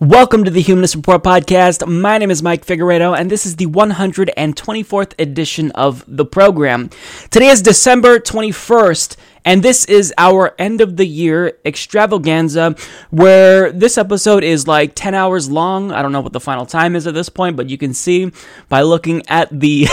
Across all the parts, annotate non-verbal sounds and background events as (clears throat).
Welcome to the Humanist Report podcast. My name is Mike Figueredo, and this is the 124th edition of the program. Today is December 21st, and this is our end of the year extravaganza, where this episode is like 10 hours long. I don't know what the final time is at this point, but you can see by looking at the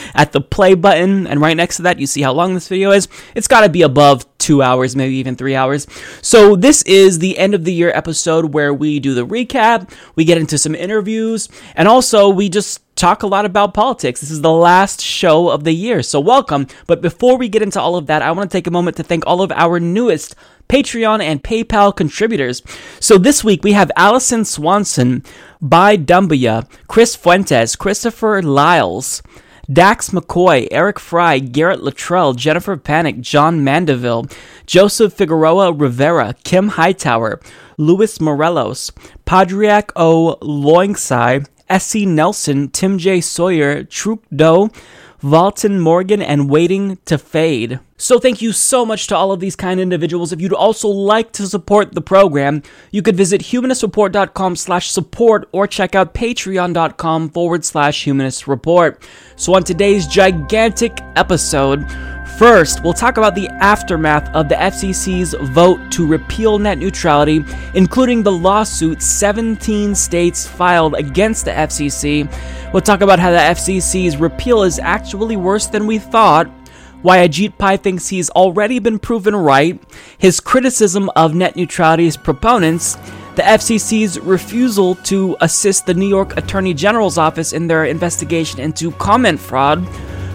(laughs) at the play button, and right next to that, you see how long this video is. It's got to be above two hours, maybe even three hours. So this is the end of the year episode where we do the recap, we get into some interviews, and also we just talk a lot about politics. This is the last show of the year, so welcome. But before we get into all of that, I want to take a moment to thank all of our newest Patreon and PayPal contributors. So this week we have Allison Swanson, By Dumbaya, Chris Fuentes, Christopher Lyles, Dax McCoy, Eric Fry, Garrett Luttrell, Jennifer Panic, John Mandeville, Joseph Figueroa Rivera, Kim Hightower, Luis Morelos, Padriak O. Loingsai, S.C. Nelson, Tim J. Sawyer, Truk Doe, Valton Morgan, and Waiting to Fade. So thank you so much to all of these kind individuals. If you'd also like to support the program, you could visit humanistreport.com slash support or check out patreon.com forward slash humanist report. So on today's gigantic episode, First, we'll talk about the aftermath of the FCC's vote to repeal net neutrality, including the lawsuit 17 states filed against the FCC. We'll talk about how the FCC's repeal is actually worse than we thought, why Ajit Pai thinks he's already been proven right, his criticism of net neutrality's proponents, the FCC's refusal to assist the New York Attorney General's office in their investigation into comment fraud,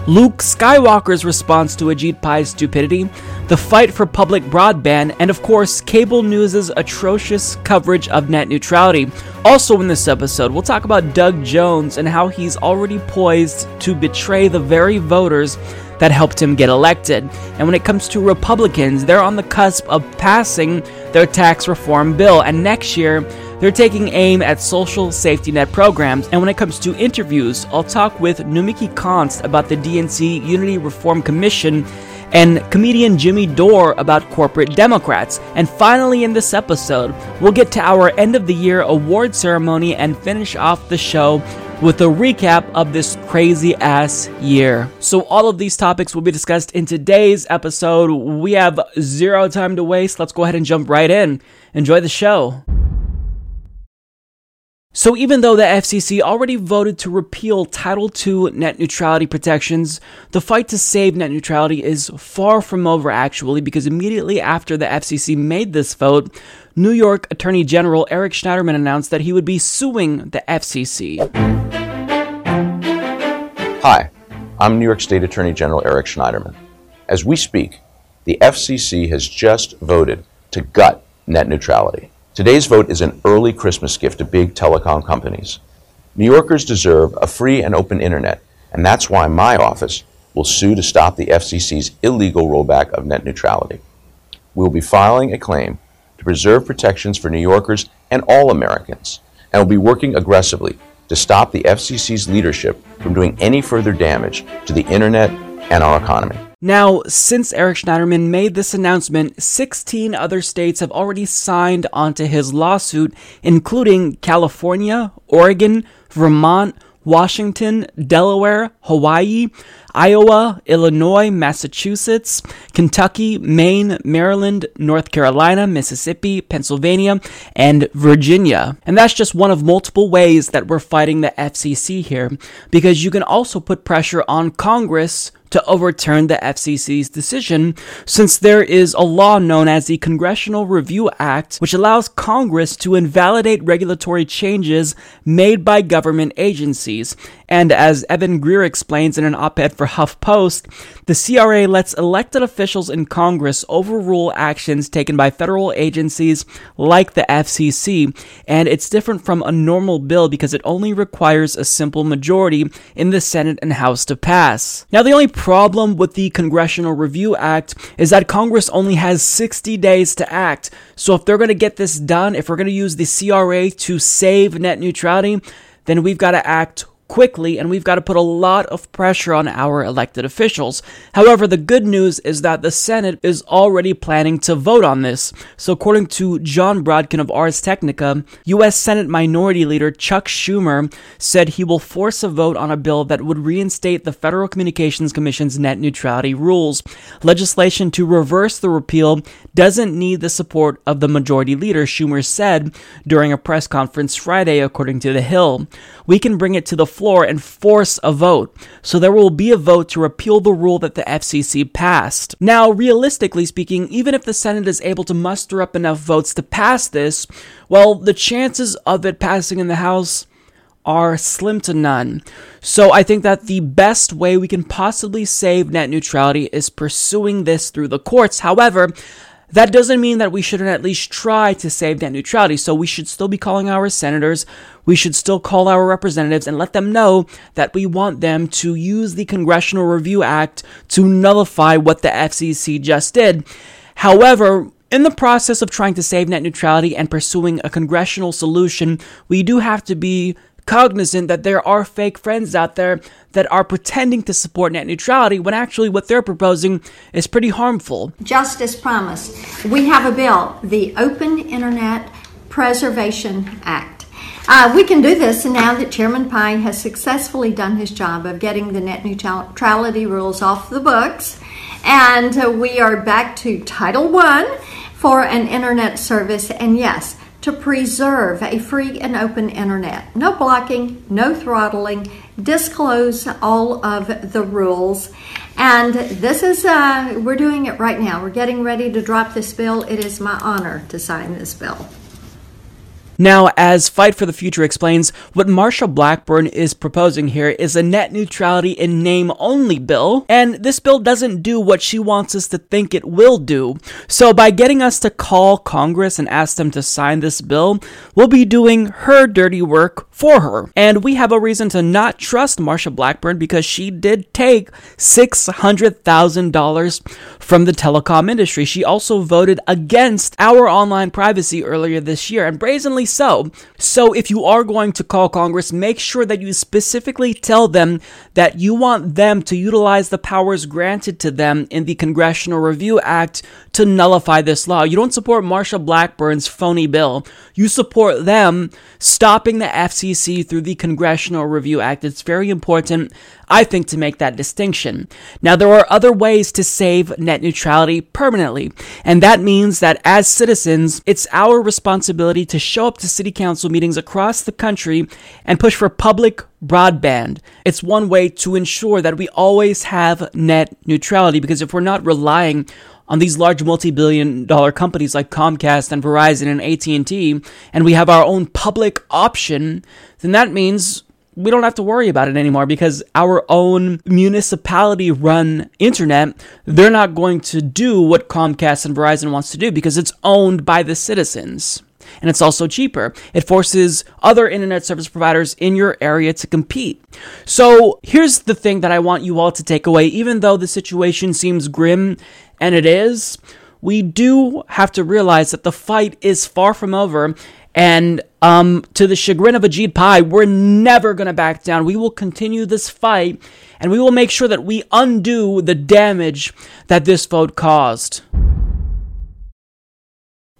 Luke Skywalker's response to Ajit Pai's stupidity, the fight for public broadband, and of course, cable news' atrocious coverage of net neutrality. Also, in this episode, we'll talk about Doug Jones and how he's already poised to betray the very voters that helped him get elected. And when it comes to Republicans, they're on the cusp of passing their tax reform bill, and next year, they're taking aim at social safety net programs, and when it comes to interviews, I'll talk with Nomiki Konst about the DNC Unity Reform Commission and comedian Jimmy Dore about corporate Democrats. And finally, in this episode, we'll get to our end of the year award ceremony and finish off the show with a recap of this crazy ass year. So, all of these topics will be discussed in today's episode. We have zero time to waste. Let's go ahead and jump right in. Enjoy the show. So, even though the FCC already voted to repeal Title II net neutrality protections, the fight to save net neutrality is far from over actually, because immediately after the FCC made this vote, New York Attorney General Eric Schneiderman announced that he would be suing the FCC. Hi, I'm New York State Attorney General Eric Schneiderman. As we speak, the FCC has just voted to gut net neutrality. Today's vote is an early Christmas gift to big telecom companies. New Yorkers deserve a free and open internet, and that's why my office will sue to stop the FCC's illegal rollback of net neutrality. We will be filing a claim to preserve protections for New Yorkers and all Americans, and will be working aggressively to stop the FCC's leadership from doing any further damage to the internet and our economy. Now, since Eric Schneiderman made this announcement, 16 other states have already signed onto his lawsuit, including California, Oregon, Vermont, Washington, Delaware, Hawaii, Iowa, Illinois, Massachusetts, Kentucky, Maine, Maryland, North Carolina, Mississippi, Pennsylvania, and Virginia. And that's just one of multiple ways that we're fighting the FCC here, because you can also put pressure on Congress to overturn the FCC's decision, since there is a law known as the Congressional Review Act, which allows Congress to invalidate regulatory changes made by government agencies. And as Evan Greer explains in an op ed for HuffPost, the CRA lets elected officials in Congress overrule actions taken by federal agencies like the FCC, and it's different from a normal bill because it only requires a simple majority in the Senate and House to pass. Now, the only problem with the Congressional Review Act is that Congress only has 60 days to act. So if they're going to get this done, if we're going to use the CRA to save net neutrality, then we've got to act quickly, and we've got to put a lot of pressure on our elected officials. However, the good news is that the Senate is already planning to vote on this. So, according to Jon Brodkin of Ars Technica, U.S. Senate Minority Leader Chuck Schumer said he will force a vote on a bill that would reinstate the Federal Communications Commission's net neutrality rules. Legislation to reverse the repeal doesn't need the support of the majority leader, Schumer said during a press conference Friday, according to The Hill. We can bring it to the floor and force a vote. So there will be a vote to repeal the rule that the FCC passed. Now, realistically speaking, even if the Senate is able to muster up enough votes to pass this, well, the chances of it passing in the House are slim to none. So I think that the best way we can possibly save net neutrality is pursuing this through the courts. However, that doesn't mean that we shouldn't at least try to save net neutrality. So we should still be calling our senators. We should still call our representatives and let them know that we want them to use the Congressional Review Act to nullify what the FCC just did. However, in the process of trying to save net neutrality and pursuing a congressional solution, we do have to be cognizant that there are fake friends out there that are pretending to support net neutrality when actually what they're proposing is pretty harmful. Justice promised, we have a bill, the Open Internet Preservation Act. Uh, we can do this now that Chairman Pai has successfully done his job of getting the net neutrality rules off the books. And uh, we are back to Title I for an internet service. And yes, to preserve a free and open internet. No blocking, no throttling, disclose all of the rules. And this is, uh, we're doing it right now. We're getting ready to drop this bill. It is my honor to sign this bill. Now, as Fight for the Future explains, what Marsha Blackburn is proposing here is a net neutrality in name only bill, and this bill doesn't do what she wants us to think it will do. So, by getting us to call Congress and ask them to sign this bill, we'll be doing her dirty work for her. And we have a reason to not trust Marsha Blackburn because she did take $600,000 from the telecom industry. She also voted against our online privacy earlier this year, and brazenly so. So if you are going to call Congress, make sure that you specifically tell them that you want them to utilize the powers granted to them in the Congressional Review Act to nullify this law. You don't support Marsha Blackburn's phony bill. You support them stopping the FCC through the Congressional Review Act. It's very important, I think, to make that distinction. Now, there are other ways to save net neutrality permanently, and that means that as citizens, it's our responsibility to show up to city council meetings across the country and push for public broadband. It's one way to ensure that we always have net neutrality because if we're not relying on these large multi-billion dollar companies like Comcast and Verizon and AT&T and we have our own public option, then that means we don't have to worry about it anymore because our own municipality run internet, they're not going to do what Comcast and Verizon wants to do because it's owned by the citizens and it's also cheaper. It forces other internet service providers in your area to compete. So here's the thing that I want you all to take away, even though the situation seems grim, and it is, we do have to realize that the fight is far from over. And um, to the chagrin of Ajit Pai, we're never going to back down. We will continue this fight and we will make sure that we undo the damage that this vote caused.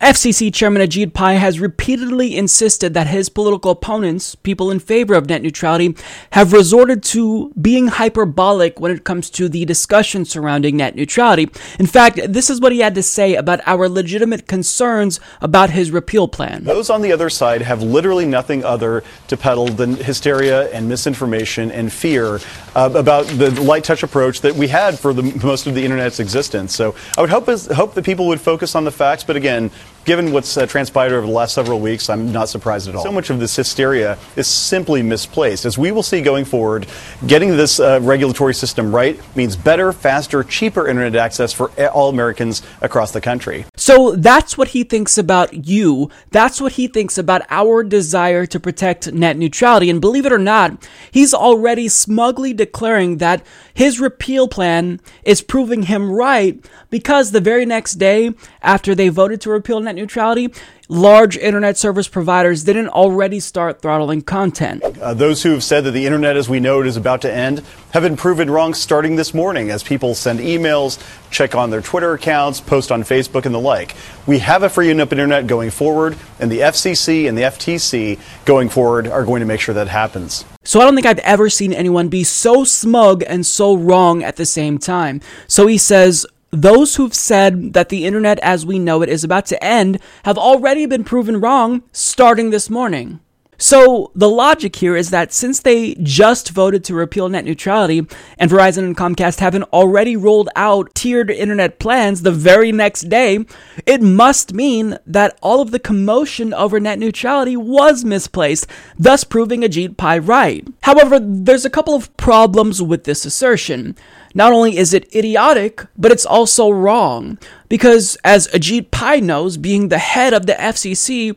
FCC Chairman Ajit Pai has repeatedly insisted that his political opponents, people in favor of net neutrality, have resorted to being hyperbolic when it comes to the discussion surrounding net neutrality. In fact, this is what he had to say about our legitimate concerns about his repeal plan. Those on the other side have literally nothing other to peddle than hysteria and misinformation and fear uh, about the light touch approach that we had for the, most of the internet's existence. So I would hope, hope that people would focus on the facts, but again, given what's uh, transpired over the last several weeks, I'm not surprised at all. So much of this hysteria is simply misplaced. As we will see going forward, getting this uh, regulatory system right means better, faster, cheaper internet access for all Americans across the country. So that's what he thinks about you. That's what he thinks about our desire to protect net neutrality. And believe it or not, he's already smugly declaring that his repeal plan is proving him right because the very next day after they voted to repeal net neutrality, large internet service providers didn't already start throttling content. Uh, those who have said that the internet as we know it is about to end have been proven wrong starting this morning as people send emails, check on their Twitter accounts, post on Facebook, and the like. We have a free and open internet going forward, and the FCC and the FTC going forward are going to make sure that happens. So I don't think I've ever seen anyone be so smug and so wrong at the same time. So he says, those who've said that the internet as we know it is about to end have already been proven wrong starting this morning. So the logic here is that since they just voted to repeal net neutrality and Verizon and Comcast haven't already rolled out tiered internet plans the very next day, it must mean that all of the commotion over net neutrality was misplaced, thus proving Ajit Pai right. However, there's a couple of problems with this assertion. Not only is it idiotic, but it's also wrong. Because as Ajit Pai knows, being the head of the FCC,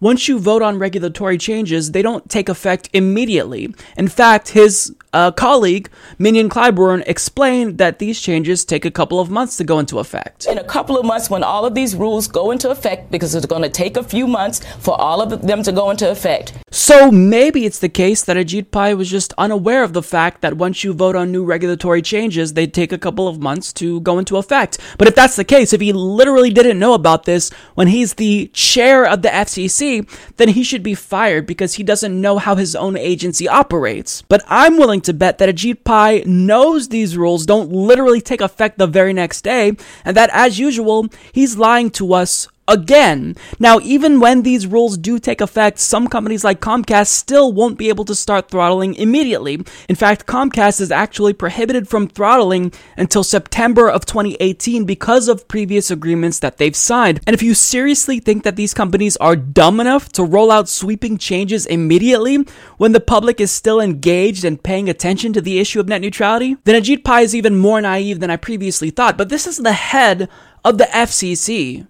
once you vote on regulatory changes, they don't take effect immediately. In fact, his uh, colleague, Mignon Clyburn, explained that these changes take a couple of months to go into effect. In a couple of months, when all of these rules go into effect, because it's going to take a few months for all of them to go into effect. So maybe it's the case that Ajit Pai was just unaware of the fact that once you vote on new regulatory changes, they take a couple of months to go into effect. But if that's the case, if he literally didn't know about this when he's the chair of the FCC, then he should be fired because he doesn't know how his own agency operates. But I'm willing to bet that Ajit Pai knows these rules don't literally take effect the very next day, and that as usual, he's lying to us again. Now, even when these rules do take effect, some companies like Comcast still won't be able to start throttling immediately. In fact, Comcast is actually prohibited from throttling until September of 2018 because of previous agreements that they've signed. And if you seriously think that these companies are dumb enough to roll out sweeping changes immediately when the public is still engaged and paying attention to the issue of net neutrality, then Ajit Pai is even more naive than I previously thought. But this is the head of the FCC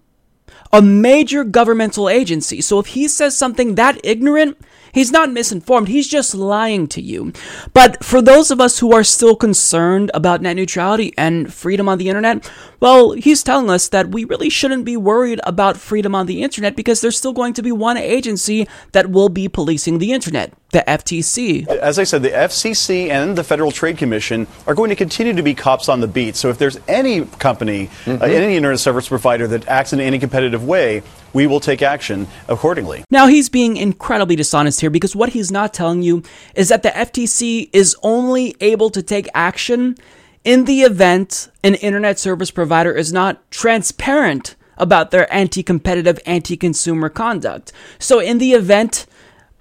a major governmental agency. So if he says something that ignorant, He's not misinformed, he's just lying to you. But for those of us who are still concerned about net neutrality and freedom on the internet, well, he's telling us that we really shouldn't be worried about freedom on the internet because there's still going to be one agency that will be policing the internet the FTC. As I said, the FCC and the Federal Trade Commission are going to continue to be cops on the beat. So if there's any company, mm-hmm. uh, any internet service provider that acts in any competitive way, we will take action accordingly. Now, he's being incredibly dishonest here because what he's not telling you is that the FTC is only able to take action in the event an internet service provider is not transparent about their anti competitive, anti consumer conduct. So, in the event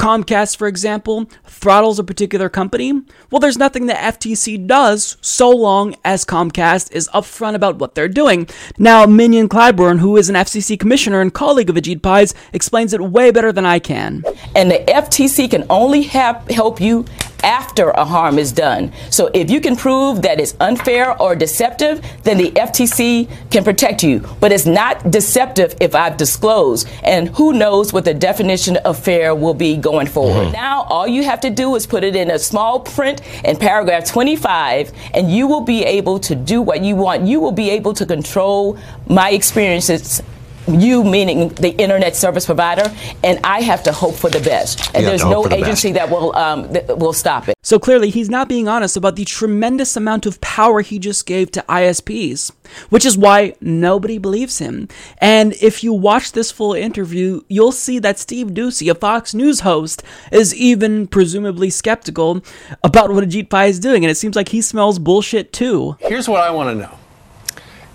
Comcast, for example, throttles a particular company, well, there's nothing the FTC does so long as Comcast is upfront about what they're doing. Now, Mignon Clyburn, who is an FCC commissioner and colleague of Ajit Pai's, explains it way better than I can. And the FTC can only have, help you after a harm is done. So if you can prove that it's unfair or deceptive, then the FTC can protect you. But it's not deceptive if I've disclosed. And who knows what the definition of fair will be going forward. Mm-hmm. Now, all you have to do is put it in a small print in paragraph 25, and you will be able to do what you want. You will be able to control my experiences you meaning the internet service provider, and I have to hope for the best. And there's no the agency best. that will um, that will stop it. So clearly, he's not being honest about the tremendous amount of power he just gave to ISPs, which is why nobody believes him. And if you watch this full interview, you'll see that Steve Doocy, a Fox News host, is even presumably skeptical about what Ajit Pai is doing, and it seems like he smells bullshit too. Here's what I want to know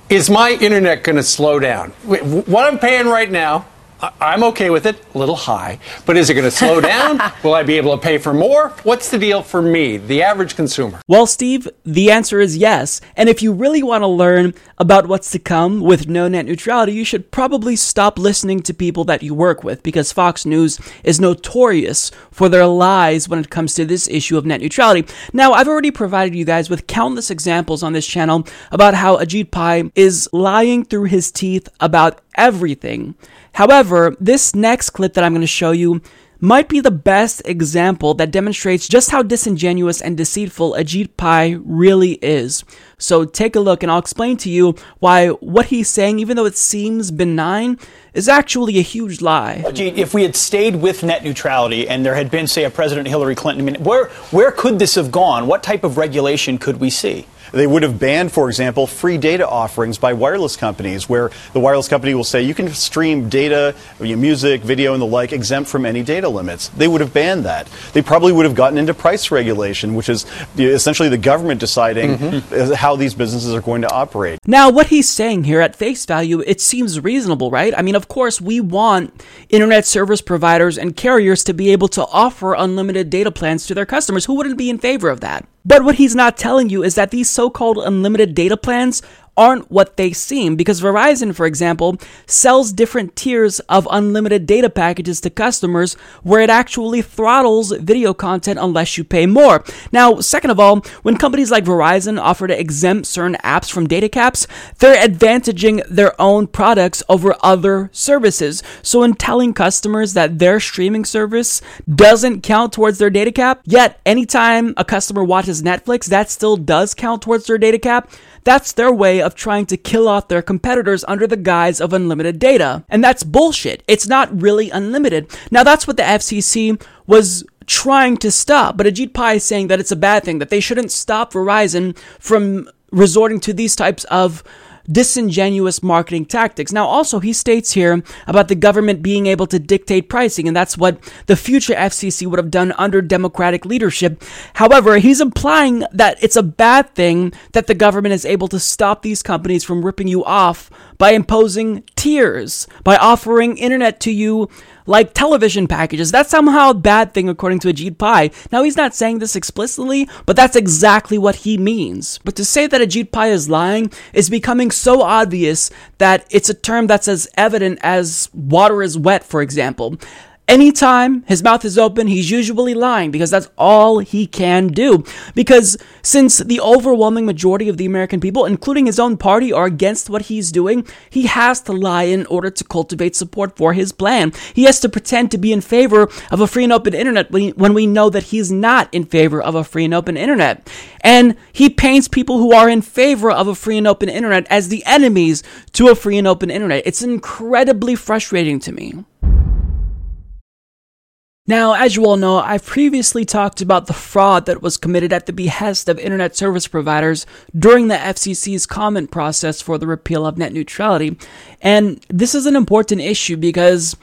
is my internet going to slow down? What I'm paying right now I'm okay with it, a little high. But is it going to slow (laughs) down? Will I be able to pay for more? What's the deal for me, the average consumer? Well, Steve, the answer is yes. And if you really want to learn about what's to come with no net neutrality, you should probably stop listening to people that you work with because Fox News is notorious for their lies when it comes to this issue of net neutrality. Now, I've already provided you guys with countless examples on this channel about how Ajit Pai is lying through his teeth about everything. However, this next clip that I'm going to show you might be the best example that demonstrates just how disingenuous and deceitful Ajit Pai really is. So take a look and I'll explain to you why what he's saying, even though it seems benign, is actually a huge lie. Ajit, if we had stayed with net neutrality and there had been, say, a President Hillary Clinton, I mean, where, where could this have gone? What type of regulation could we see? They would have banned, for example, free data offerings by wireless companies, where the wireless company will say you can stream data, music, video, and the like exempt from any data limits. They would have banned that. They probably would have gotten into price regulation, which is essentially the government deciding mm-hmm. how these businesses are going to operate. Now, what he's saying here at face value, it seems reasonable, right? I mean, of course, we want internet service providers and carriers to be able to offer unlimited data plans to their customers. Who wouldn't be in favor of that? But what he's not telling you is that these so called unlimited data plans aren't what they seem because Verizon, for example, sells different tiers of unlimited data packages to customers where it actually throttles video content unless you pay more. Now, second of all, when companies like Verizon offer to exempt certain apps from data caps, they're advantaging their own products over other services. So in telling customers that their streaming service doesn't count towards their data cap, yet anytime a customer watches Netflix, that still does count towards their data cap, that's their way of trying to kill off their competitors under the guise of unlimited data. And that's bullshit. It's not really unlimited. Now, that's what the FCC was trying to stop, but Ajit Pai is saying that it's a bad thing, that they shouldn't stop Verizon from resorting to these types of disingenuous marketing tactics. Now, also, he states here about the government being able to dictate pricing, and that's what the future FCC would have done under Democratic leadership. However, he's implying that it's a bad thing that the government is able to stop these companies from ripping you off by imposing tiers, by offering internet to you like television packages. That's somehow a bad thing according to Ajit Pai. Now he's not saying this explicitly, but that's exactly what he means. But to say that Ajit Pai is lying is becoming so obvious that it's a term that's as evident as water is wet, for example. Anytime his mouth is open, he's usually lying because that's all he can do. Because since the overwhelming majority of the American people, including his own party, are against what he's doing, he has to lie in order to cultivate support for his plan. He has to pretend to be in favor of a free and open internet when we know that he's not in favor of a free and open internet. And he paints people who are in favor of a free and open internet as the enemies to a free and open internet. It's incredibly frustrating to me. Now, as you all know, I've previously talked about the fraud that was committed at the behest of internet service providers during the FCC's comment process for the repeal of net neutrality. And this is an important issue because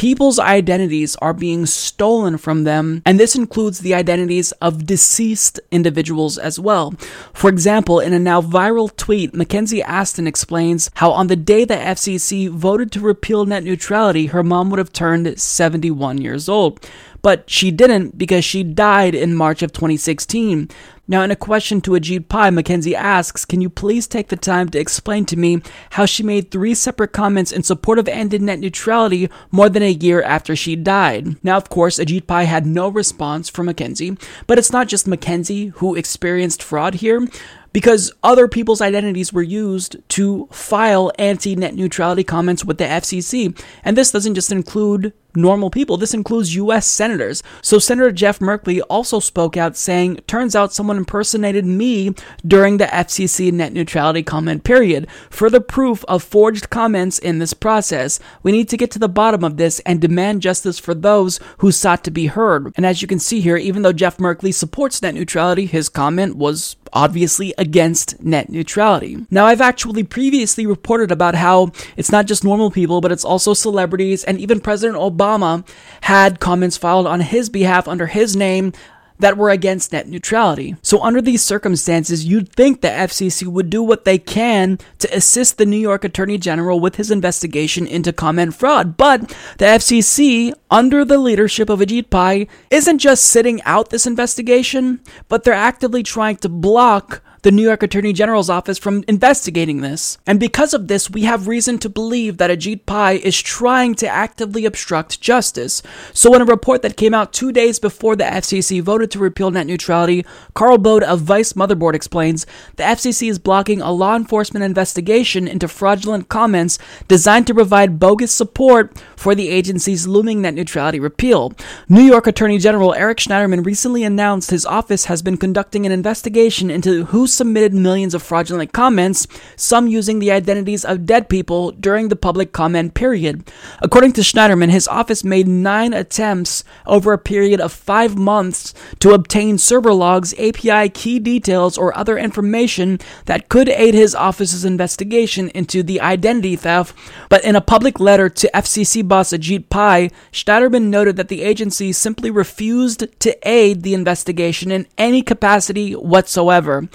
people's identities are being stolen from them, and this includes the identities of deceased individuals as well. For example, in a now viral tweet, Mackenzie Aston explains how on the day the FCC voted to repeal net neutrality, her mom would have turned 71 years old. But she didn't because she died in March of 2016. Now, in a question to Ajit Pai, Mackenzie asks, Can you please take the time to explain to me how she made three separate comments in support of ended net neutrality more than a year after she died? Now, of course, Ajit Pai had no response from Mackenzie, but it's not just Mackenzie who experienced fraud here because other people's identities were used to file anti net neutrality comments with the FCC. And this doesn't just include normal people. This includes U.S. senators. So Senator Jeff Merkley also spoke out saying, turns out someone impersonated me during the FCC net neutrality comment period. Further proof of forged comments in this process. We need to get to the bottom of this and demand justice for those who sought to be heard. And as you can see here, even though Jeff Merkley supports net neutrality, his comment was obviously against net neutrality. Now, I've actually previously reported about how it's not just normal people, but it's also celebrities and even President Obama had comments filed on his behalf under his name that were against net neutrality. So, under these circumstances, you'd think the FCC would do what they can to assist the New York Attorney General with his investigation into comment fraud. But the FCC, under the leadership of Ajit Pai, isn't just sitting out this investigation, but they're actively trying to block the New York Attorney General's office from investigating this. And because of this, we have reason to believe that Ajit Pai is trying to actively obstruct justice. So, in a report that came out two days before the FCC voted to repeal net neutrality, Karl Bode of Vice Motherboard explains the FCC is blocking a law enforcement investigation into fraudulent comments designed to provide bogus support for the agency's looming net neutrality repeal. New York Attorney General Eric Schneiderman recently announced his office has been conducting an investigation into who submitted millions of fraudulent comments, some using the identities of dead people during the public comment period. According to Schneiderman, his office made nine attempts over a period of five months to obtain server logs, API key details, or other information that could aid his office's investigation into the identity theft. But in a public letter to FCC boss Ajit Pai, Schneiderman noted that the agency simply refused to aid the investigation in any capacity whatsoever.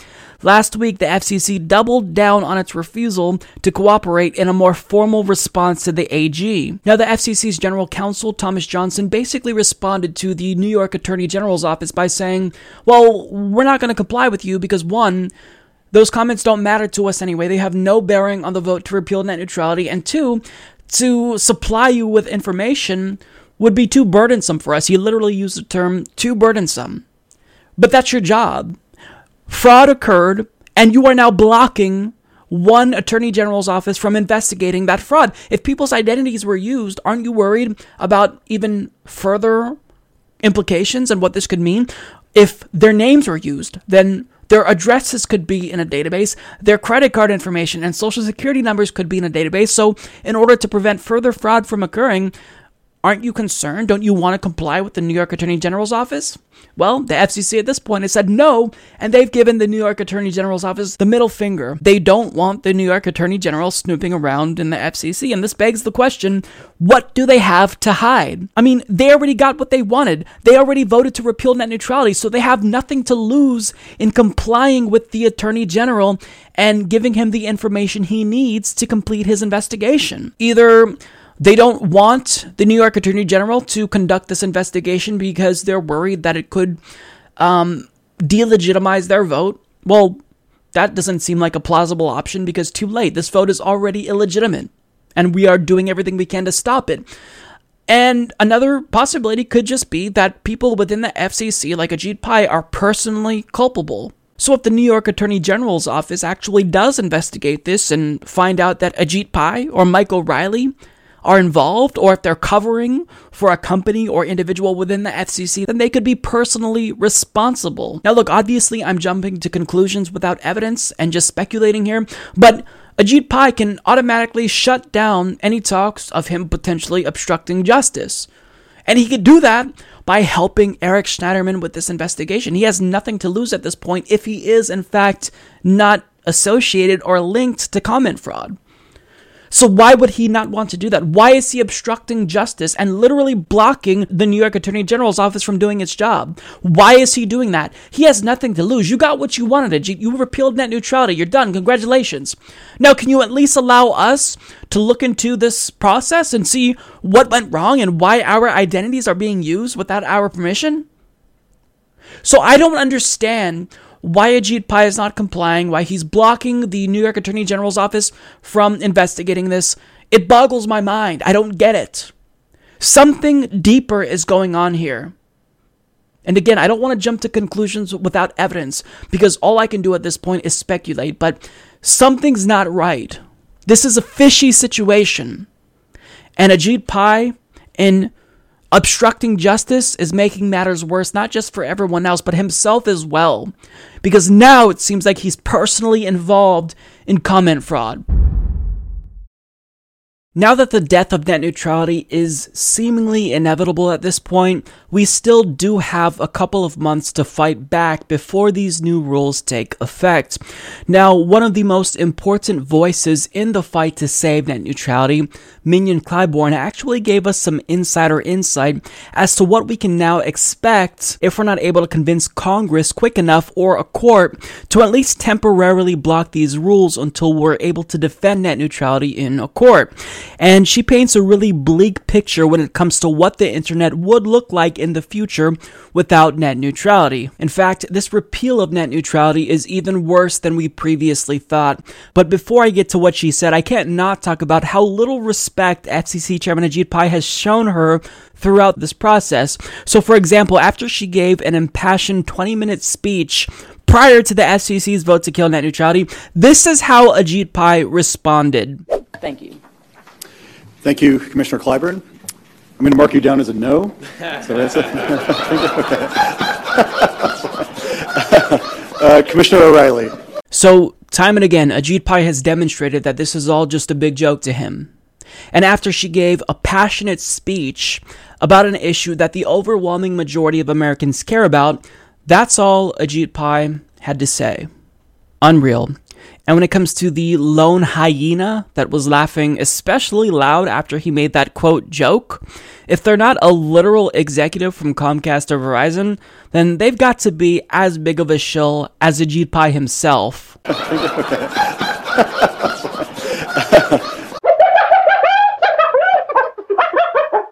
Last week, the FCC doubled down on its refusal to cooperate in a more formal response to the AG. Now, the FCC's general counsel, Thomas Johnson, basically responded to the New York Attorney General's office by saying, Well, we're not going to comply with you because, one, those comments don't matter to us anyway. They have no bearing on the vote to repeal net neutrality. And two, to supply you with information would be too burdensome for us. He literally used the term too burdensome. But that's your job fraud occurred, and you are now blocking one attorney general's office from investigating that fraud. If people's identities were used, aren't you worried about even further implications and what this could mean? If their names were used, then their addresses could be in a database, their credit card information and social security numbers could be in a database. So, in order to prevent further fraud from occurring, Aren't you concerned? Don't you want to comply with the New York Attorney General's office? Well, the FCC at this point has said no, and they've given the New York Attorney General's office the middle finger. They don't want the New York Attorney General snooping around in the FCC, and this begs the question what do they have to hide? I mean, they already got what they wanted. They already voted to repeal net neutrality, so they have nothing to lose in complying with the Attorney General and giving him the information he needs to complete his investigation. Either they don't want the New York Attorney General to conduct this investigation because they're worried that it could um, delegitimize their vote. Well, that doesn't seem like a plausible option because too late. This vote is already illegitimate, and we are doing everything we can to stop it. And another possibility could just be that people within the FCC, like Ajit Pai, are personally culpable. So, if the New York Attorney General's office actually does investigate this and find out that Ajit Pai or Mike O'Rielly are involved or if they're covering for a company or individual within the FCC, then they could be personally responsible. Now, look, obviously, I'm jumping to conclusions without evidence and just speculating here, but Ajit Pai can automatically shut down any talks of him potentially obstructing justice. And he could do that by helping Eric Schneiderman with this investigation. He has nothing to lose at this point if he is, in fact, not associated or linked to comment fraud. So why would he not want to do that? Why is he obstructing justice and literally blocking the New York Attorney General's office from doing its job? Why is he doing that? He has nothing to lose. You got what you wanted. You repealed net neutrality. You're done. Congratulations. Now, can you at least allow us to look into this process and see what went wrong and why our identities are being used without our permission? So I don't understand why Ajit Pai is not complying, why he's blocking the New York Attorney General's office from investigating this. It boggles my mind. I don't get it. Something deeper is going on here. And again, I don't want to jump to conclusions without evidence because all I can do at this point is speculate, but something's not right. This is a fishy situation. And Ajit Pai, in Obstructing justice is making matters worse, not just for everyone else, but himself as well. Because now it seems like he's personally involved in comment fraud. Now that the death of net neutrality is seemingly inevitable at this point, we still do have a couple of months to fight back before these new rules take effect. Now, one of the most important voices in the fight to save net neutrality, Mignon Clyburn, actually gave us some insider insight as to what we can now expect if we're not able to convince Congress quick enough or a court to at least temporarily block these rules until we're able to defend net neutrality in a court and she paints a really bleak picture when it comes to what the internet would look like in the future without net neutrality. In fact, this repeal of net neutrality is even worse than we previously thought. But before I get to what she said, I can't not talk about how little respect FCC Chairman Ajit Pai has shown her throughout this process. So, for example, after she gave an impassioned 20 minute speech prior to the FCC's vote to kill net neutrality, this is how Ajit Pai responded. Thank you. Thank you, Commissioner Clyburn. I'm going to mark you down as a no. So that's a, (laughs) uh, Commissioner O'Rielly. So, time and again, Ajit Pai has demonstrated that this is all just a big joke to him. And after she gave a passionate speech about an issue that the overwhelming majority of Americans care about, that's all Ajit Pai had to say. Unreal. And when it comes to the lone hyena that was laughing especially loud after he made that quote joke, if they're not a literal executive from Comcast or Verizon, then they've got to be as big of a shill as Ajit Pai himself.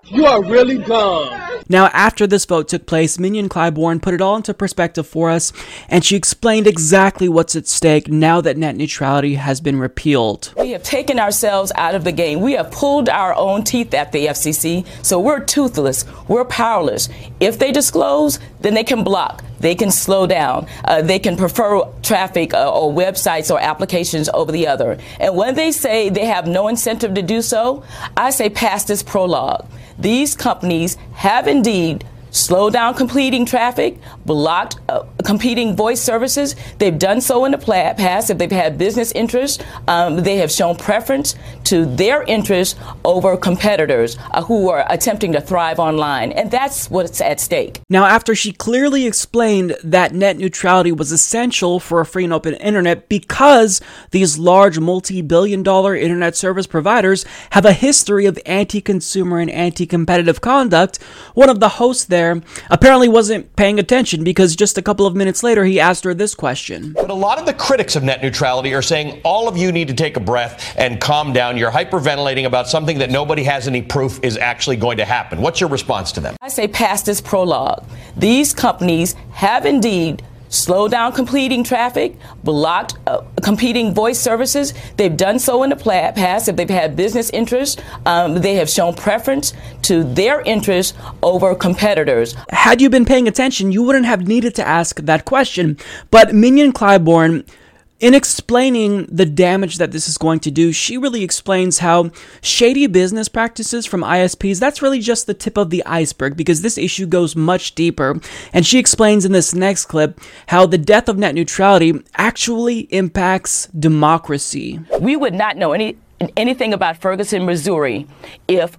you are really dumb. Now, after this vote took place, Mignon Clyburn put it all into perspective for us, and she explained exactly what's at stake now that net neutrality has been repealed. We have taken ourselves out of the game. We have pulled our own teeth at the FCC, so we're toothless. We're powerless. If they disclose, then they can block. They can slow down. Uh, they can prefer traffic uh, or websites or applications over the other. And when they say they have no incentive to do so, I say past this prologue. These companies have indeed slowed down completing traffic, blocked uh, competing voice services. They've done so in the past. If they've had business interests, um, they have shown preference to their interests over competitors uh, who are attempting to thrive online. And that's what's at stake. Now, after she clearly explained that net neutrality was essential for a free and open internet because these large multi billion dollar internet service providers have a history of anti consumer and anti competitive conduct, one of the hosts there there apparently wasn't paying attention because just a couple of minutes later he asked her this question. But a lot of the critics of net neutrality are saying all of you need to take a breath and calm down. You're hyperventilating about something that nobody has any proof is actually going to happen. What's your response to them? I say past this prologue. These companies have indeed slowed down completing traffic, blocked uh, competing voice services. They've done so in the past. If they've had business interests, um, they have shown preference to their interests over competitors. Had you been paying attention, you wouldn't have needed to ask that question. But Mignon Clyburn in explaining the damage that this is going to do, she really explains how shady business practices from ISPs, that's really just the tip of the iceberg because this issue goes much deeper. And she explains in this next clip how the death of net neutrality actually impacts democracy. We would not know any anything about Ferguson, Missouri if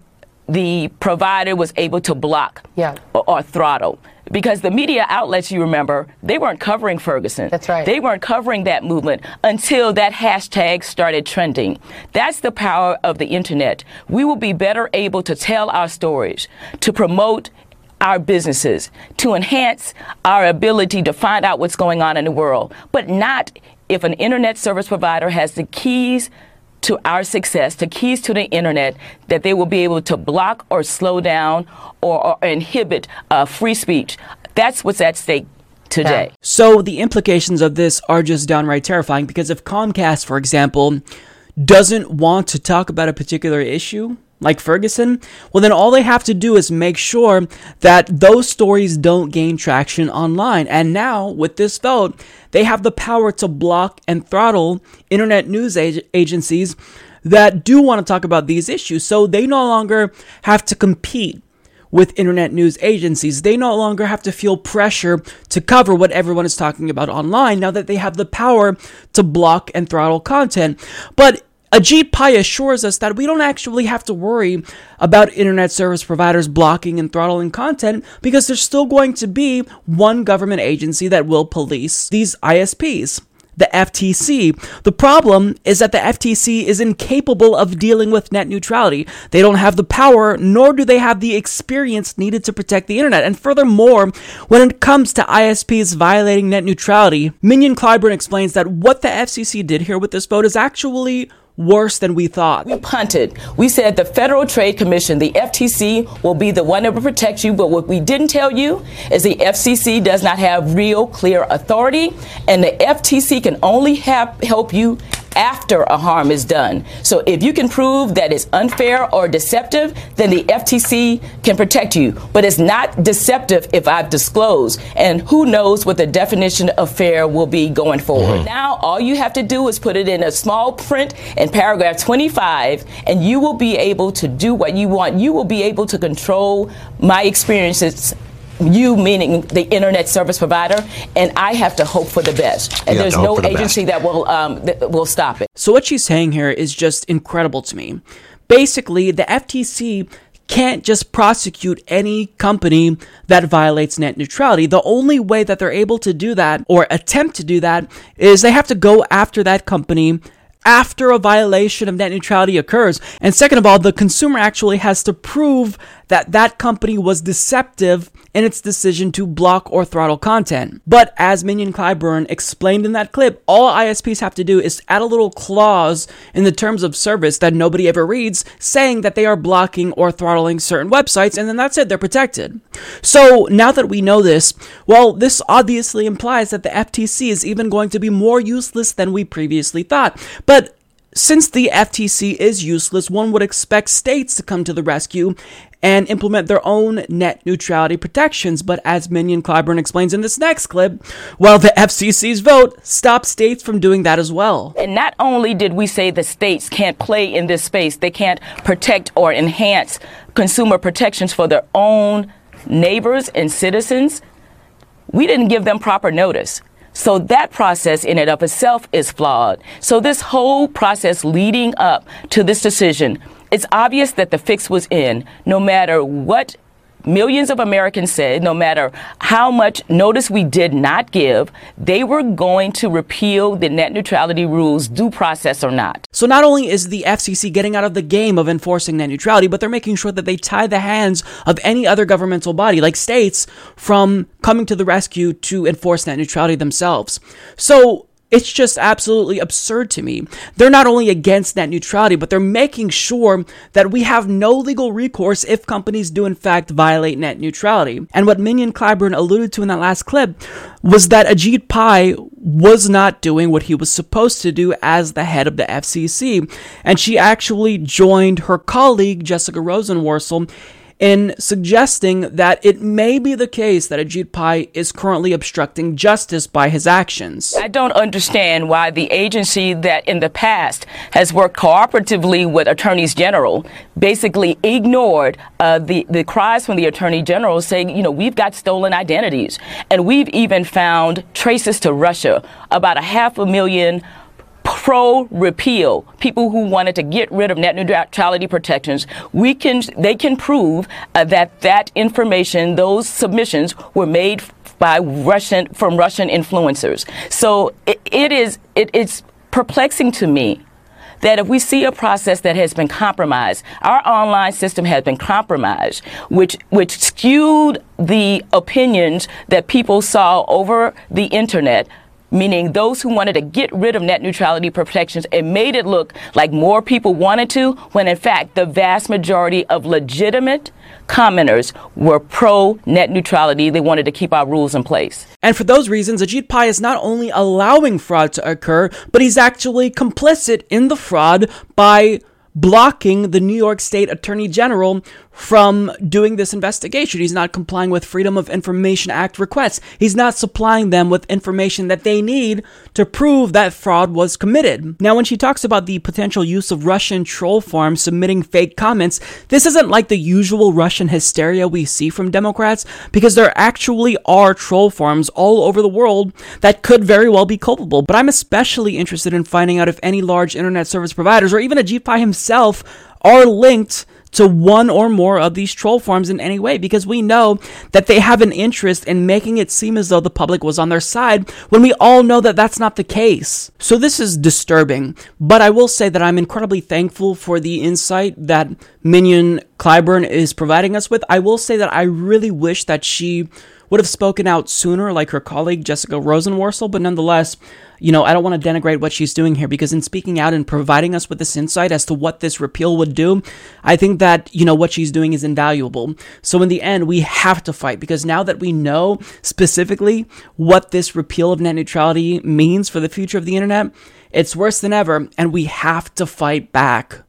the provider was able to block yeah. or, or throttle because the media outlets, you remember, they weren't covering Ferguson. That's right. They weren't covering that movement until that hashtag started trending. That's the power of the internet. We will be better able to tell our stories, to promote our businesses, to enhance our ability to find out what's going on in the world, but not if an internet service provider has the keys to our success, to keys to the internet, that they will be able to block or slow down or, or inhibit uh, free speech. That's what's at stake today. So the implications of this are just downright terrifying because if Comcast, for example, doesn't want to talk about a particular issue, like Ferguson, well, then all they have to do is make sure that those stories don't gain traction online. And now, with this vote, they have the power to block and throttle internet news ag- agencies that do want to talk about these issues. So they no longer have to compete with internet news agencies. They no longer have to feel pressure to cover what everyone is talking about online now that they have the power to block and throttle content. But Ajit Pai assures us that we don't actually have to worry about internet service providers blocking and throttling content because there's still going to be one government agency that will police these ISPs the FTC. The problem is that the FTC is incapable of dealing with net neutrality. They don't have the power, nor do they have the experience needed to protect the internet. And furthermore, when it comes to ISPs violating net neutrality, Mignon Clyburn explains that what the FCC did here with this vote is actually worse than we thought. We punted. We said the Federal Trade Commission, the FTC, will be the one that will protect you. But what we didn't tell you is the FCC does not have real, clear authority, and the FTC can only have, help you after a harm is done. So if you can prove that it's unfair or deceptive, then the FTC can protect you. But it's not deceptive if I've disclosed. And who knows what the definition of fair will be going forward. Mm-hmm. Now, all you have to do is put it in a small print in paragraph 25, and you will be able to do what you want. You will be able to control my experiences you meaning the internet service provider, and I have to hope for the best. And there's no the agency best. that will um, that will stop it. So what she's saying here is just incredible to me. Basically, the FTC can't just prosecute any company that violates net neutrality. The only way that they're able to do that or attempt to do that is they have to go after that company after a violation of net neutrality occurs. And second of all, the consumer actually has to prove that that company was deceptive in its decision to block or throttle content. But as Mignon Clyburn explained in that clip, all ISPs have to do is add a little clause in the terms of service that nobody ever reads saying that they are blocking or throttling certain websites, and then that's it, they're protected. So now that we know this, well, this obviously implies that the FTC is even going to be more useless than we previously thought. But since the FTC is useless, one would expect states to come to the rescue and implement their own net neutrality protections. But as Mignon Clyburn explains in this next clip, well, the FCC's vote stops states from doing that as well. And not only did we say the states can't play in this space, they can't protect or enhance consumer protections for their own neighbors and citizens, we didn't give them proper notice. So that process in and of itself is flawed. So this whole process leading up to this decision, it's obvious that the fix was in no matter what millions of Americans said no matter how much notice we did not give, they were going to repeal the net neutrality rules, due process or not. So not only is the FCC getting out of the game of enforcing net neutrality, but they're making sure that they tie the hands of any other governmental body, like states, from coming to the rescue to enforce net neutrality themselves. So it's just absolutely absurd to me. They're not only against net neutrality, but they're making sure that we have no legal recourse if companies do in fact violate net neutrality. And what Mignon Clyburn alluded to in that last clip was that Ajit Pai was not doing what he was supposed to do as the head of the FCC. And she actually joined her colleague, Jessica Rosenworcel, in suggesting that it may be the case that Ajit Pai is currently obstructing justice by his actions. I don't understand why the agency that in the past has worked cooperatively with attorneys general basically ignored uh, the, the cries from the attorney general saying, you know, we've got stolen identities. And we've even found traces to Russia, about a half a million pro repeal, people who wanted to get rid of net neutrality protections, we can they can prove uh, that that information, those submissions were made by Russian from Russian influencers. So it, it is it, it's perplexing to me that if we see a process that has been compromised, our online system has been compromised, which which skewed the opinions that people saw over the internet meaning those who wanted to get rid of net neutrality protections and made it look like more people wanted to, when in fact the vast majority of legitimate commenters were pro net neutrality. They wanted to keep our rules in place. And for those reasons, Ajit Pai is not only allowing fraud to occur, but he's actually complicit in the fraud by blocking the New York State Attorney General from doing this investigation. He's not complying with Freedom of Information Act requests. He's not supplying them with information that they need to prove that fraud was committed. Now, when she talks about the potential use of Russian troll farms submitting fake comments, this isn't like the usual Russian hysteria we see from Democrats because there actually are troll farms all over the world that could very well be culpable. But I'm especially interested in finding out if any large internet service providers or even Ajit Pai himself are linked to one or more of these troll farms in any way because we know that they have an interest in making it seem as though the public was on their side when we all know that that's not the case. So this is disturbing, but I will say that I'm incredibly thankful for the insight that Mignon Clyburn is providing us with. I will say that I really wish that she would have spoken out sooner, like her colleague Jessica Rosenworcel, but nonetheless, you know, I don't want to denigrate what she's doing here because in speaking out and providing us with this insight as to what this repeal would do, I think that, you know, what she's doing is invaluable. So in the end, we have to fight because now that we know specifically what this repeal of net neutrality means for the future of the internet, it's worse than ever, and we have to fight back.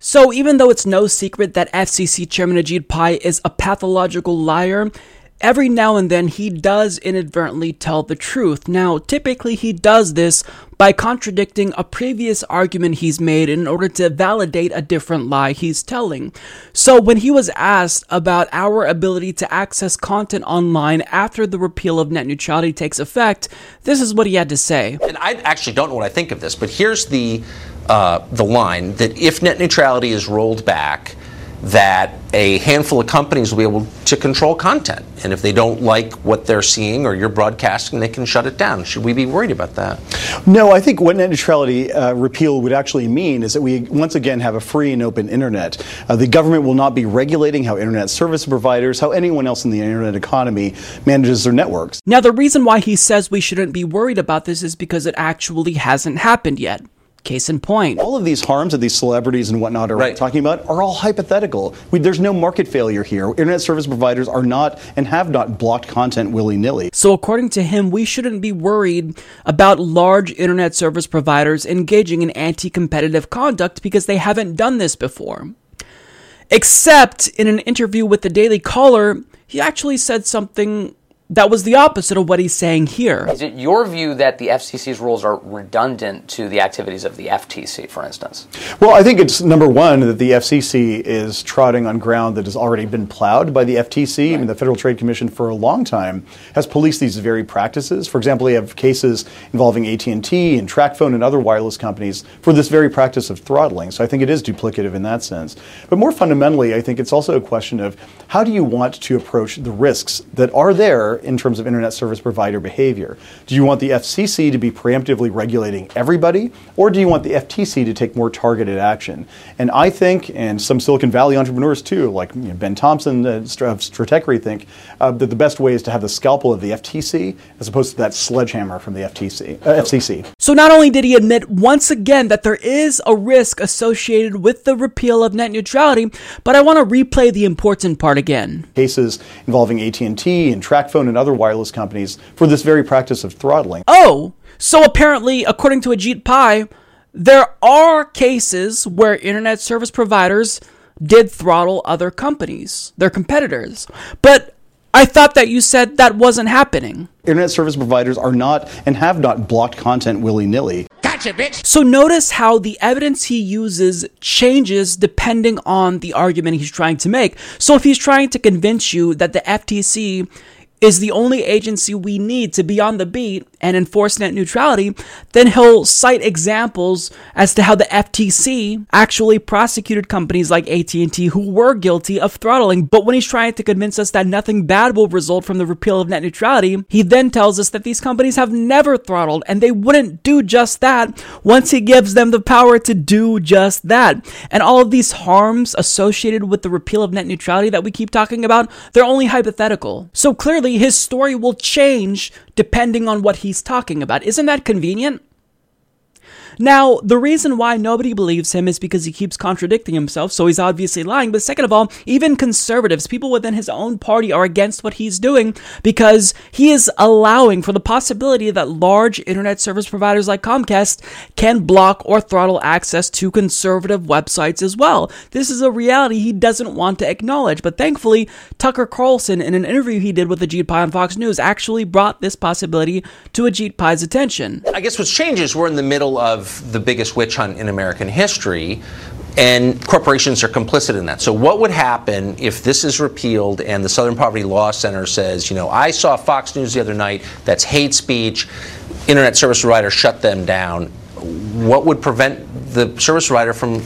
So, even though it's no secret that FCC Chairman Ajit Pai is a pathological liar, every now and then he does inadvertently tell the truth. Now, typically he does this by contradicting a previous argument he's made in order to validate a different lie he's telling. So, when he was asked about our ability to access content online after the repeal of net neutrality takes effect, this is what he had to say. And I actually don't know what I think of this, but here's the uh, the line that if net neutrality is rolled back, that a handful of companies will be able to control content. And if they don't like what they're seeing or you're broadcasting, they can shut it down. Should we be worried about that? No, I think what net neutrality uh, repeal would actually mean is that we once again have a free and open internet. Uh, the government will not be regulating how internet service providers, how anyone else in the internet economy manages their networks. Now, the reason why he says we shouldn't be worried about this is because it actually hasn't happened yet. Case in point. All of these harms that these celebrities and whatnot are right. talking about are all hypothetical. We, there's no market failure here. Internet service providers are not and have not blocked content willy nilly. So, according to him, we shouldn't be worried about large internet service providers engaging in anti competitive conduct because they haven't done this before. Except in an interview with the Daily Caller, he actually said something that was the opposite of what he's saying here. Is it your view that the FCC's rules are redundant to the activities of the FTC, for instance? Well, I think it's number one that the FCC is trotting on ground that has already been plowed by the FTC. Right. I mean, the Federal Trade Commission for a long time has policed these very practices. For example, we have cases involving AT&T and TracFone and other wireless companies for this very practice of throttling. So I think it is duplicative in that sense. But more fundamentally, I think it's also a question of how do you want to approach the risks that are there in terms of internet service provider behavior? Do you want the FCC to be preemptively regulating everybody, or do you want the FTC to take more targeted action? And I think, and some Silicon Valley entrepreneurs too, like you know, Ben Thompson of Stratechery, think uh, that the best way is to have the scalpel of the FTC as opposed to that sledgehammer from the FTC, uh, FCC. So not only did he admit once again that there is a risk associated with the repeal of net neutrality, but I want to replay the important part again. Cases involving AT&T and TracFone and other wireless companies for this very practice of throttling. Oh, so apparently, according to Ajit Pai, there are cases where internet service providers did throttle other companies, their competitors. But I thought that you said that wasn't happening. Internet service providers are not and have not blocked content willy nilly. Gotcha, bitch. So notice how the evidence he uses changes depending on the argument he's trying to make. So if he's trying to convince you that the FTC is the only agency we need to be on the beat and enforce net neutrality, then he'll cite examples as to how the FTC actually prosecuted companies like AT&T who were guilty of throttling. But when he's trying to convince us that nothing bad will result from the repeal of net neutrality, he then tells us that these companies have never throttled and they wouldn't do just that once he gives them the power to do just that. And all of these harms associated with the repeal of net neutrality that we keep talking about, they're only hypothetical. So clearly his story will change depending on what he's talking about. Isn't that convenient? Now, the reason why nobody believes him is because he keeps contradicting himself, so he's obviously lying. But second of all, even conservatives, people within his own party, are against what he's doing because he is allowing for the possibility that large internet service providers like Comcast can block or throttle access to conservative websites as well. This is a reality he doesn't want to acknowledge, but thankfully, Tucker Carlson, in an interview he did with Ajit Pai on Fox News, actually brought this possibility to Ajit Pai's attention. I guess what's changed is we're in the middle of the biggest witch hunt in American history. And corporations are complicit in that. So, what would happen if this is repealed and the Southern Poverty Law Center says, you know, I saw Fox News the other night, that's hate speech, internet service provider shut them down? What would prevent the service provider from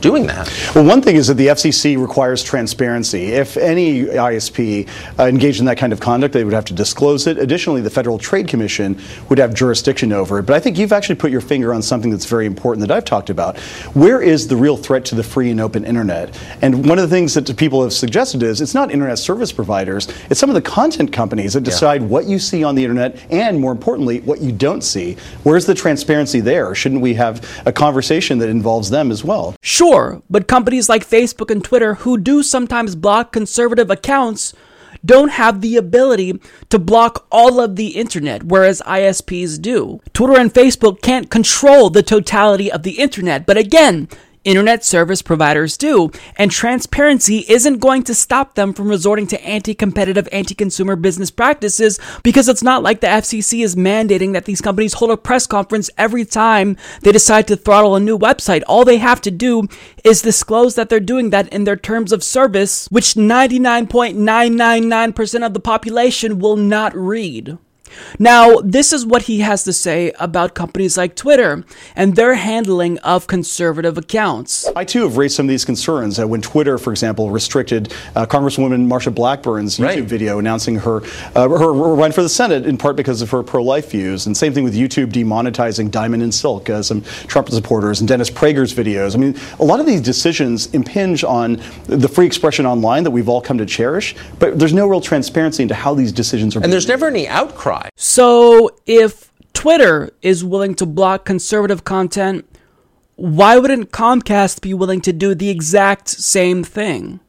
doing that? Well, one thing is that the FCC requires transparency. If any ISP uh, engaged in that kind of conduct, they would have to disclose it. Additionally, the Federal Trade Commission would have jurisdiction over it. But I think you've actually put your finger on something that's very important that I've talked about. Where is the real threat to the free and open internet? And one of the things that people have suggested is it's not internet service providers, it's some of the content companies that decide what you see on the internet and, more importantly, what you don't see. Where's the transparency there? Shouldn't we have a conversation that involves them as well? Sure. Sure, but companies like Facebook and Twitter, who do sometimes block conservative accounts, don't have the ability to block all of the internet, whereas ISPs do. Twitter and Facebook can't control the totality of the internet, but again, internet service providers do, and transparency isn't going to stop them from resorting to anti competitive, anti consumer business practices because it's not like the FCC is mandating that these companies hold a press conference every time they decide to throttle a new website. All they have to do is disclose that they're doing that in their terms of service, which 99.999% of the population will not read. Now, this is what he has to say about companies like Twitter and their handling of conservative accounts. I too have raised some of these concerns. Uh, when Twitter, for example, restricted uh, Congresswoman Marsha Blackburn's YouTube Right. video announcing her, uh, her her run for the Senate in part because of her pro-life views, and same thing with YouTube demonetizing Diamond and Silk, uh, some Trump supporters, and Dennis Prager's videos. I mean, a lot of these decisions impinge on the free expression online that we've all come to cherish, but there's no real transparency into how these decisions are. Made. And there's never any outcry. So, if Twitter is willing to block conservative content, why wouldn't Comcast be willing to do the exact same thing?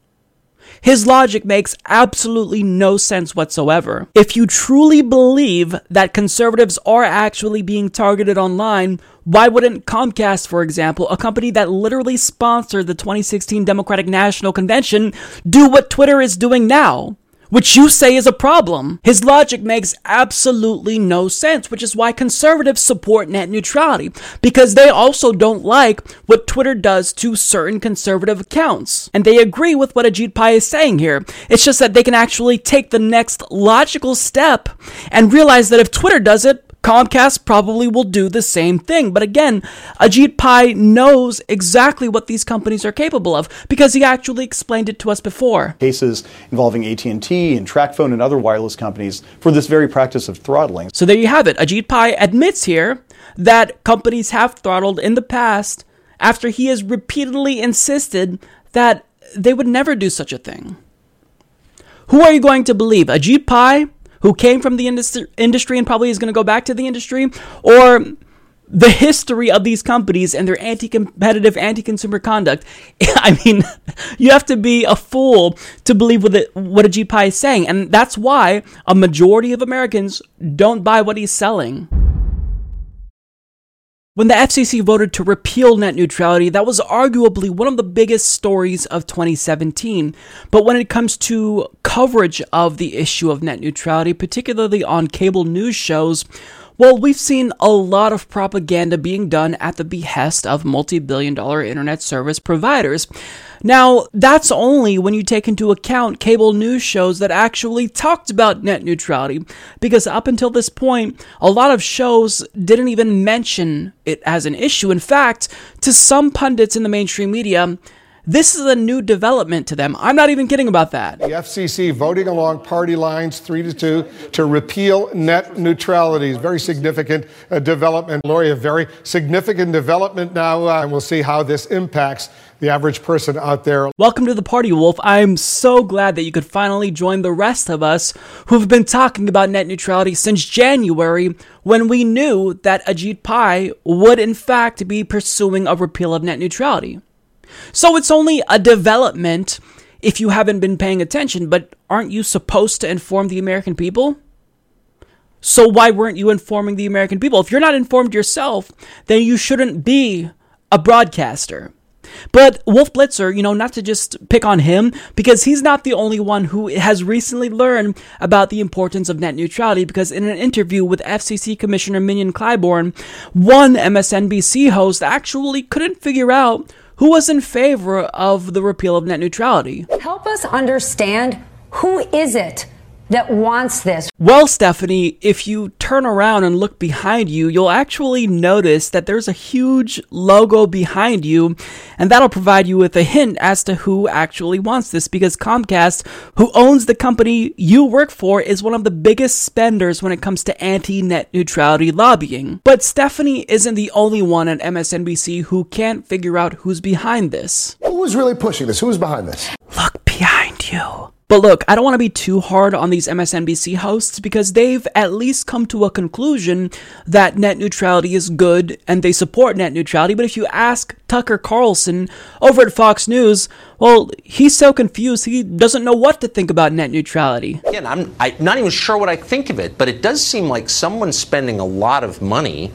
His logic makes absolutely no sense whatsoever. If you truly believe that conservatives are actually being targeted online, why wouldn't Comcast, for example, a company that literally sponsored the 2016 Democratic National Convention, do what Twitter is doing now? Which you say is a problem. His logic makes absolutely no sense, which is why conservatives support net neutrality, because they also don't like what Twitter does to certain conservative accounts. And they agree with what Ajit Pai is saying here. It's just that they can actually take the next logical step and realize that if Twitter does it, Comcast probably will do the same thing. But again, Ajit Pai knows exactly what these companies are capable of because he actually explained it to us before. cases involving AT&T and TracFone and other wireless companies for this very practice of throttling. So there you have it. Ajit Pai admits here that companies have throttled in the past after he has repeatedly insisted that they would never do such a thing. Who are you going to believe? Ajit Pai, who came from the industry, industry and probably is going to go back to the industry, or the history of these companies and their anti-competitive, anti-consumer conduct. (laughs) I mean, (laughs) you have to be a fool to believe what, what Ajit Pai is saying, and that's why a majority of Americans don't buy what he's selling. When the FCC voted to repeal net neutrality, that was arguably one of the biggest stories of 2017. But when it comes to coverage of the issue of net neutrality, particularly on cable news shows, well, we've seen a lot of propaganda being done at the behest of multi billion dollar internet service providers. Now, that's only when you take into account cable news shows that actually talked about net neutrality, because up until this point, a lot of shows didn't even mention it as an issue. In fact, to some pundits in the mainstream media, this is a new development to them. I'm not even kidding about that. The FCC voting along party lines, three to two, to repeal net neutrality is very significant uh, development. Lori, a very significant development now, uh, and we'll see how this impacts the average person out there. Welcome to the party, Wolf. I'm so glad that you could finally join the rest of us who've been talking about net neutrality since January when we knew that Ajit Pai would in fact be pursuing a repeal of net neutrality. So it's only a development if you haven't been paying attention, but aren't you supposed to inform the American people? So why weren't you informing the American people? If you're not informed yourself, then you shouldn't be a broadcaster. But Wolf Blitzer, you know, not to just pick on him, because he's not the only one who has recently learned about the importance of net neutrality, because in an interview with FCC Commissioner Mignon Clyburn, one MSNBC host actually couldn't figure out who was in favor of the repeal of net neutrality. Help us understand who is it that wants this. Well, Stephanie, if you turn around and look behind you, you'll actually notice that there's a huge logo behind you, and that'll provide you with a hint as to who actually wants this because Comcast, who owns the company you work for, is one of the biggest spenders when it comes to anti net neutrality lobbying. But Stephanie isn't the only one at MSNBC who can't figure out who's behind this. Who was really pushing this? Who was behind this? Look behind you. But look, I don't want to be too hard on these MSNBC hosts because they've at least come to a conclusion that net neutrality is good and they support net neutrality. But if you ask Tucker Carlson over at Fox News, well, he's so confused he doesn't know what to think about net neutrality. Again, I'm, I'm not even sure what I think of it, but it does seem like someone's spending a lot of money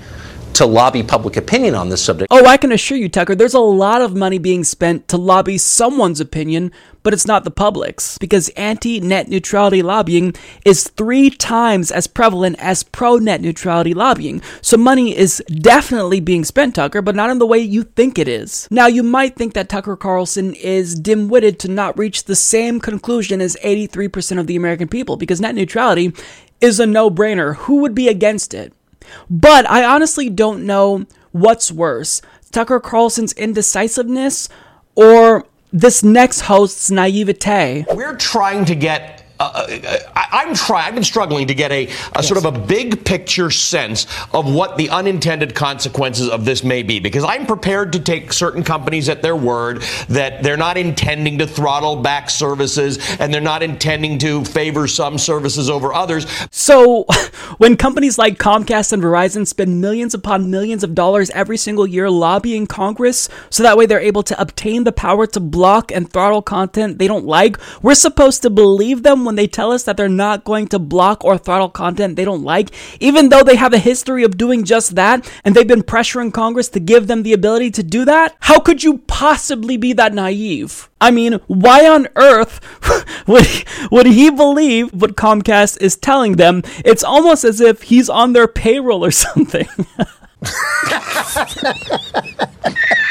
to lobby public opinion on this subject. Oh, I can assure you, Tucker, there's a lot of money being spent to lobby someone's opinion, but it's not the public's. Because anti net neutrality lobbying is three times as prevalent as pro net neutrality lobbying. So money is definitely being spent, Tucker, but not in the way you think it is. Now, you might think that Tucker Carlson is dim witted to not reach the same conclusion as 83% of the American people, because net neutrality is a no brainer. Who would be against it? But I honestly don't know what's worse Tucker Carlson's indecisiveness or this next host's naivete. We're trying to get Uh, uh, uh, I, am trying. I've been struggling to get a, a yes. sort of a big picture sense of what the unintended consequences of this may be, because I'm prepared to take certain companies at their word that they're not intending to throttle back services and they're not intending to favor some services over others. So, (laughs) when companies like Comcast and Verizon spend millions upon millions of dollars every single year lobbying Congress, so that way they're able to obtain the power to block and throttle content they don't like, we're supposed to believe them when they tell us that they're not going to block or throttle content they don't like, even though they have a history of doing just that and they've been pressuring Congress to give them the ability to do that? How could you possibly be that naive? I mean, why on earth (laughs) would he, would he believe what Comcast is telling them? It's almost as if he's on their payroll or (laughs) something. (laughs)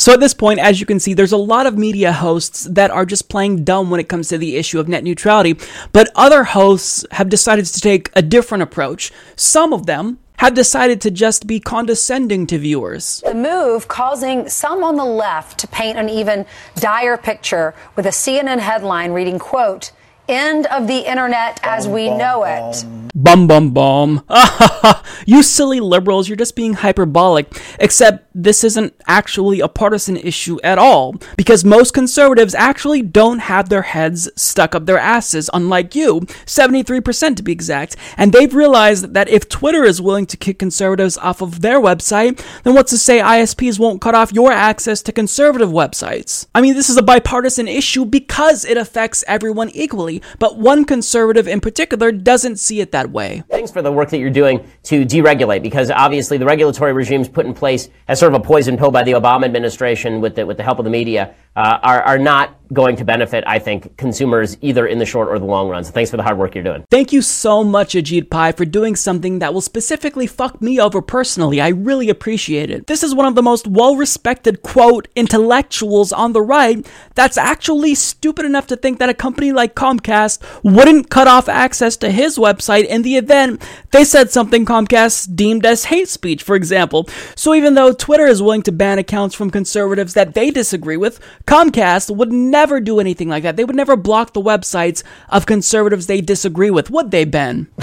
So at this point, as you can see, there's a lot of media hosts that are just playing dumb when it comes to the issue of net neutrality, but other hosts have decided to take a different approach. Some of them have decided to just be condescending to viewers. The move causing some on the left to paint an even dire picture with a CNN headline reading, quote, end of the internet as we know it. Bum bum bum. (laughs) you silly liberals, you're just being hyperbolic. Except this isn't actually a partisan issue at all. Because most conservatives actually don't have their heads stuck up their asses, unlike you. 73% to be exact. And they've realized that if Twitter is willing to kick conservatives off of their website, then what's to say ISPs won't cut off your access to conservative websites? I mean, this is a bipartisan issue because it affects everyone equally but one conservative in particular doesn't see it that way. Thanks for the work that you're doing to deregulate, because obviously the regulatory regimes put in place as sort of a poison pill by the Obama administration with the, with the help of the media uh, are, are not going to benefit, I think, consumers either in the short or the long run. So thanks for the hard work you're doing. Thank you so much, Ajit Pai, for doing something that will specifically fuck me over personally. I really appreciate it. This is one of the most well respected, quote, intellectuals on the right that's actually stupid enough to think that a company like Comcast wouldn't cut off access to his website in the event they said something Comcast deemed as hate speech, for example. So even though Twitter is willing to ban accounts from conservatives that they disagree with, Comcast would never do anything like that. They would never block the websites of conservatives they disagree with, would they, Ben? (laughs)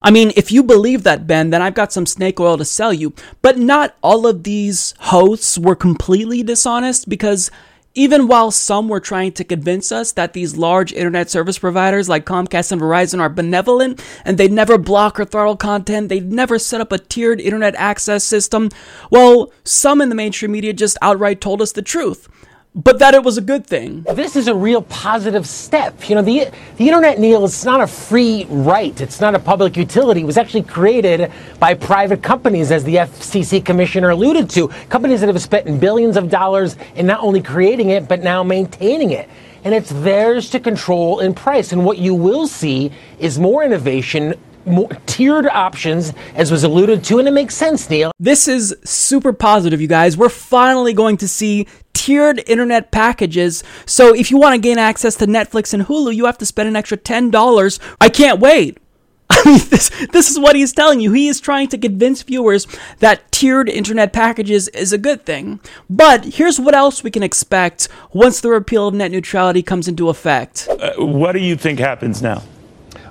I mean, if you believe that, Ben, then I've got some snake oil to sell you. But not all of these hosts were completely dishonest because even while some were trying to convince us that these large internet service providers like Comcast and Verizon are benevolent and they'd never block or throttle content, they'd never set up a tiered internet access system, well, some in the mainstream media just outright told us the truth but that it was a good thing. This is a real positive step. You know, the the internet, Neil, is not a free right. It's not a public utility. It was actually created by private companies, as the FCC commissioner alluded to. Companies that have spent billions of dollars in not only creating it but now maintaining it. And it's theirs to control in price. And what you will see is more innovation more tiered options, as was alluded to, and it makes sense, Neil. This is super positive, you guys. We're finally going to see tiered internet packages. So if you want to gain access to Netflix and Hulu, you have to spend an extra $10. I can't wait. (laughs) I mean, this, this is what he's telling you. He is trying to convince viewers that tiered internet packages is a good thing. But here's what else we can expect once the repeal of net neutrality comes into effect. Uh, what do you think happens now?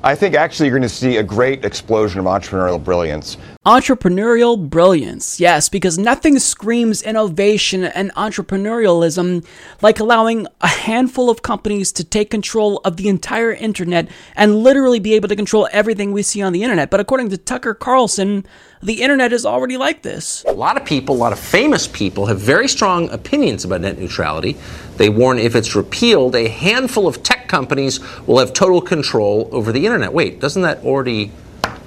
I think actually you're going to see a great explosion of entrepreneurial brilliance. Entrepreneurial brilliance, yes, because nothing screams innovation and entrepreneurialism like allowing a handful of companies to take control of the entire internet and literally be able to control everything we see on the internet. But according to Tucker Carlson, the internet is already like this. A lot of people, a lot of famous people, have very strong opinions about net neutrality. They warn if it's repealed, a handful of tech companies will have total control over the internet. Wait, doesn't that already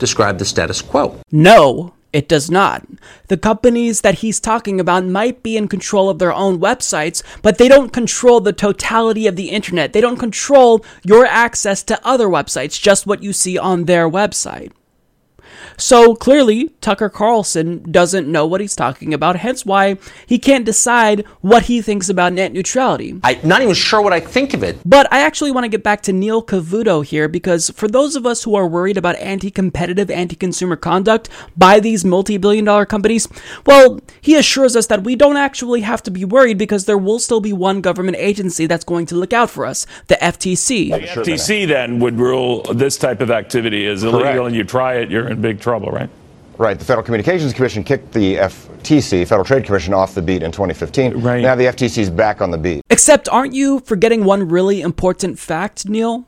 describe the status quo? No. It does not. The companies that he's talking about might be in control of their own websites, but they don't control the totality of the internet. They don't control your access to other websites, just what you see on their website. So clearly, Tucker Carlson doesn't know what he's talking about, hence why he can't decide what he thinks about net neutrality. I'm not even sure what I think of it. But I actually want to get back to Neil Cavuto here because for those of us who are worried about anti competitive, anti consumer conduct by these multi billion dollar companies, well, he assures us that we don't actually have to be worried because there will still be one government agency that's going to look out for us the FTC. The FTC then would rule this type of activity as illegal Correct. and you try it, you're in big trouble, right? Right. The Federal Communications Commission kicked the FTC, Federal Trade Commission, off the beat in 2015. Right. Now the FTC is back on the beat. Except, aren't you forgetting one really important fact, Neil?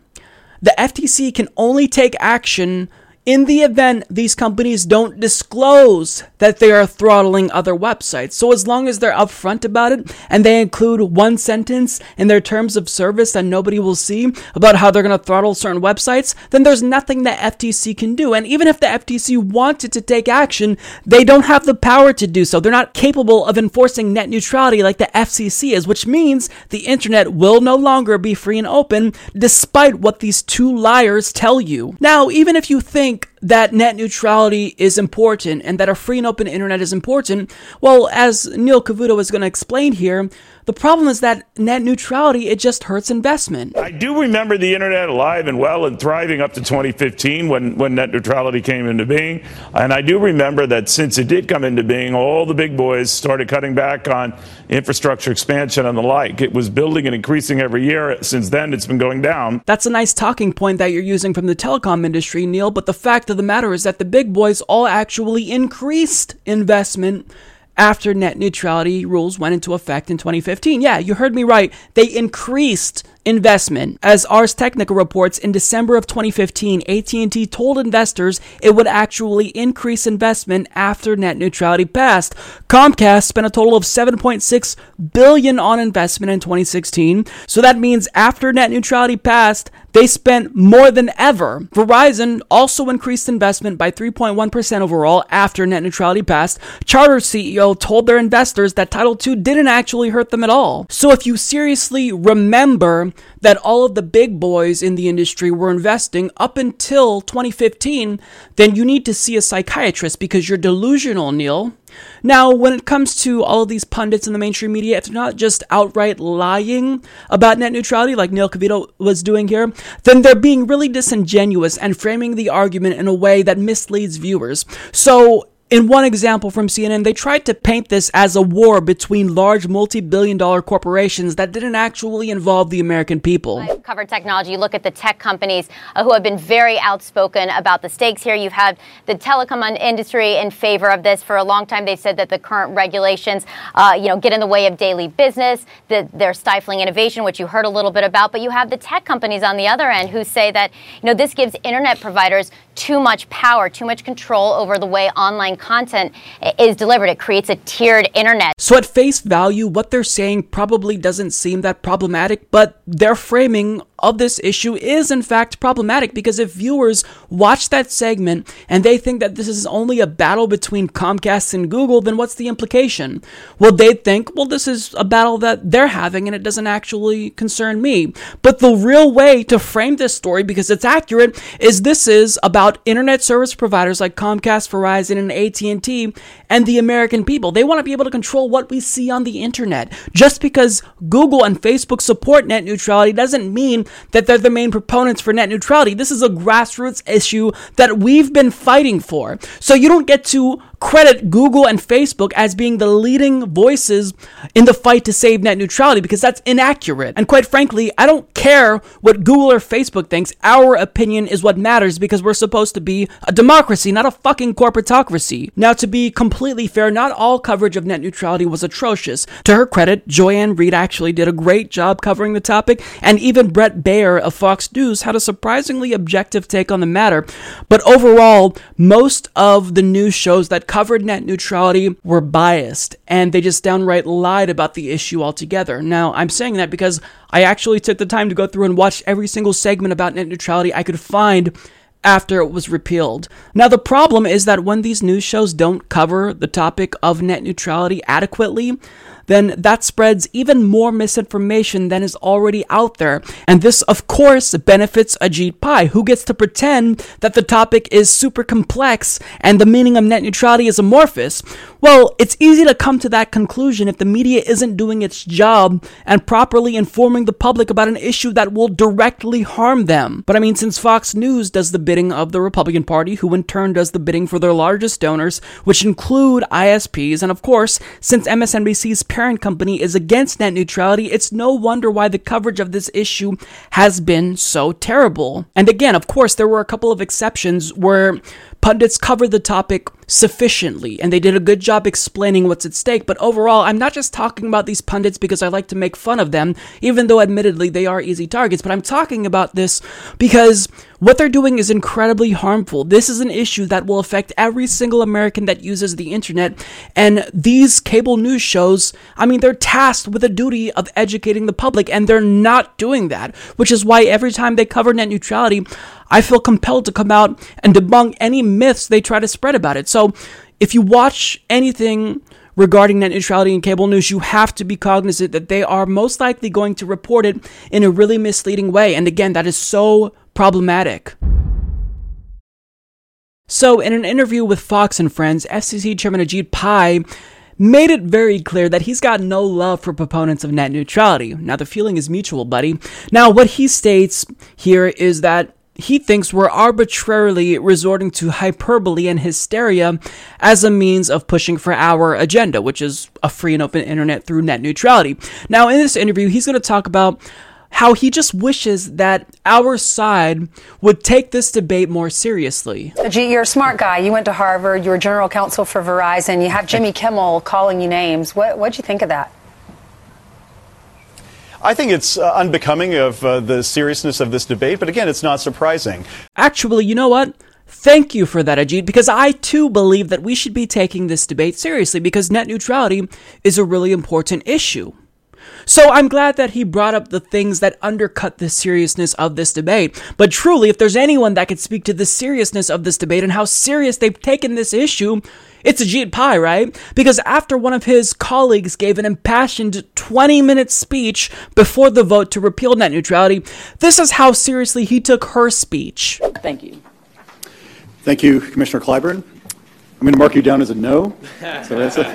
The FTC can only take action in the event these companies don't disclose that they are throttling other websites. So as long as they're upfront about it and they include one sentence in their terms of service that nobody will see about how they're going to throttle certain websites, then there's nothing the FTC can do. And even if the FTC wanted to take action, they don't have the power to do so. They're not capable of enforcing net neutrality like the FCC is, which means the internet will no longer be free and open despite what these two liars tell you. Now, even if you think that net neutrality is important and that a free and open internet is important, well, as Neil Cavuto is going to explain here, the problem is that net neutrality, it just hurts investment. I do remember the internet alive and well and thriving up to 2015 when, when net neutrality came into being. And I do remember that since it did come into being, all the big boys started cutting back on infrastructure expansion and the like. It was building and increasing every year. Since then, it's been going down. That's a nice talking point that you're using from the telecom industry, Neil, but the fact of the matter is that the big boys all actually increased investment after net neutrality rules went into effect in 2015. Yeah, you heard me right. They increased investment. As Ars Technica reports, in December of 2015, AT&T told investors it would actually increase investment after net neutrality passed. Comcast spent a total of 7.6 billion on investment in 2016. So that means after net neutrality passed, they spent more than ever. Verizon also increased investment by 3.1% overall after net neutrality passed. Charter CEO told their investors that Title II didn't actually hurt them at all. So if you seriously remember that all of the big boys in the industry were investing up until 2015, then you need to see a psychiatrist because you're delusional, Neil. Now, when it comes to all of these pundits in the mainstream media, if they're not just outright lying about net neutrality like Neil Cavuto was doing here, then they're being really disingenuous and framing the argument in a way that misleads viewers. So, In one example from CNN, they tried to paint this as a war between large multi billion dollar corporations that didn't actually involve the American people. Covered technology. You look at the tech companies uh, who have been very outspoken about the stakes here. You've had the telecom industry in favor of this for a long time. They said that the current regulations, uh, you know, get in the way of daily business, that they're stifling innovation, which you heard a little bit about. But you have the tech companies on the other end who say that, you know, this gives internet providers too much power, too much control over the way online content is delivered. It creates a tiered internet. So, at face value, what they're saying probably doesn't seem that problematic, but their framing of this issue is in fact problematic because if viewers watch that segment and they think that this is only a battle between Comcast and Google, then what's the implication? Well, they think, well, this is a battle that they're having and it doesn't actually concern me. But the real way to frame this story, because it's accurate, is this is about internet service providers like Comcast, Verizon, and AT&T and the American people. They want to be able to control what we see on the internet. Just because Google and Facebook support net neutrality doesn't mean that they're the main proponents for net neutrality. This is a grassroots issue that we've been fighting for. So you don't get to credit Google and Facebook as being the leading voices in the fight to save net neutrality because that's inaccurate. And quite frankly, I don't care what Google or Facebook thinks. Our opinion is what matters because we're supposed to be a democracy, not a fucking corporatocracy. Now, to be completely fair, not all coverage of net neutrality was atrocious. To her credit, Joy-Ann Reid actually did a great job covering the topic, and even Bret Baier of Fox News had a surprisingly objective take on the matter. But overall, most of the news shows that covered net neutrality were biased and they just downright lied about the issue altogether. Now, I'm saying that because I actually took the time to go through and watch every single segment about net neutrality I could find after it was repealed. Now, the problem is that when these news shows don't cover the topic of net neutrality adequately, then that spreads even more misinformation than is already out there. And this, of course, benefits Ajit Pai, who gets to pretend that the topic is super complex and the meaning of net neutrality is amorphous. Well, it's easy to come to that conclusion if the media isn't doing its job and properly informing the public about an issue that will directly harm them. But I mean, since Fox News does the bidding of the Republican Party, who in turn does the bidding for their largest donors, which include ISPs, and of course, since MSNBC's parent company is against net neutrality, it's no wonder why the coverage of this issue has been so terrible. And again, of course, there were a couple of exceptions where pundits covered the topic sufficiently and they did a good job explaining what's at stake. But overall, I'm not just talking about these pundits because I like to make fun of them, even though admittedly they are easy targets, but I'm talking about this because what they're doing is incredibly harmful. This is an issue that will affect every single American that uses the internet. And these cable news shows, I mean, they're tasked with a duty of educating the public, and they're not doing that, which is why every time they cover net neutrality, I feel compelled to come out and debunk any myths they try to spread about it. So if you watch anything regarding net neutrality in cable news, you have to be cognizant that they are most likely going to report it in a really misleading way. And again, that is so problematic. So, in an interview with Fox and Friends, FCC Chairman Ajit Pai made it very clear that he's got no love for proponents of net neutrality. Now, the feeling is mutual, buddy. Now, what he states here is that he thinks we're arbitrarily resorting to hyperbole and hysteria as a means of pushing for our agenda, which is a free and open internet through net neutrality. Now, in this interview, he's going to talk about how he just wishes that our side would take this debate more seriously. Ajit, you're a smart guy. You went to Harvard. You were general counsel for Verizon. You have Jimmy Kimmel calling you names. What what'd you think of that? I think it's uh, unbecoming of uh, the seriousness of this debate, but again, it's not surprising. Actually, you know what? Thank you for that, Ajit, because I too believe that we should be taking this debate seriously because net neutrality is a really important issue. So I'm glad that he brought up the things that undercut the seriousness of this debate. But truly, if there's anyone that could speak to the seriousness of this debate and how serious they've taken this issue, it's Ajit Pai, right? Because after one of his colleagues gave an impassioned 20 minute speech before the vote to repeal net neutrality, this is how seriously he took her speech. Thank you. Thank you, Commissioner Clyburn. I'm going to mark you down as a no. So that's a, (laughs)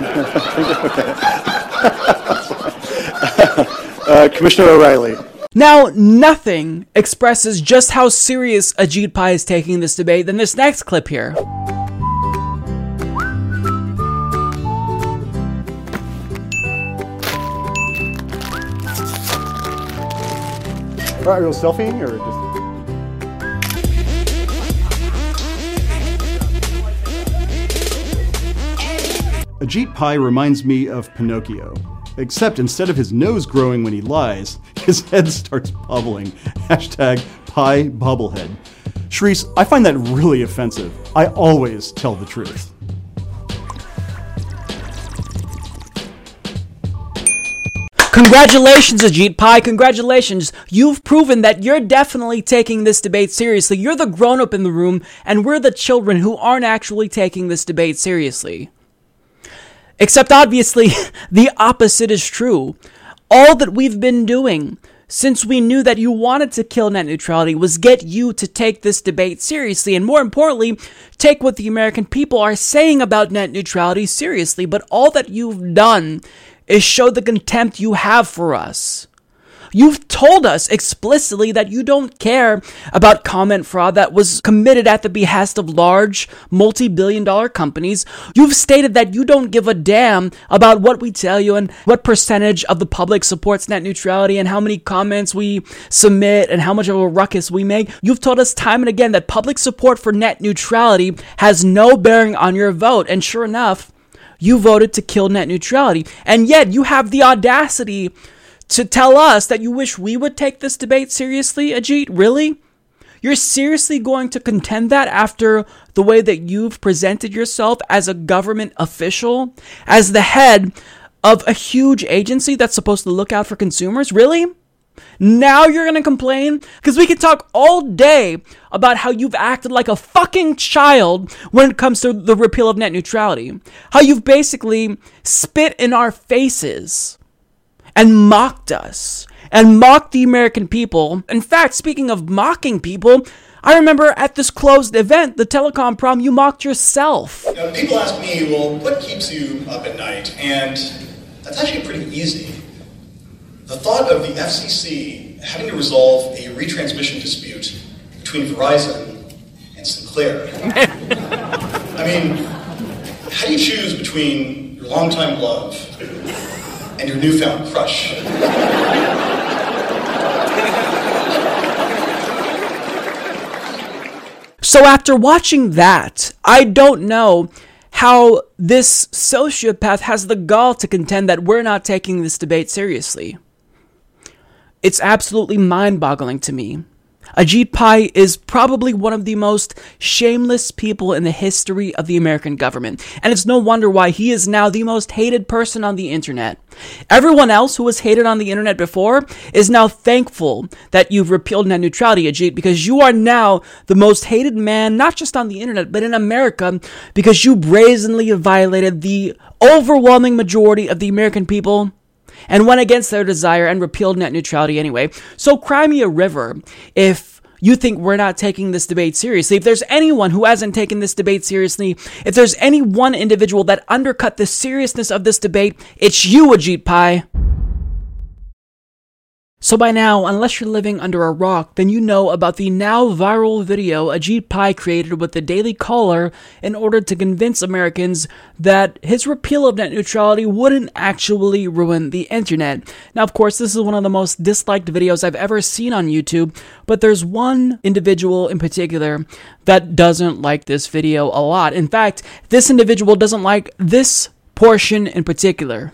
(laughs) uh, Commissioner O'Rielly. Now, nothing expresses just how serious Ajit Pai is taking this debate than this next clip here. You selfieing or just? Ajit Pai reminds me of Pinocchio, except instead of his nose growing when he lies, (laughs) his head starts bubbling. (laughs) Hashtag Pai Bubblehead. Shreese, I find that really offensive. I always tell the truth. Congratulations, Ajit Pai. Congratulations. You've proven that you're definitely taking this debate seriously. You're the grown up in the room, and we're the children who aren't actually taking this debate seriously. Except obviously, (laughs) the opposite is true. All that we've been doing since we knew that you wanted to kill net neutrality was get you to take this debate seriously and more importantly take what the american people are saying about net neutrality seriously but all that you've done is show the contempt you have for us You've told us explicitly that you don't care about comment fraud that was committed at the behest of large, multi billion dollar companies. You've stated that you don't give a damn about what we tell you and what percentage of the public supports net neutrality and how many comments we submit and how much of a ruckus we make. You've told us time and again that public support for net neutrality has no bearing on your vote. And sure enough, you voted to kill net neutrality. And yet you have the audacity to tell us that you wish we would take this debate seriously, Ajit? Really? You're seriously going to contend that after the way that you've presented yourself as a government official, as the head of a huge agency that's supposed to look out for consumers? Really? Now you're gonna complain? Because we could talk all day about how you've acted like a fucking child when it comes to the repeal of net neutrality. How you've basically spit in our faces and mocked us and mocked the American people. In fact, speaking of mocking people, I remember at this closed event, the telecom prom, you mocked yourself. You know, people ask me, well, what keeps you up at night? And that's actually pretty easy. The thought of the FCC having to resolve a retransmission dispute between Verizon and Sinclair. I mean, how do you choose between your longtime love and your newfound crush. So after watching that, I don't know how this sociopath has the gall to contend that we're not taking this debate seriously. It's absolutely mind boggling to me. Ajit Pai is probably one of the most shameless people in the history of the American government, and it's no wonder why he is now the most hated person on the internet. Everyone else who was hated on the internet before is now thankful that you've repealed net neutrality, Ajit, because you are now the most hated man, not just on the internet, but in America, because you brazenly violated the overwhelming majority of the American people and went against their desire and repealed net neutrality anyway. So cry me a river if you think we're not taking this debate seriously. If there's anyone who hasn't taken this debate seriously, if there's any one individual that undercut the seriousness of this debate, it's you, Ajit Pai. So by now, unless you're living under a rock, then you know about the now viral video Ajit Pai created with the Daily Caller in order to convince Americans that his repeal of net neutrality wouldn't actually ruin the internet. Now, of course, this is one of the most disliked videos I've ever seen on YouTube, but there's one individual in particular that doesn't like this video a lot. In fact, this individual doesn't like this portion in particular.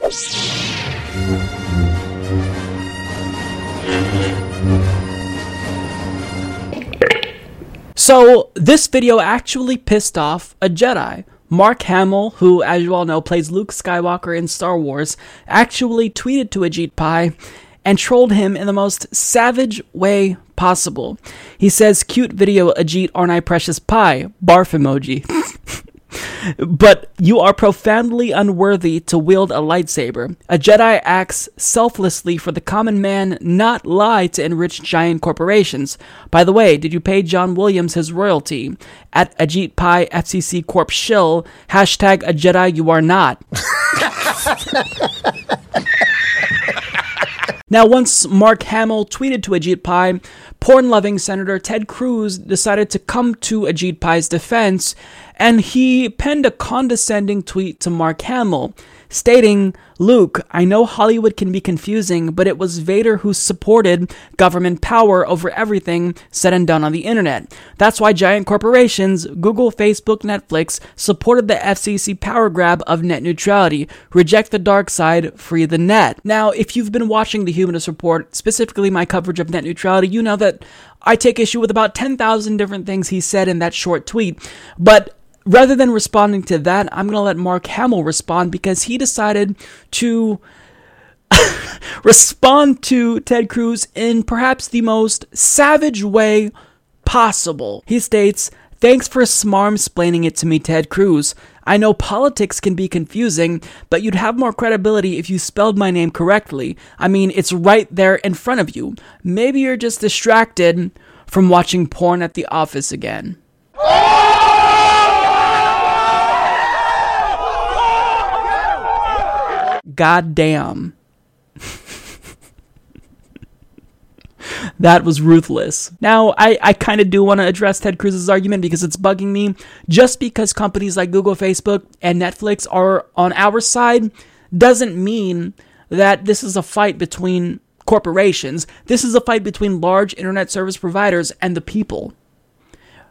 So, this video actually pissed off a Jedi. Mark Hamill, who, as you all know, plays Luke Skywalker in Star Wars, actually tweeted to Ajit Pai and trolled him in the most savage way possible. He says, Cute video, Ajit, aren't I precious pie? Barf emoji. (laughs) but you are profoundly unworthy to wield a lightsaber. A Jedi acts selflessly for the common man, not lie to enrich giant corporations. By the way, did you pay John Williams his royalty? At Ajit Pai FCC Corp shill, hashtag a Jedi you are not. (laughs) Now, once Mark Hamill tweeted to Ajit Pai, porn loving Senator Ted Cruz decided to come to Ajit Pai's defense and he penned a condescending tweet to Mark Hamill stating, Luke, I know Hollywood can be confusing, but it was Vader who supported government power over everything said and done on the internet. That's why giant corporations, Google, Facebook, Netflix, supported the FCC power grab of net neutrality. Reject the dark side, free the net. Now, if you've been watching the Humanist Report, specifically my coverage of net neutrality, you know that I take issue with about 10,000 different things he said in that short tweet. But rather than responding to that, I'm going to let Mark Hamill respond because he decided to (laughs) respond to Ted Cruz in perhaps the most savage way possible. He states, Thanks for smarm splaining it to me, Ted Cruz. I know politics can be confusing, but you'd have more credibility if you spelled my name correctly. I mean, it's right there in front of you. Maybe you're just distracted from watching porn at the office again. (laughs) Oh! God damn. that was ruthless. Now, I, I kind of do want to address Ted Cruz's argument because it's bugging me. Just because companies like Google, Facebook, and Netflix are on our side doesn't mean that this is a fight between corporations. This is a fight between large internet service providers and the people.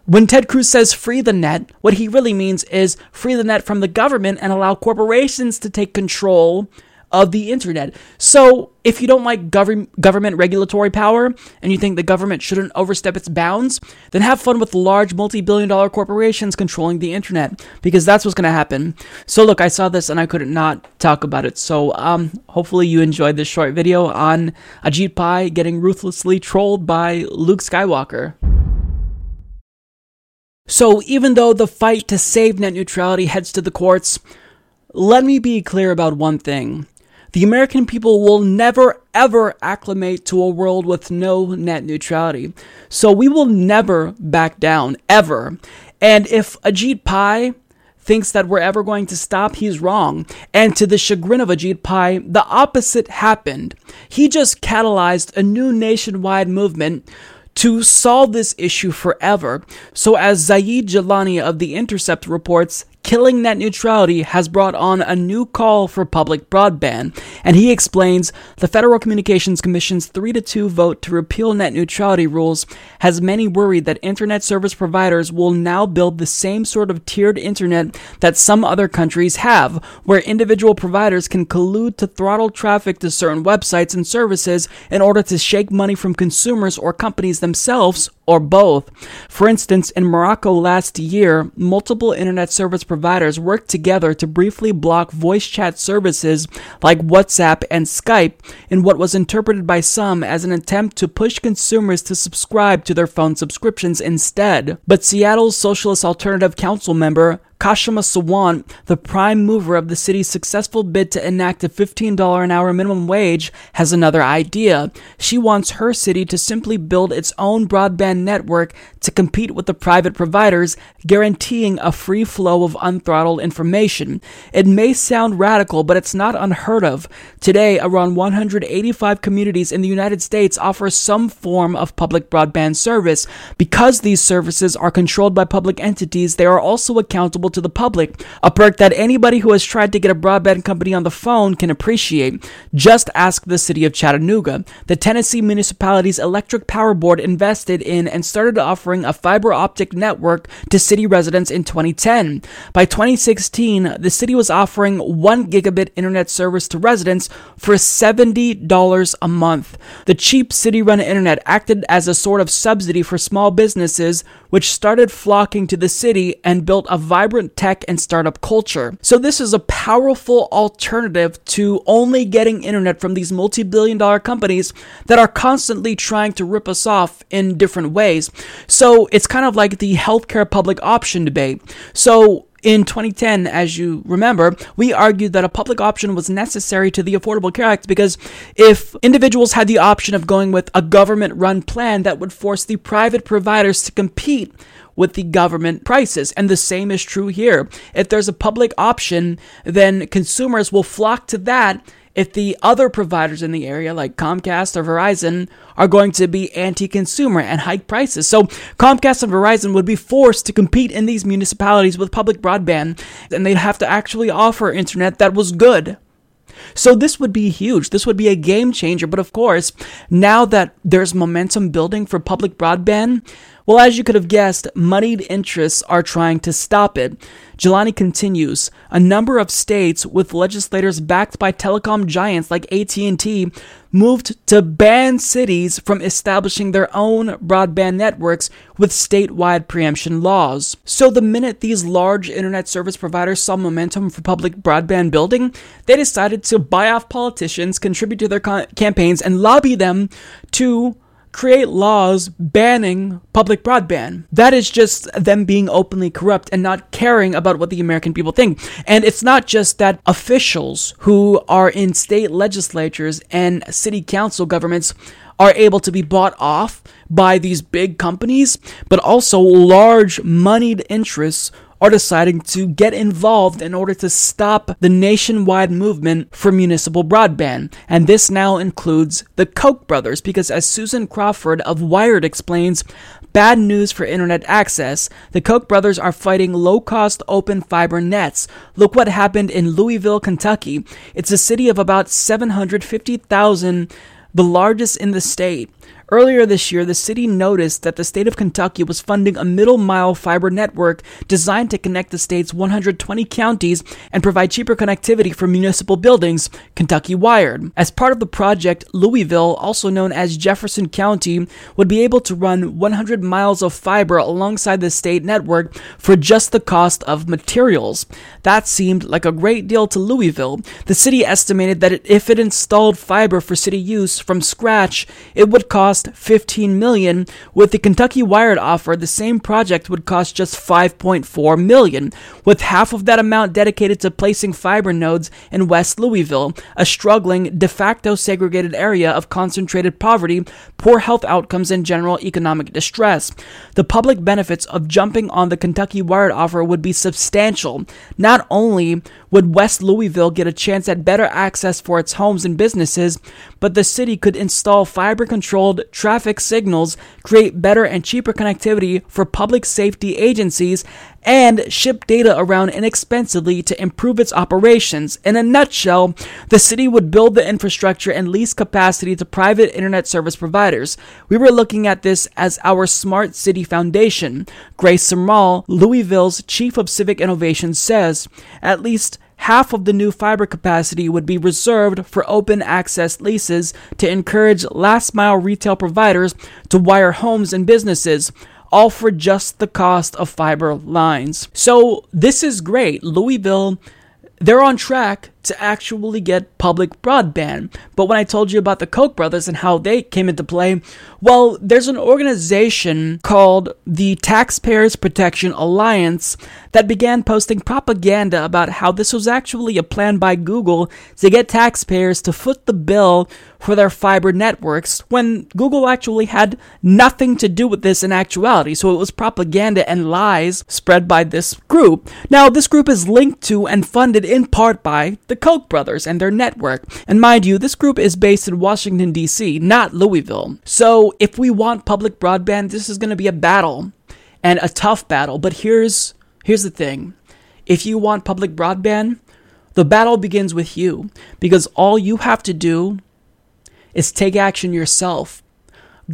When Ted Cruz says free the net, what he really means is free the net from the government and allow corporations to take control of the internet. So, if you don't like gov- government regulatory power and you think the government shouldn't overstep its bounds, then have fun with large multi billion dollar corporations controlling the internet because that's what's going to happen. So, look, I saw this and I couldn't not talk about it. So, um, hopefully, you enjoyed this short video on Ajit Pai getting ruthlessly trolled by Luke Skywalker. So, even though the fight to save net neutrality heads to the courts, let me be clear about one thing. The American people will never ever acclimate to a world with no net neutrality. So we will never back down, ever. And if Ajit Pai thinks that we're ever going to stop, he's wrong. And to the chagrin of Ajit Pai, the opposite happened. He just catalyzed a new nationwide movement to solve this issue forever. So, as Zaid Jilani of The Intercept reports, killing net neutrality has brought on a new call for public broadband, and he explains the Federal Communications Commission's 3 to 2 vote to repeal net neutrality rules has many worried that internet service providers will now build the same sort of tiered internet that some other countries have, where individual providers can collude to throttle traffic to certain websites and services in order to shake money from consumers or companies themselves or both. For instance, in Morocco last year, multiple internet service providers worked together to briefly block voice chat services like WhatsApp and Skype in what was interpreted by some as an attempt to push consumers to subscribe to their phone subscriptions instead. But Seattle's Socialist Alternative Council member Kshama Sawant, the prime mover of the city's successful bid to enact a $15 an hour minimum wage, has another idea. She wants her city to simply build its own broadband network to compete with the private providers, guaranteeing a free flow of unthrottled information. It may sound radical, but it's not unheard of. Today, around 185 communities in the United States offer some form of public broadband service. Because these services are controlled by public entities, they are also accountable to the public, a perk that anybody who has tried to get a broadband company on the phone can appreciate. Just ask the city of Chattanooga. The Tennessee Municipality's Electric Power Board invested in and started offering a fiber optic network to city residents in 2010. By 2016, the city was offering 1 gigabit internet service to residents for $70 a month. The cheap city run internet acted as a sort of subsidy for small businesses, which started flocking to the city and built a vibrant tech and startup culture. So, this is a powerful alternative to only getting internet from these multi billion dollar companies that are constantly trying to rip us off in different ways. So, it's kind of like the healthcare public option debate. So, in 2010, as you remember, we argued that a public option was necessary to the Affordable Care Act because if individuals had the option of going with a government run plan that would force the private providers to compete with the government prices. And the same is true here. If there's a public option, then consumers will flock to that if the other providers in the area, like Comcast or Verizon, are going to be anti consumer and hike prices. So Comcast and Verizon would be forced to compete in these municipalities with public broadband, and they'd have to actually offer internet that was good. So this would be huge. This would be a game changer. But of course, now that there's momentum building for public broadband, well, as you could have guessed, moneyed interests are trying to stop it. Jilani continues, a number of states with legislators backed by telecom giants like AT&T moved to ban cities from establishing their own broadband networks with statewide preemption laws. So the minute these large internet service providers saw momentum for public broadband building, they decided to buy off politicians, contribute to their campaigns and lobby them to create laws banning public broadband. That is just them being openly corrupt and not caring about what the American people think. And it's not just that officials who are in state legislatures and city council governments are able to be bought off by these big companies, but also large moneyed interests are deciding to get involved in order to stop the nationwide movement for municipal broadband. And this now includes the Koch brothers, because as Susan Crawford of Wired explains, Bad news for internet access. The Koch brothers are fighting low cost open fiber nets. Look what happened in Louisville, Kentucky. It's a city of about 750,000, the largest in the state. Earlier this year, the city noticed that the state of Kentucky was funding a middle mile fiber network designed to connect the state's 120 counties and provide cheaper connectivity for municipal buildings, Kentucky Wired. As part of the project, Louisville, also known as Jefferson County, would be able to run 100 miles of fiber alongside the state network for just the cost of materials. That seemed like a great deal to Louisville. The city estimated that if it installed fiber for city use from scratch, it would cost cost 15 million. With the Kentucky Wired offer, the same project would cost just 5.4 million, with half of that amount dedicated to placing fiber nodes in West Louisville, a struggling, de facto segregated area of concentrated poverty, poor health outcomes, and general economic distress. The public benefits of jumping on the Kentucky Wired offer would be substantial. Not only would West Louisville get a chance at better access for its homes and businesses, but the city could install fiber controlled traffic signals, create better and cheaper connectivity for public safety agencies, and ship data around inexpensively to improve its operations. In a nutshell, the city would build the infrastructure and lease capacity to private internet service providers. We were looking at this as our Smart City Foundation. Grace Simrall, Louisville's Chief of Civic Innovation, says at least half of the new fiber capacity would be reserved for open access leases to encourage last mile retail providers to wire homes and businesses all for just the cost of fiber lines. So this is great. Louisville, they're on track to actually get public broadband. But when I told you about the Koch brothers and how they came into play, well, there's an organization called the Taxpayers Protection Alliance that began posting propaganda about how this was actually a plan by Google to get taxpayers to foot the bill for their fiber networks when Google actually had nothing to do with this in actuality. So it was propaganda and lies spread by this group. Now, this group is linked to and funded in part by the Koch brothers and their network. And mind you, this group is based in Washington, D.C., not Louisville. So if we want public broadband, this is going to be a battle and a tough battle. But here's here's the thing. If you want public broadband, the battle begins with you because all you have to do is take action yourself.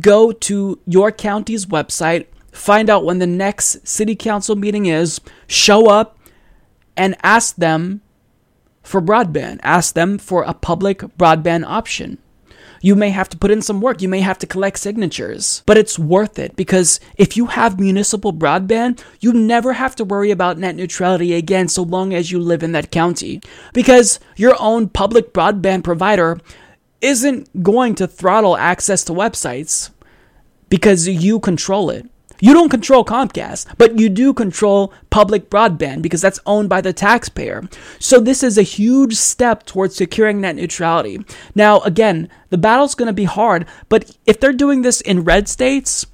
Go to your county's website, find out when the next city council meeting is, show up and ask them for broadband. Ask them for a public broadband option. You may have to put in some work. You may have to collect signatures, but it's worth it because if you have municipal broadband, you never have to worry about net neutrality again so long as you live in that county. Because your own public broadband provider isn't going to throttle access to websites because you control it. You don't control Comcast, but you do control public broadband because that's owned by the taxpayer. So this is a huge step towards securing net neutrality. Now, again, the battle's going to be hard, but if they're doing this in red states,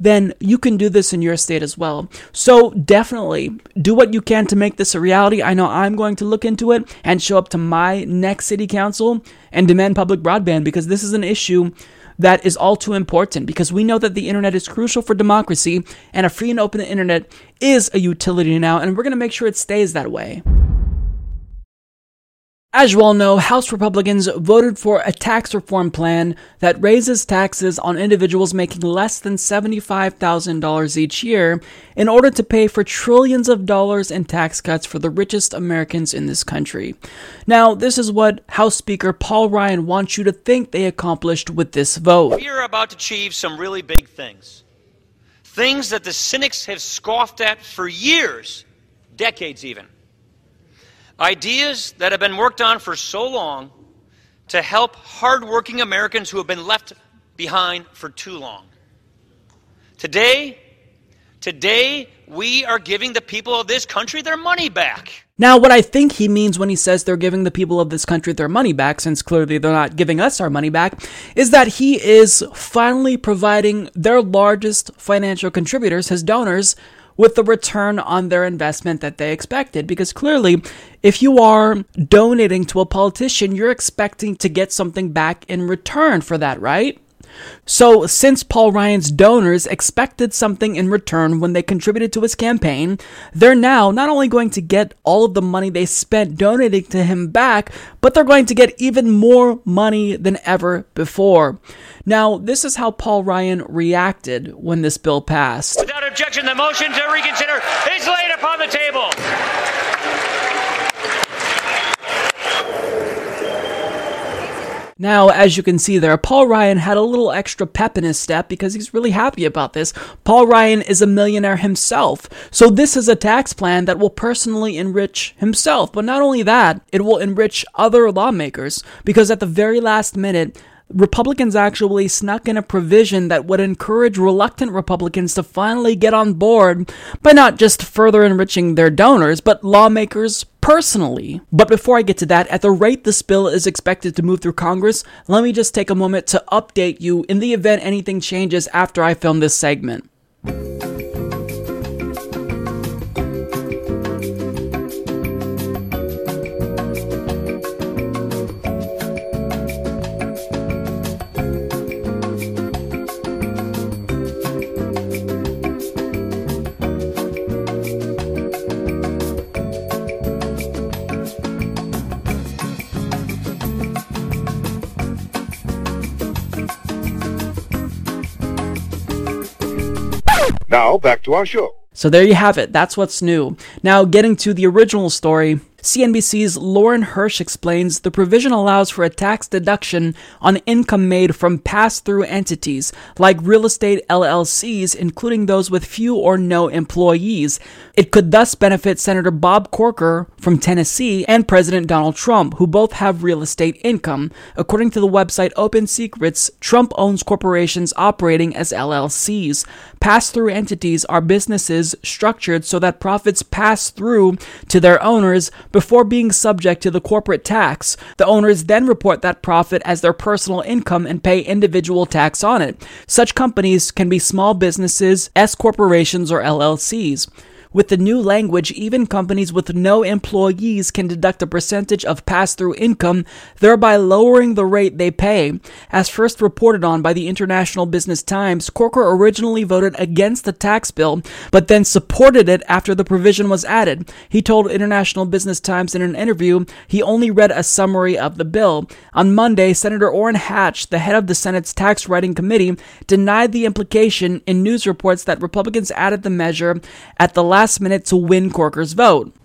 then you can do this in your state as well. So definitely do what you can to make this a reality. I know I'm going to look into it and show up to my next city council and demand public broadband because this is an issue that is all too important because we know that the internet is crucial for democracy and a free and open internet is a utility now, and we're going to make sure it stays that way. As you all know, House Republicans voted for a tax reform plan that raises taxes on individuals making less than $75,000 each year in order to pay for trillions of dollars in tax cuts for the richest Americans in this country. Now, this is what House Speaker Paul Ryan wants you to think they accomplished with this vote. We are about to achieve some really big things. Things that the cynics have scoffed at for years, decades even ideas that have been worked on for so long to help hardworking Americans who have been left behind for too long. Today, today we are giving the people of this country their money back. Now, what I think he means when he says they're giving the people of this country their money back, since clearly they're not giving us our money back, is that he is finally providing their largest financial contributors, his donors, with the return on their investment that they expected. Because clearly, if you are donating to a politician, you're expecting to get something back in return for that, right? So, since Paul Ryan's donors expected something in return when they contributed to his campaign, they're now not only going to get all of the money they spent donating to him back, but they're going to get even more money than ever before. Now, this is how Paul Ryan reacted when this bill passed. Without objection, the motion to reconsider is laid upon the table. Now, as you can see there, Paul Ryan had a little extra pep in his step because he's really happy about this. Paul Ryan is a millionaire himself, so this is a tax plan that will personally enrich himself. But not only that, it will enrich other lawmakers because at the very last minute, Republicans actually snuck in a provision that would encourage reluctant Republicans to finally get on board by not just further enriching their donors, but lawmakers personally. But before I get to that, at the rate this bill is expected to move through Congress, let me just take a moment to update you in the event anything changes after I film this segment. Now, back to our show. So there you have it. That's what's new. Now, getting to the original story, CNBC's Lauren Hirsch explains the provision allows for a tax deduction on income made from pass through entities like real estate LLCs, including those with few or no employees. It could thus benefit Senator Bob Corker from Tennessee and President Donald Trump, who both have real estate income. According to the website Open Secrets, Trump owns corporations operating as LLCs. Pass through entities are businesses structured so that profits pass through to their owners before being subject to the corporate tax. The owners then report that profit as their personal income and pay individual tax on it. Such companies can be small businesses, S corporations, or LLCs. With the new language, even companies with no employees can deduct a percentage of pass through income, thereby lowering the rate they pay. As first reported on by the International Business Times, Corker originally voted against the tax bill, but then supported it after the provision was added. He told International Business Times in an interview he only read a summary of the bill. On Monday, Senator Orrin Hatch, the head of the Senate's Tax Writing Committee, denied the implication in news reports that Republicans added the measure at the last last minute to win Corker's vote. (laughs)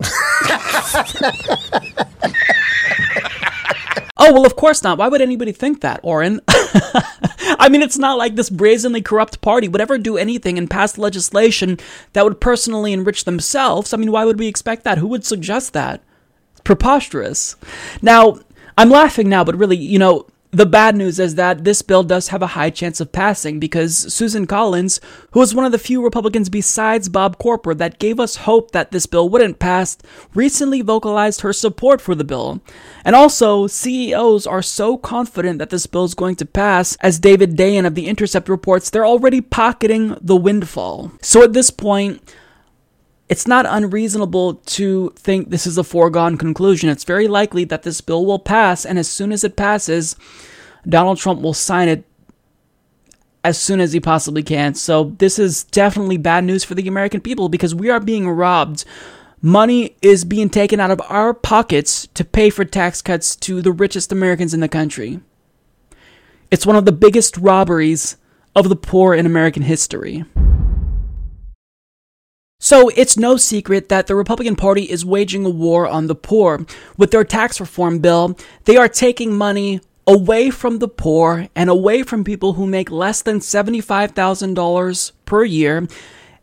Oh, well, of course not. Why would anybody think that, Orrin? (laughs) I mean, it's not like this brazenly corrupt party would ever do anything and pass legislation that would personally enrich themselves. I mean, why would we expect that? Who would suggest that? It's preposterous. Now, I'm laughing now, but really, you know, The bad news is that this bill does have a high chance of passing because Susan Collins, who was one of the few Republicans besides Bob Corker that gave us hope that this bill wouldn't pass, recently vocalized her support for the bill. And also, CEOs are so confident that this bill is going to pass, as David Dayen of The Intercept reports, they're already pocketing the windfall. So at this point, it's not unreasonable to think this is a foregone conclusion. It's very likely that this bill will pass, and as soon as it passes, Donald Trump will sign it as soon as he possibly can. So, this is definitely bad news for the American people because we are being robbed. Money is being taken out of our pockets to pay for tax cuts to the richest Americans in the country. It's one of the biggest robberies of the poor in American history. So it's no secret that the Republican Party is waging a war on the poor. With their tax reform bill, they are taking money away from the poor and away from people who make less than $75,000 per year,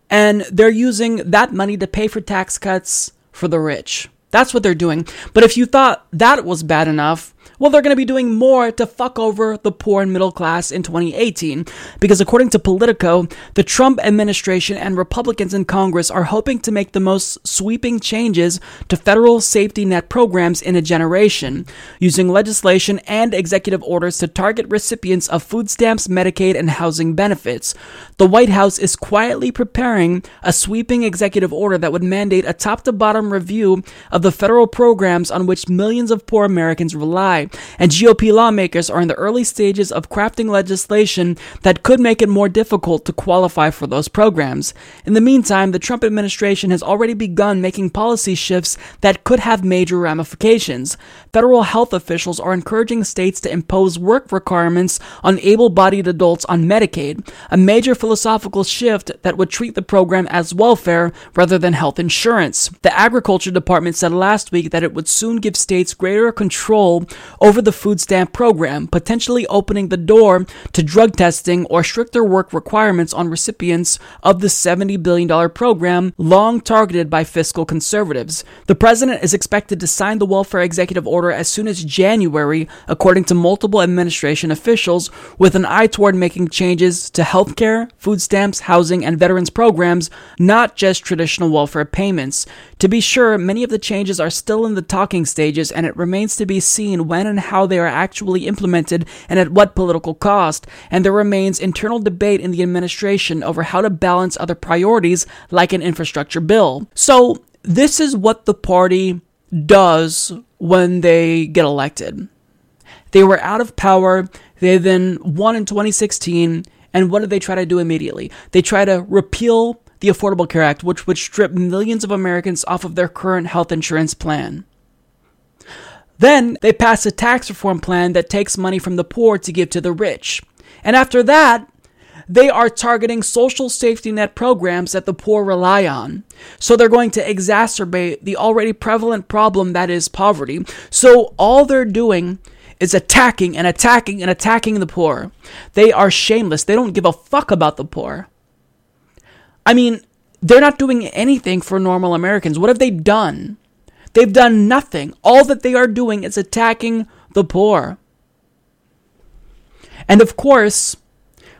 and they're using that money to pay for tax cuts for the rich. That's what they're doing. But if you thought that was bad enough, well, they're going to be doing more to fuck over the poor and middle class in 2018. Because according to Politico, the Trump administration and Republicans in Congress are hoping to make the most sweeping changes to federal safety net programs in a generation, using legislation and executive orders to target recipients of food stamps, Medicaid, and housing benefits. The White House is quietly preparing a sweeping executive order that would mandate a top to bottom review of the federal programs on which millions of poor Americans rely and GOP lawmakers are in the early stages of crafting legislation that could make it more difficult to qualify for those programs. In the meantime, the Trump administration has already begun making policy shifts that could have major ramifications. Federal health officials are encouraging states to impose work requirements on able bodied adults on Medicaid, a major philosophical shift that would treat the program as welfare rather than health insurance. The Agriculture Department said last week that it would soon give states greater control over the food stamp program, potentially opening the door to drug testing or stricter work requirements on recipients of the $70 billion program long targeted by fiscal conservatives. The president is expected to sign the welfare executive order as soon as January, according to multiple administration officials, with an eye toward making changes to healthcare, food stamps, housing, and veterans programs, not just traditional welfare payments. To be sure, many of the changes are still in the talking stages, and it remains to be seen when and how they are actually implemented and at what political cost, and there remains internal debate in the administration over how to balance other priorities like an infrastructure bill. So, this is what the party does when they get elected. They were out of power, they then won in 2016, and what did they try to do immediately? They try to repeal the Affordable Care Act, which would strip millions of Americans off of their current health insurance plan. Then they pass a tax reform plan that takes money from the poor to give to the rich. And after that, they are targeting social safety net programs that the poor rely on. So they're going to exacerbate the already prevalent problem that is poverty. So all they're doing is attacking and attacking and attacking the poor. They are shameless. They don't give a fuck about the poor. I mean, they're not doing anything for normal Americans. What have they done? They've done nothing. All that they are doing is attacking the poor. And of course,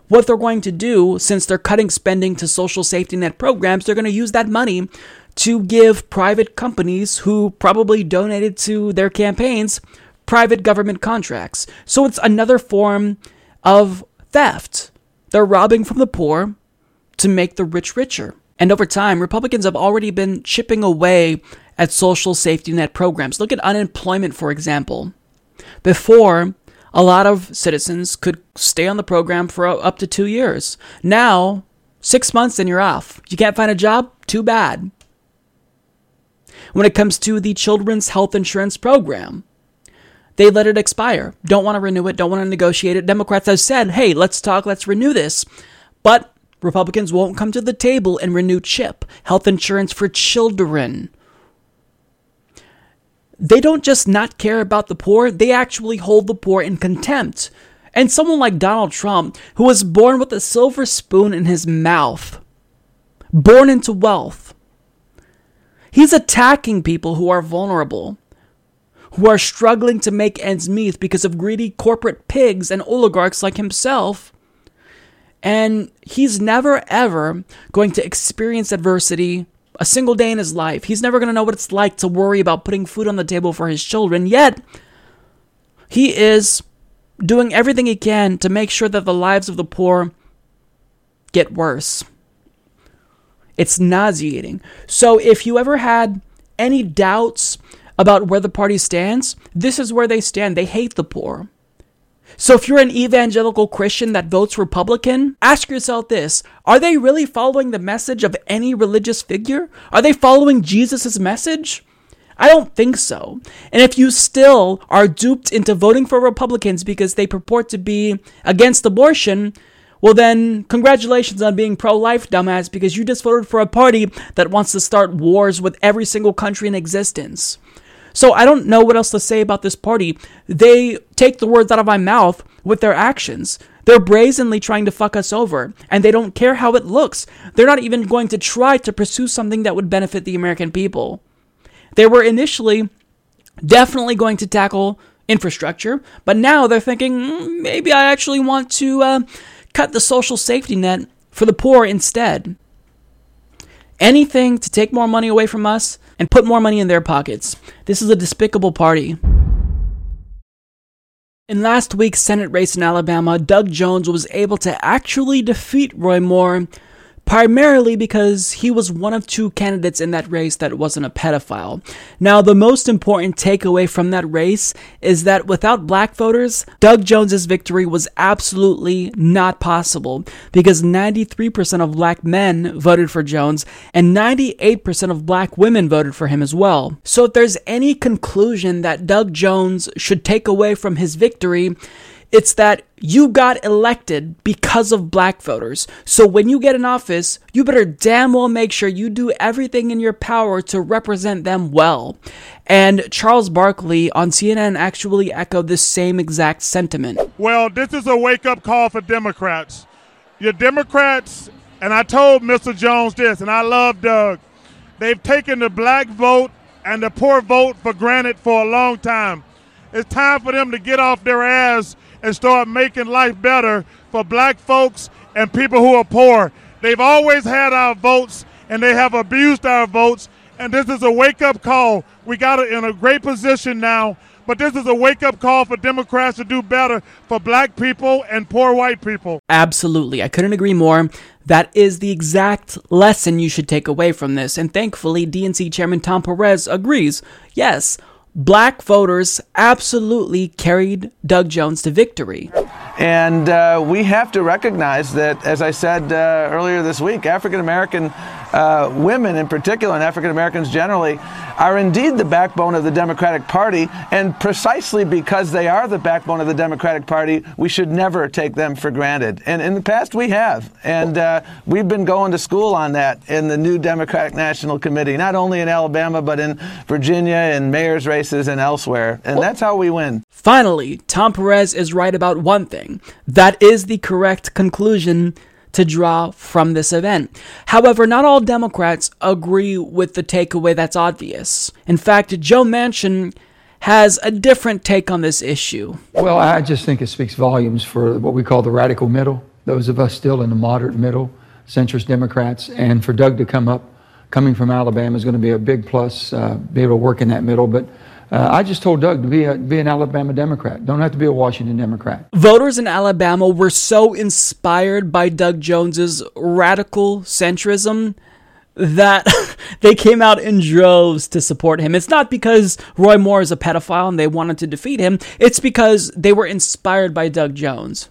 what they're going to do, since they're cutting spending to social safety net programs, they're going to use that money to give private companies who probably donated to their campaigns private government contracts. So it's another form of theft. They're robbing from the poor to make the rich richer. And over time, Republicans have already been chipping away at social safety net programs. Look at unemployment, for example. Before, a lot of citizens could stay on the program for up to two years. Now, six months and you're off. You can't find a job? Too bad. When it comes to the children's health insurance program, they let it expire. Don't want to renew it, don't want to negotiate it. Democrats have said, hey, let's talk, let's renew this. But Republicans won't come to the table and renew CHIP, health insurance for children they don't just not care about the poor, they actually hold the poor in contempt. And someone like Donald Trump, who was born with a silver spoon in his mouth, born into wealth, he's attacking people who are vulnerable, who are struggling to make ends meet because of greedy corporate pigs and oligarchs like himself. And he's never ever going to experience adversity a single day in his life. He's never going to know what it's like to worry about putting food on the table for his children. Yet, he is doing everything he can to make sure that the lives of the poor get worse. It's nauseating. So, if you ever had any doubts about where the party stands, this is where they stand. They hate the poor. So if you're an evangelical Christian that votes Republican, ask yourself this Are they really following the message of any religious figure? Are they following Jesus' message? I don't think so. And if you still are duped into voting for Republicans because they purport to be against abortion, well, then, congratulations on being pro life, dumbass, because you just voted for a party that wants to start wars with every single country in existence. So I don't know what else to say about this party. They take the words out of my mouth with their actions. They're brazenly trying to fuck us over, and they don't care how it looks. They're not even going to try to pursue something that would benefit the American people. They were initially definitely going to tackle infrastructure, but now they're thinking mm, maybe I actually want to uh, cut the social safety net for the poor instead. Anything to take more money away from us and put more money in their pockets. This is a despicable party. In last week's Senate race in Alabama, Doug Jones was able to actually defeat Roy Moore primarily because he was one of two candidates in that race that wasn't a pedophile. Now, the most important takeaway from that race is that without black voters, Doug Jones's victory was absolutely not possible because 93% of black men voted for Jones and 98% of black women voted for him as well. So if there's any conclusion that Doug Jones should take away from his victory, it's that you got elected because of black voters. So when you get in office, you better damn well make sure you do everything in your power to represent them well. And Charles Barkley on CNN actually echoed this same exact sentiment. Well, this is a wake up call for Democrats. Your Democrats, and I told Mr. Jones this, and I love Doug, they've taken the black vote and the poor vote for granted for a long time. It's time for them to get off their ass and start making life better for black folks and people who are poor. They've always had our votes and they have abused our votes. And this is a wake up call. We got it in a great position now, but this is a wake up call for Democrats to do better for black people and poor white people. Absolutely. I couldn't agree more. That is the exact lesson you should take away from this. And thankfully, DNC Chairman Tom Perez agrees. Yes, black voters absolutely carried Doug Jones to victory. And uh, we have to recognize that, as I said uh, earlier this week, African American uh, women in particular, and African Americans generally, are indeed the backbone of the Democratic Party. And precisely because they are the backbone of the Democratic Party, we should never take them for granted. And in the past, we have. And uh, we've been going to school on that in the new Democratic National Committee, not only in Alabama, but in Virginia and mayor's races and elsewhere. And that's how we win. Finally, Tom Perez is right about one thing. That is the correct conclusion to draw from this event. However, not all Democrats agree with the takeaway that's obvious. In fact, Joe Manchin has a different take on this issue. Well, I just think it speaks volumes for what we call the radical middle, those of us still in the moderate middle, centrist Democrats, and for Doug to come up, coming from Alabama, is going to be a big plus, uh, be able to work in that middle. But uh, I just told Doug to be a, be an Alabama Democrat. Don't have to be a Washington Democrat. Voters in Alabama were so inspired by Doug Jones's radical centrism that (laughs) they came out in droves to support him. It's not because Roy Moore is a pedophile and they wanted to defeat him. It's because they were inspired by Doug Jones.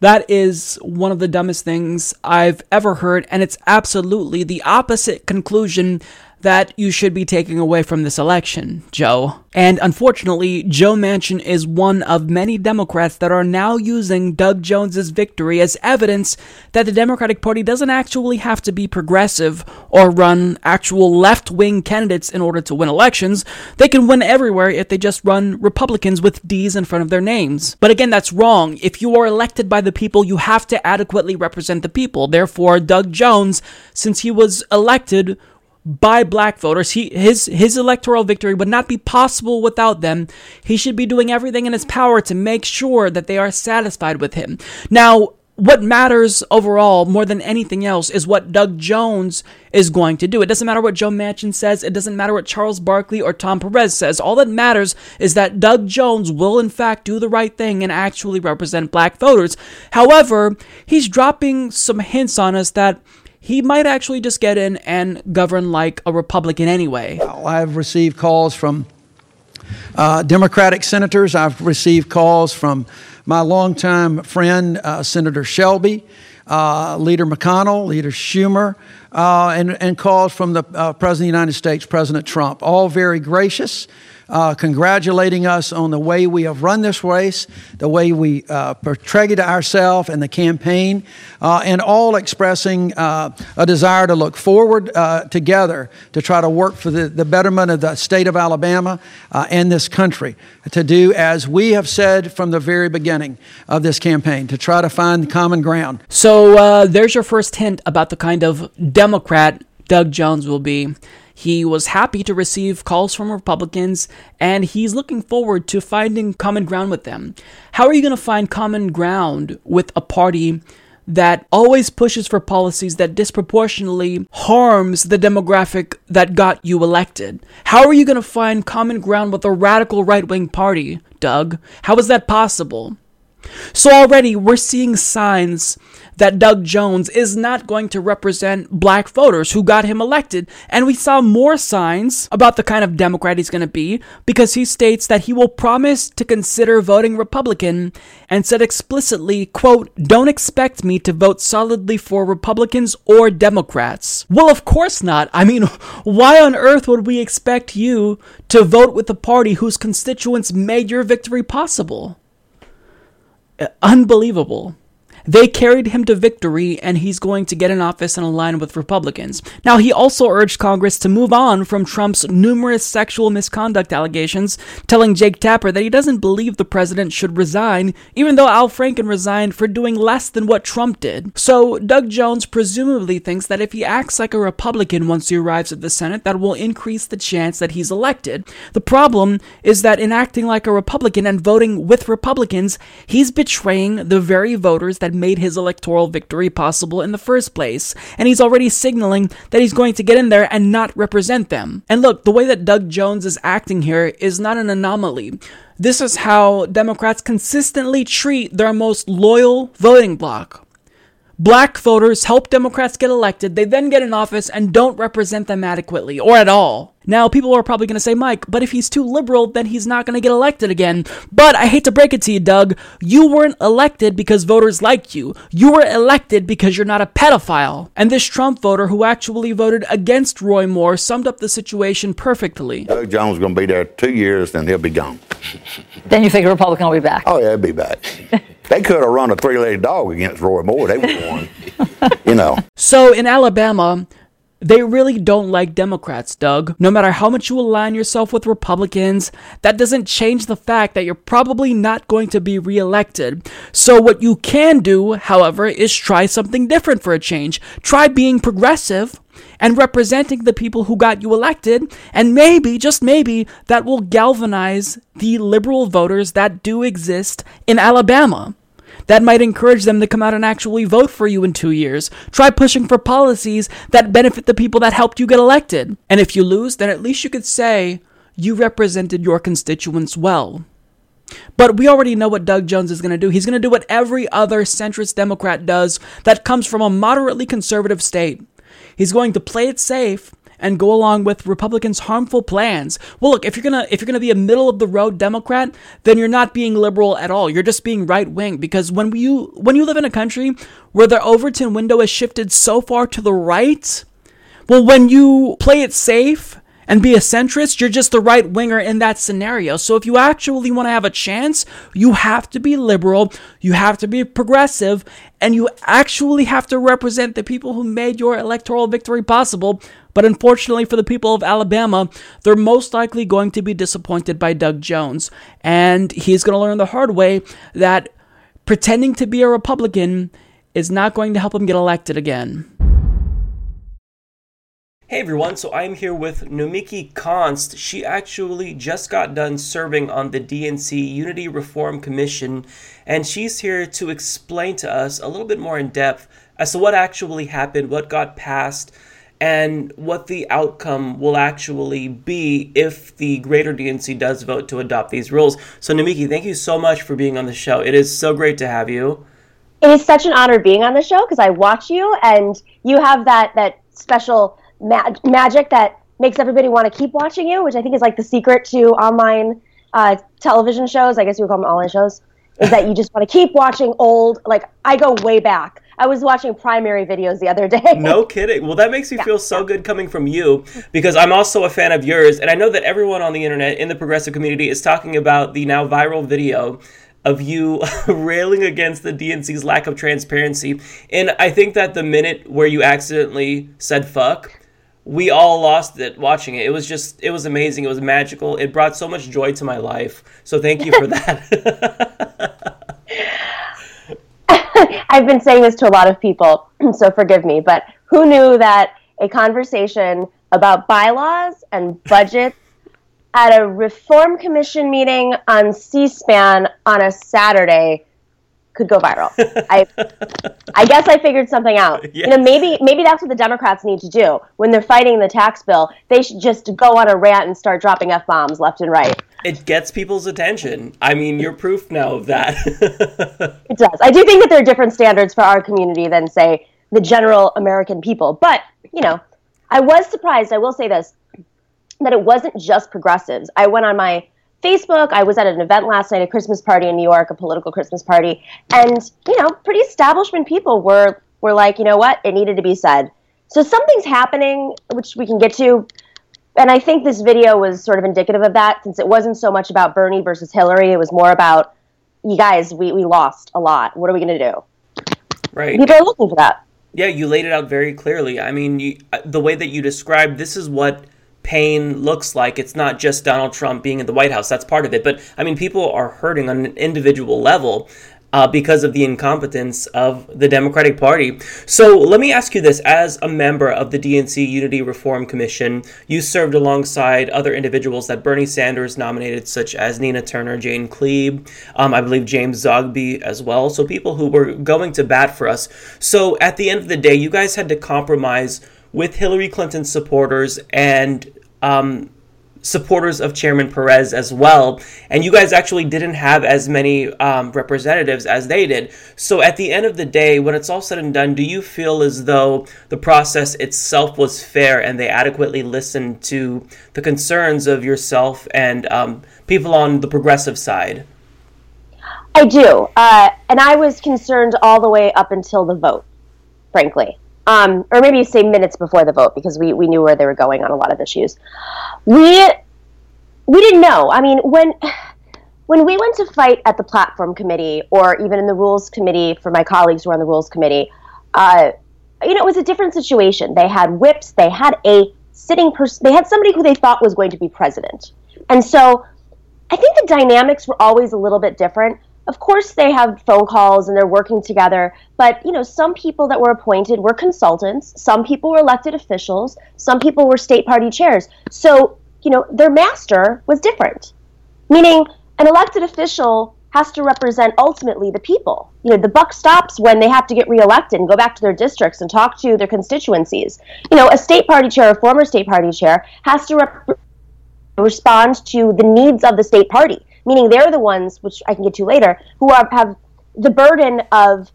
That is one of the dumbest things I've ever heard, and it's absolutely the opposite conclusion that you should be taking away from this election, Joe. And unfortunately, Joe Manchin is one of many Democrats that are now using Doug Jones's victory as evidence that the Democratic Party doesn't actually have to be progressive or run actual left-wing candidates in order to win elections. They can win everywhere if they just run Republicans with D's in front of their names. But again, that's wrong. If you are elected by the people, you have to adequately represent the people. Therefore, Doug Jones, since he was elected by black voters. He his his electoral victory would not be possible without them. He should be doing everything in his power to make sure that they are satisfied with him. Now, what matters overall more than anything else is what Doug Jones is going to do. It doesn't matter what Joe Manchin says. It doesn't matter what Charles Barkley or Tom Perez says. All that matters is that Doug Jones will, in fact, do the right thing and actually represent black voters. However, he's dropping some hints on us that he might actually just get in and govern like a Republican anyway. I've received calls from uh, Democratic senators. I've received calls from my longtime friend, uh, Senator Shelby, uh, Leader McConnell, Leader Schumer, uh, and, and calls from the uh, President of the United States, President Trump. All very gracious. Uh, congratulating us on the way we have run this race, the way we uh, portrayed ourselves in the campaign, uh, and all expressing uh, a desire to look forward uh, together to try to work for the, the betterment of the state of Alabama uh, and this country, to do as we have said from the very beginning of this campaign, to try to find common ground. So there's your first hint about the kind of Democrat Doug Jones will be. He was happy to receive calls from Republicans, and he's looking forward to finding common ground with them. How are you going to find common ground with a party that always pushes for policies that disproportionately harms the demographic that got you elected? How are you going to find common ground with a radical right-wing party, Doug? How is that possible? So already we're seeing signs that Doug Jones is not going to represent black voters who got him elected. And we saw more signs about the kind of Democrat he's going to be because he states that he will promise to consider voting Republican and said explicitly, quote, don't expect me to vote solidly for Republicans or Democrats. Well, of course not. I mean, (laughs) why on earth would we expect you to vote with the party whose constituents made your victory possible? Uh, unbelievable. They carried him to victory, and he's going to get in office and align with Republicans. Now, he also urged Congress to move on from Trump's numerous sexual misconduct allegations, telling Jake Tapper that he doesn't believe the president should resign, even though Al Franken resigned for doing less than what Trump did. So, Doug Jones presumably thinks that if he acts like a Republican once he arrives at the Senate, that will increase the chance that he's elected. The problem is that in acting like a Republican and voting with Republicans, he's betraying the very voters that made his electoral victory possible in the first place, and he's already signaling that he's going to get in there and not represent them. And look, the way that Doug Jones is acting here is not an anomaly. This is how Democrats consistently treat their most loyal voting bloc. Black voters help Democrats get elected, they then get in office and don't represent them adequately or at all. Now, people are probably going to say, Mike, but if he's too liberal, then he's not going to get elected again. But I hate to break it to you, Doug. You weren't elected because voters like you. You were elected because you're not a pedophile. And this Trump voter who actually voted against Roy Moore summed up the situation perfectly. Doug Jones is going to be there two years, then he'll be gone. Then you think a Republican will be back? Oh, yeah, he'll be back. (laughs) they could have run a three legged dog against Roy Moore. They would have won. (laughs) you know. So in Alabama, they really don't like Democrats, Doug. No matter how much you align yourself with Republicans, that doesn't change the fact that you're probably not going to be reelected. So, what you can do, however, is try something different for a change. Try being progressive and representing the people who got you elected, and maybe, just maybe, that will galvanize the liberal voters that do exist in Alabama. That might encourage them to come out and actually vote for you in two years. Try pushing for policies that benefit the people that helped you get elected. And if you lose, then at least you could say you represented your constituents well. But we already know what Doug Jones is going to do. He's going to do what every other centrist Democrat does that comes from a moderately conservative state. He's going to play it safe and go along with Republicans' harmful plans. Well, look, if you're gonna if you're gonna be a middle of the road Democrat, then you're not being liberal at all. You're just being right wing because when you when you live in a country where the Overton window has shifted so far to the right, well, when you play it safe and be a centrist, you're just the right winger in that scenario. So if you actually want to have a chance, you have to be liberal, you have to be progressive, and you actually have to represent the people who made your electoral victory possible. But unfortunately for the people of Alabama, they're most likely going to be disappointed by Doug Jones. And he's going to learn the hard way that pretending to be a Republican is not going to help him get elected again. Hey everyone, so I'm here with Nomiki Konst. She actually just got done serving on the DNC Unity Reform Commission, and she's here to explain to us a little bit more in depth as to what actually happened, what got passed, and what the outcome will actually be if the greater DNC does vote to adopt these rules. So, Nomiki, thank you so much for being on the show. It is so great to have you. It is such an honor being on the show because I watch you and you have that that special ma- magic that makes everybody want to keep watching you, which I think is like the secret to online uh, television shows. I guess you would call them online shows. Is that you just want to keep watching old? Like I go way back. I was watching primary videos the other day. no kidding. Well, that makes me yeah. feel so good coming from you because I'm also a fan of yours, and I know that everyone on the internet in the progressive community is talking about the now viral video of you (laughs) railing against the DNC's lack of transparency. And I think that the minute where you accidentally said fuck, we all lost it watching it. It was just, it was amazing. It was magical. It brought so much joy to my life. So thank you for that. (laughs) I've been saying this to a lot of people, (clears throat) so forgive me, but who knew that a conversation about bylaws and budgets at a reform commission meeting on C-SPAN on a Saturday could go viral. I I guess I figured something out. (laughs) Yes. You know, maybe maybe that's what the Democrats need to do when they're fighting the tax bill. They should just go on a rant and start dropping f bombs left and right. It gets people's attention. I mean, you're proof now of that. (laughs) it does. I do think that there are different standards for our community than say the general American people. But you know, I was surprised. I will say this that it wasn't just progressives. I went on my Facebook. I was at an event last night, a Christmas party in New York, a political Christmas party, and you know, pretty establishment people were were like, you know what, it needed to be said. So something's happening, which we can get to, and I think this video was sort of indicative of that, since it wasn't so much about Bernie versus Hillary, it was more about, you guys, we we lost a lot. What are we going to do? Right. People are looking for that. Yeah, you laid it out very clearly. I mean, you, uh, the way that you described this is what pain looks like. It's not just Donald Trump being in the White House. That's part of it. But I mean, people are hurting on an individual level. Uh, because of the incompetence of the Democratic Party. So let me ask you this as a member of the DNC Unity Reform Commission, you served alongside other individuals that Bernie Sanders nominated, such as Nina Turner, Jane Kleeb, um, I believe James Zogby as well. So people who were going to bat for us. So at the end of the day, you guys had to compromise with Hillary Clinton's supporters and um, supporters of Chairman Perez as well. And you guys actually didn't have as many um, representatives as they did. So at the end of the day, when it's all said and done, do you feel as though the process itself was fair and they adequately listened to the concerns of yourself and um, people on the progressive side? I do. Uh, and I was concerned all the way up until the vote, frankly um, or maybe say minutes before the vote because we, we knew where they were going on a lot of issues. We we didn't know. I mean, when when we went to fight at the platform committee or even in the rules committee for my colleagues who were on the rules committee, uh, you know, it was a different situation. They had whips. They had a sitting person. They had somebody who they thought was going to be president, and so I think the dynamics were always a little bit different of course they have phone calls and they're working together but you know some people that were appointed were consultants some people were elected officials some people were state party chairs. So you know their master was different meaning an elected official has to represent ultimately the people. You know the buck stops when they have to get reelected and go back to their districts and talk to their constituencies. You know a state party chair a former state party chair has to rep- respond to the needs of the state party meaning they're the ones, which I can get to later, who are, have the burden of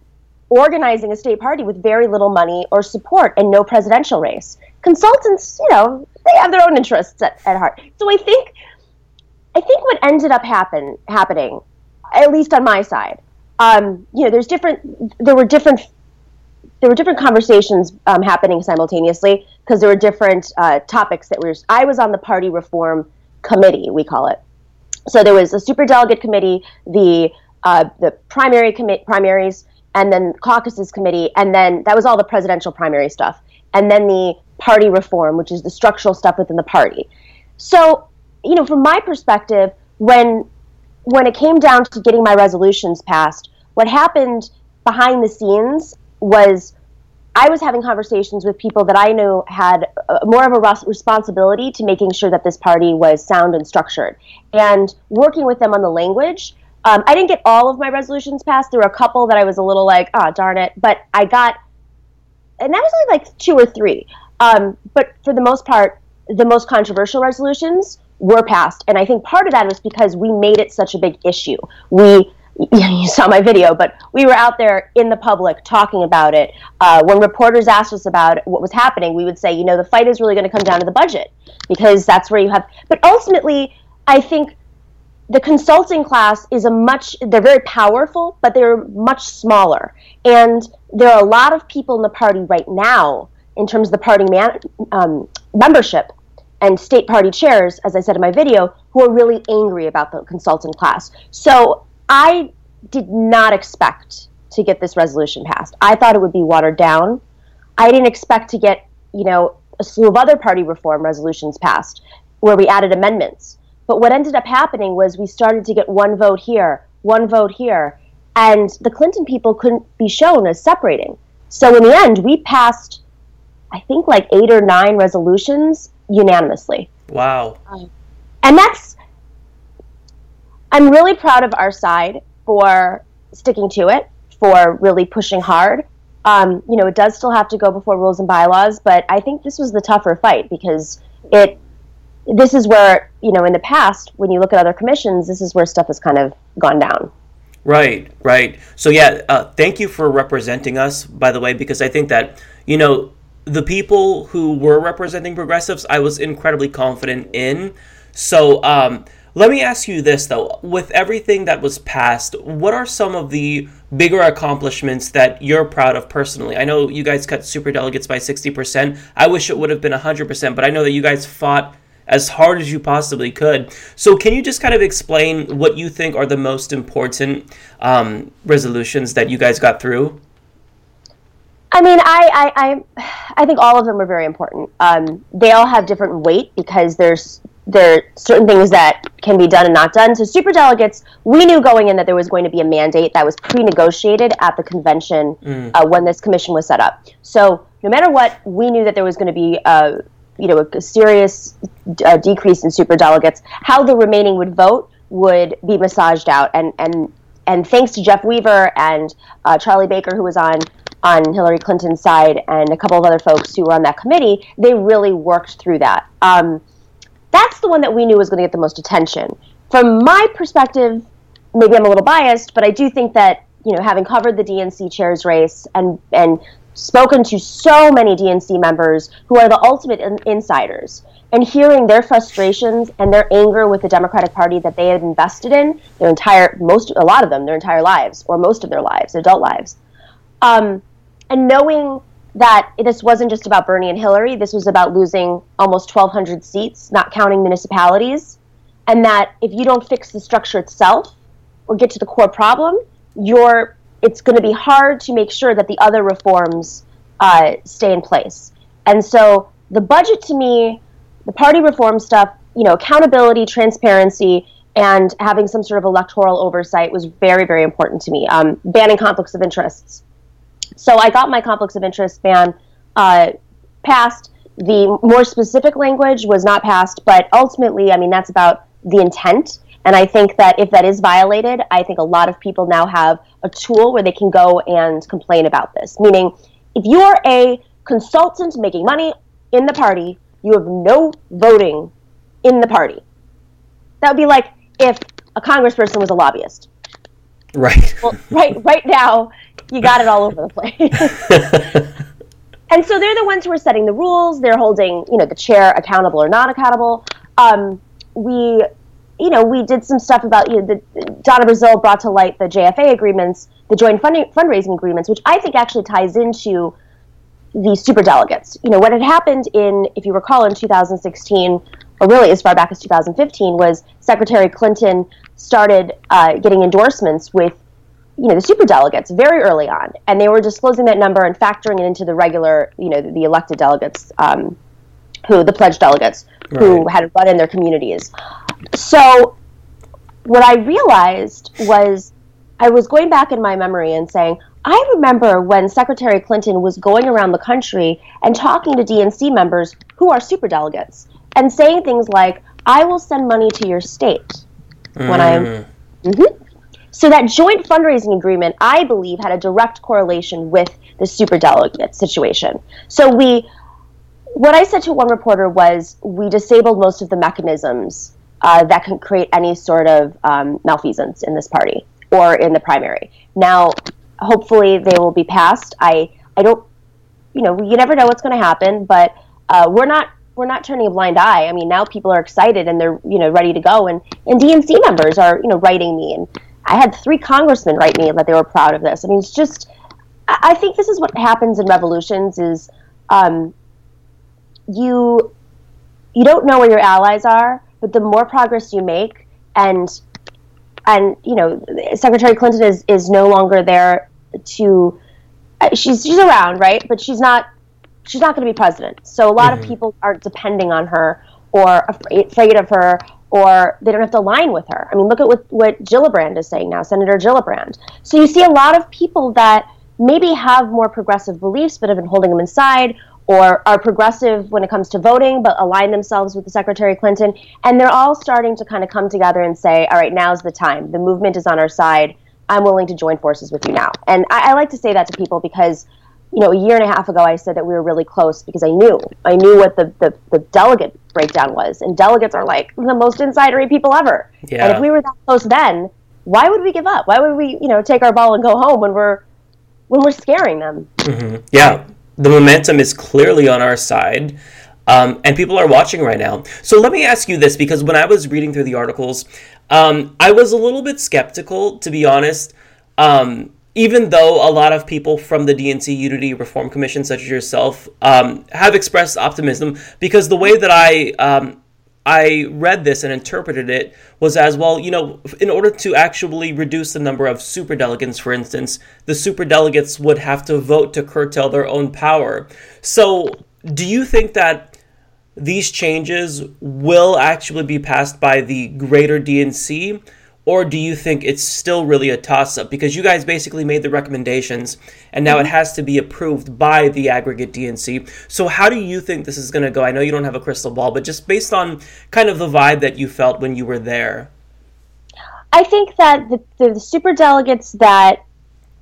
organizing a state party with very little money or support and no presidential race. Consultants, you know, they have their own interests at, at heart. So I think, I think what ended up happen happening, at least on my side, um, you know, there's different. There were different. There were different conversations um, happening simultaneously because there were different uh, topics that were. I was on the party reform committee, we call it, so there was a super delegate committee, the uh, the primary committee primaries, and then caucuses committee, and then that was all the presidential primary stuff, and then the party reform, which is the structural stuff within the party. So, you know, from my perspective, when when it came down to getting my resolutions passed, what happened behind the scenes was I was having conversations with people that I knew had uh, more of a res- responsibility to making sure that this party was sound and structured, and working with them on the language. Um, I didn't get all of my resolutions passed. There were a couple that I was a little like, oh, darn it. But I got, and that was only like two or three. Um, but for the most part, the most controversial resolutions were passed. And I think part of that was because we made it such a big issue. We, (laughs) you saw my video, but we were out there in the public talking about it. Uh, when reporters asked us about what was happening, we would say, you know, the fight is really going to come down to the budget because that's where you have. But ultimately, I think the consulting class is a much they're very powerful but they're much smaller and there are a lot of people in the party right now in terms of the party man, um, membership and state party chairs as i said in my video who are really angry about the consultant class so i did not expect to get this resolution passed i thought it would be watered down i didn't expect to get you know a slew of other party reform resolutions passed where we added amendments but what ended up happening was we started to get one vote here, one vote here, and the Clinton people couldn't be shown as separating. So in the end, we passed, I think, like eight or nine resolutions unanimously. Wow. Um, and that's, I'm really proud of our side for sticking to it, for really pushing hard. Um, you know, it does still have to go before rules and bylaws, but I think this was the tougher fight because it this is where you know in the past when you look at other commissions this is where stuff has kind of gone down Right, right. So yeah, uh, thank you for representing us, by the way, because I think that you know the people who were representing progressives, I was incredibly confident in. So um, let me ask you this though: with everything that was passed, what are some of the bigger accomplishments that you're proud of personally? I know you guys cut super delegates by sixty percent. I wish it would have been hundred percent, but I know that you guys fought as hard as you possibly could. So, can you just kind of explain what you think are the most important um, resolutions that you guys got through? I mean, I, I, I, I think all of them are very important. Um, they all have different weight because there's there are certain things that can be done and not done. So, super delegates, we knew going in that there was going to be a mandate that was pre-negotiated at the convention Mm. uh, when this commission was set up. So, no matter what, we knew that there was going to be a you know a serious uh, decrease in super delegates. How the remaining would vote would be massaged out, and and and thanks to Jeff Weaver and uh, Charlie Baker, who was on on Hillary Clinton's side, and a couple of other folks who were on that committee, they really worked through that. Um, that's the one that we knew was going to get the most attention. From my perspective, maybe I'm a little biased, but I do think that you know, having covered the DNC chairs race and and spoken to so many DNC members who are the ultimate in- insiders, and hearing their frustrations and their anger with the Democratic Party that they had invested in their entire most a lot of them their entire lives or most of their lives, adult lives, um, and knowing that this wasn't just about Bernie and Hillary, this was about losing almost 1,200 seats, not counting municipalities, and that if you don't fix the structure itself or get to the core problem, you're it's going to be hard to make sure that the other reforms uh, stay in place. And so the budget to me, the party reform stuff, you know, accountability, transparency, and having some sort of electoral oversight was very, very important to me. Um, banning conflicts of interests. So I got my conflicts of interest ban uh, passed. The more specific language was not passed, but ultimately, I mean, that's about the intent. And I think that if that is violated, I think a lot of people now have a tool where they can go and complain about this. Meaning, if you're a consultant making money in the party, you have no voting in the party. That would be like if a congressperson was a lobbyist. Right. Well, right, right now, you got it all over the place. (laughs) and so they're the ones who are setting the rules. They're holding, you know, the chair accountable or not accountable. Um, we, you know, we did some stuff about, you know, the, Donna Brazile brought to light the JFA agreements, the joint funding, fundraising agreements, which I think actually ties into the super delegates. You know, what had happened in, if you recall, in 2016, or really as far back as 2015, was Secretary Clinton started uh, getting endorsements with, you know, the super delegates very early on, and they were disclosing that number and factoring it into the regular, you know, the, the elected delegates, um, who the pledged delegates who had run in their communities. So, what I realized was I was going back in my memory and saying, I remember when Secretary Clinton was going around the country and talking to DNC members who are superdelegates and saying things like, I will send money to your state when I'm. Mhm. So that joint fundraising agreement, I believe, had a direct correlation with the superdelegate situation. So we, what I said to one reporter was, we disabled most of the mechanisms uh, that can create any sort of um, malfeasance in this party or in the primary. Now, hopefully, they will be passed. I, I don't, you know, you never know what's going to happen, but uh, we're not. We're not turning a blind eye. I mean, now people are excited and they're, you know, ready to go. And, and DNC members are, you know, writing me. And I had three congressmen write me that they were proud of this. I mean, it's just, I think this is what happens in revolutions is um, you you don't know where your allies are, but the more progress you make, and and you know, Secretary Clinton is is no longer there to. uh, She's she's around, right? But she's not she's not going to be president. So a lot of people are depending on her or afraid of her or they don't have to align with her. I mean, look at what, what Gillibrand is saying now, Senator Gillibrand. So you see a lot of people that maybe have more progressive beliefs but have been holding them inside or are progressive when it comes to voting but align themselves with the Secretary Clinton. And they're all starting to kind of come together and say, all right, now's the time. The movement is on our side. I'm willing to join forces with you now. And I, I like to say that to people because you know, a year and a half ago, I said that we were really close because I knew, I knew what the, the, the delegate breakdown was. And delegates are like the most insidery people ever. Yeah. And if we were that close then, why would we give up? Why would we, you know, take our ball and go home when we're, when we're scaring them? hmm Yeah, the momentum is clearly on our side. Um, and people are watching right now. So let me ask you this because when I was reading through the articles, um, I was a little bit skeptical, to be honest. Um, even though a lot of people from the DNC Unity Reform Commission, such as yourself, um, have expressed optimism, because the way that I um, I read this and interpreted it was as well, you know, in order to actually reduce the number of superdelegates, for instance, the superdelegates would have to vote to curtail their own power. So, do you think that these changes will actually be passed by the greater DNC? Or do you think it's still really a toss up? Because you guys basically made the recommendations and now it mm-hmm. has to be approved by the aggregate DNC. So, how do you think this is going to go? I know you don't have a crystal ball, but just based on kind of the vibe that you felt when you were there. I think that the, the super delegates that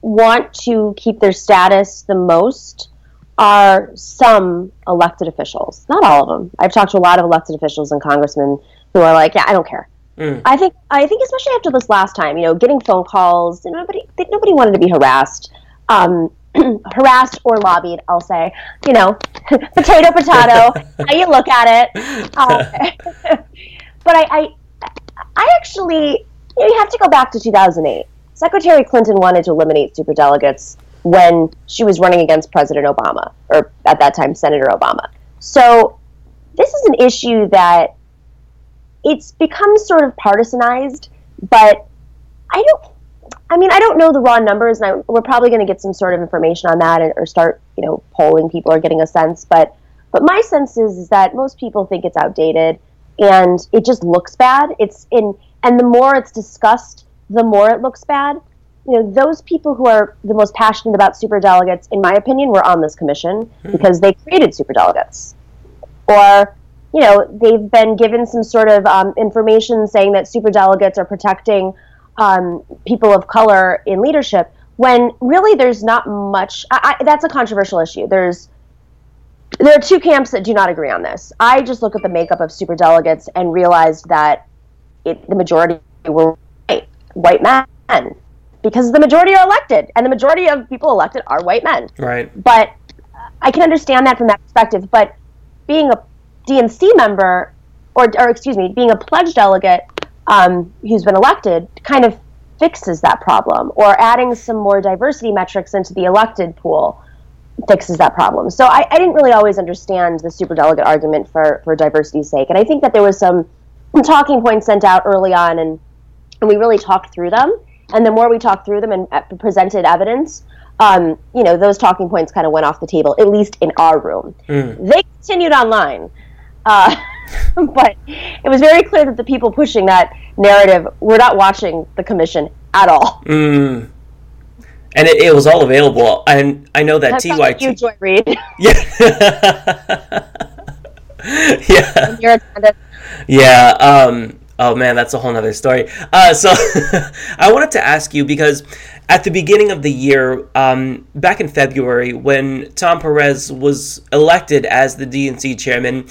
want to keep their status the most are some elected officials. Not all of them. I've talked to a lot of elected officials and congressmen who are like, "Yeah, I don't care." I think I think especially after this last time, you know, getting phone calls, nobody nobody wanted to be harassed, um, (clears throat) harassed or lobbied. I'll say, you know, (laughs) potato potato. (laughs) how you look at it. Um, (laughs) but I, I I actually you, know, you have to go back to 2008. Secretary Clinton wanted to eliminate superdelegates when she was running against President Obama, or at that time Senator Obama. So this is an issue that it's become sort of partisanized, but I don't. I mean, I don't know the raw numbers, and I, we're probably going to get some sort of information on that, and, or start, you know, polling people or getting a sense. But, but my sense is, is that most people think it's outdated, and it just looks bad. It's in, and the more it's discussed, the more it looks bad. You know, those people who are the most passionate about super delegates, in my opinion, were on this commission hmm. because they created super delegates, or you know, they've been given some sort of um, information saying that super delegates are protecting um, people of color in leadership. When really, there's not much. I, I, that's a controversial issue. There's there are two camps that do not agree on this. I just look at the makeup of super delegates and realized that it, the majority were white, white men because the majority are elected, and the majority of people elected are white men. Right. But I can understand that from that perspective. But being a DNC member, or, or excuse me, being a pledge delegate um, who's been elected, kind of fixes that problem. Or adding some more diversity metrics into the elected pool fixes that problem. So I, I didn't really always understand the superdelegate argument for, for diversity's sake. And I think that there was some talking points sent out early on, and, and we really talked through them. And the more we talked through them and uh, presented evidence, um, you know, those talking points kind of went off the table, at least in our room. They continued online. Uh, (laughs) but it was very clear that the people pushing that narrative were not watching the commission at all. Mm. and it, it was all available. And I know that That sounds like you, TYT. Joy Reid. (laughs) yeah. (laughs) You're. Yeah. Um, oh man, that's a whole nother story. Uh, so I wanted to ask you because at the beginning of the year, um, back in February, when Tom Perez was elected as the DNC chairman,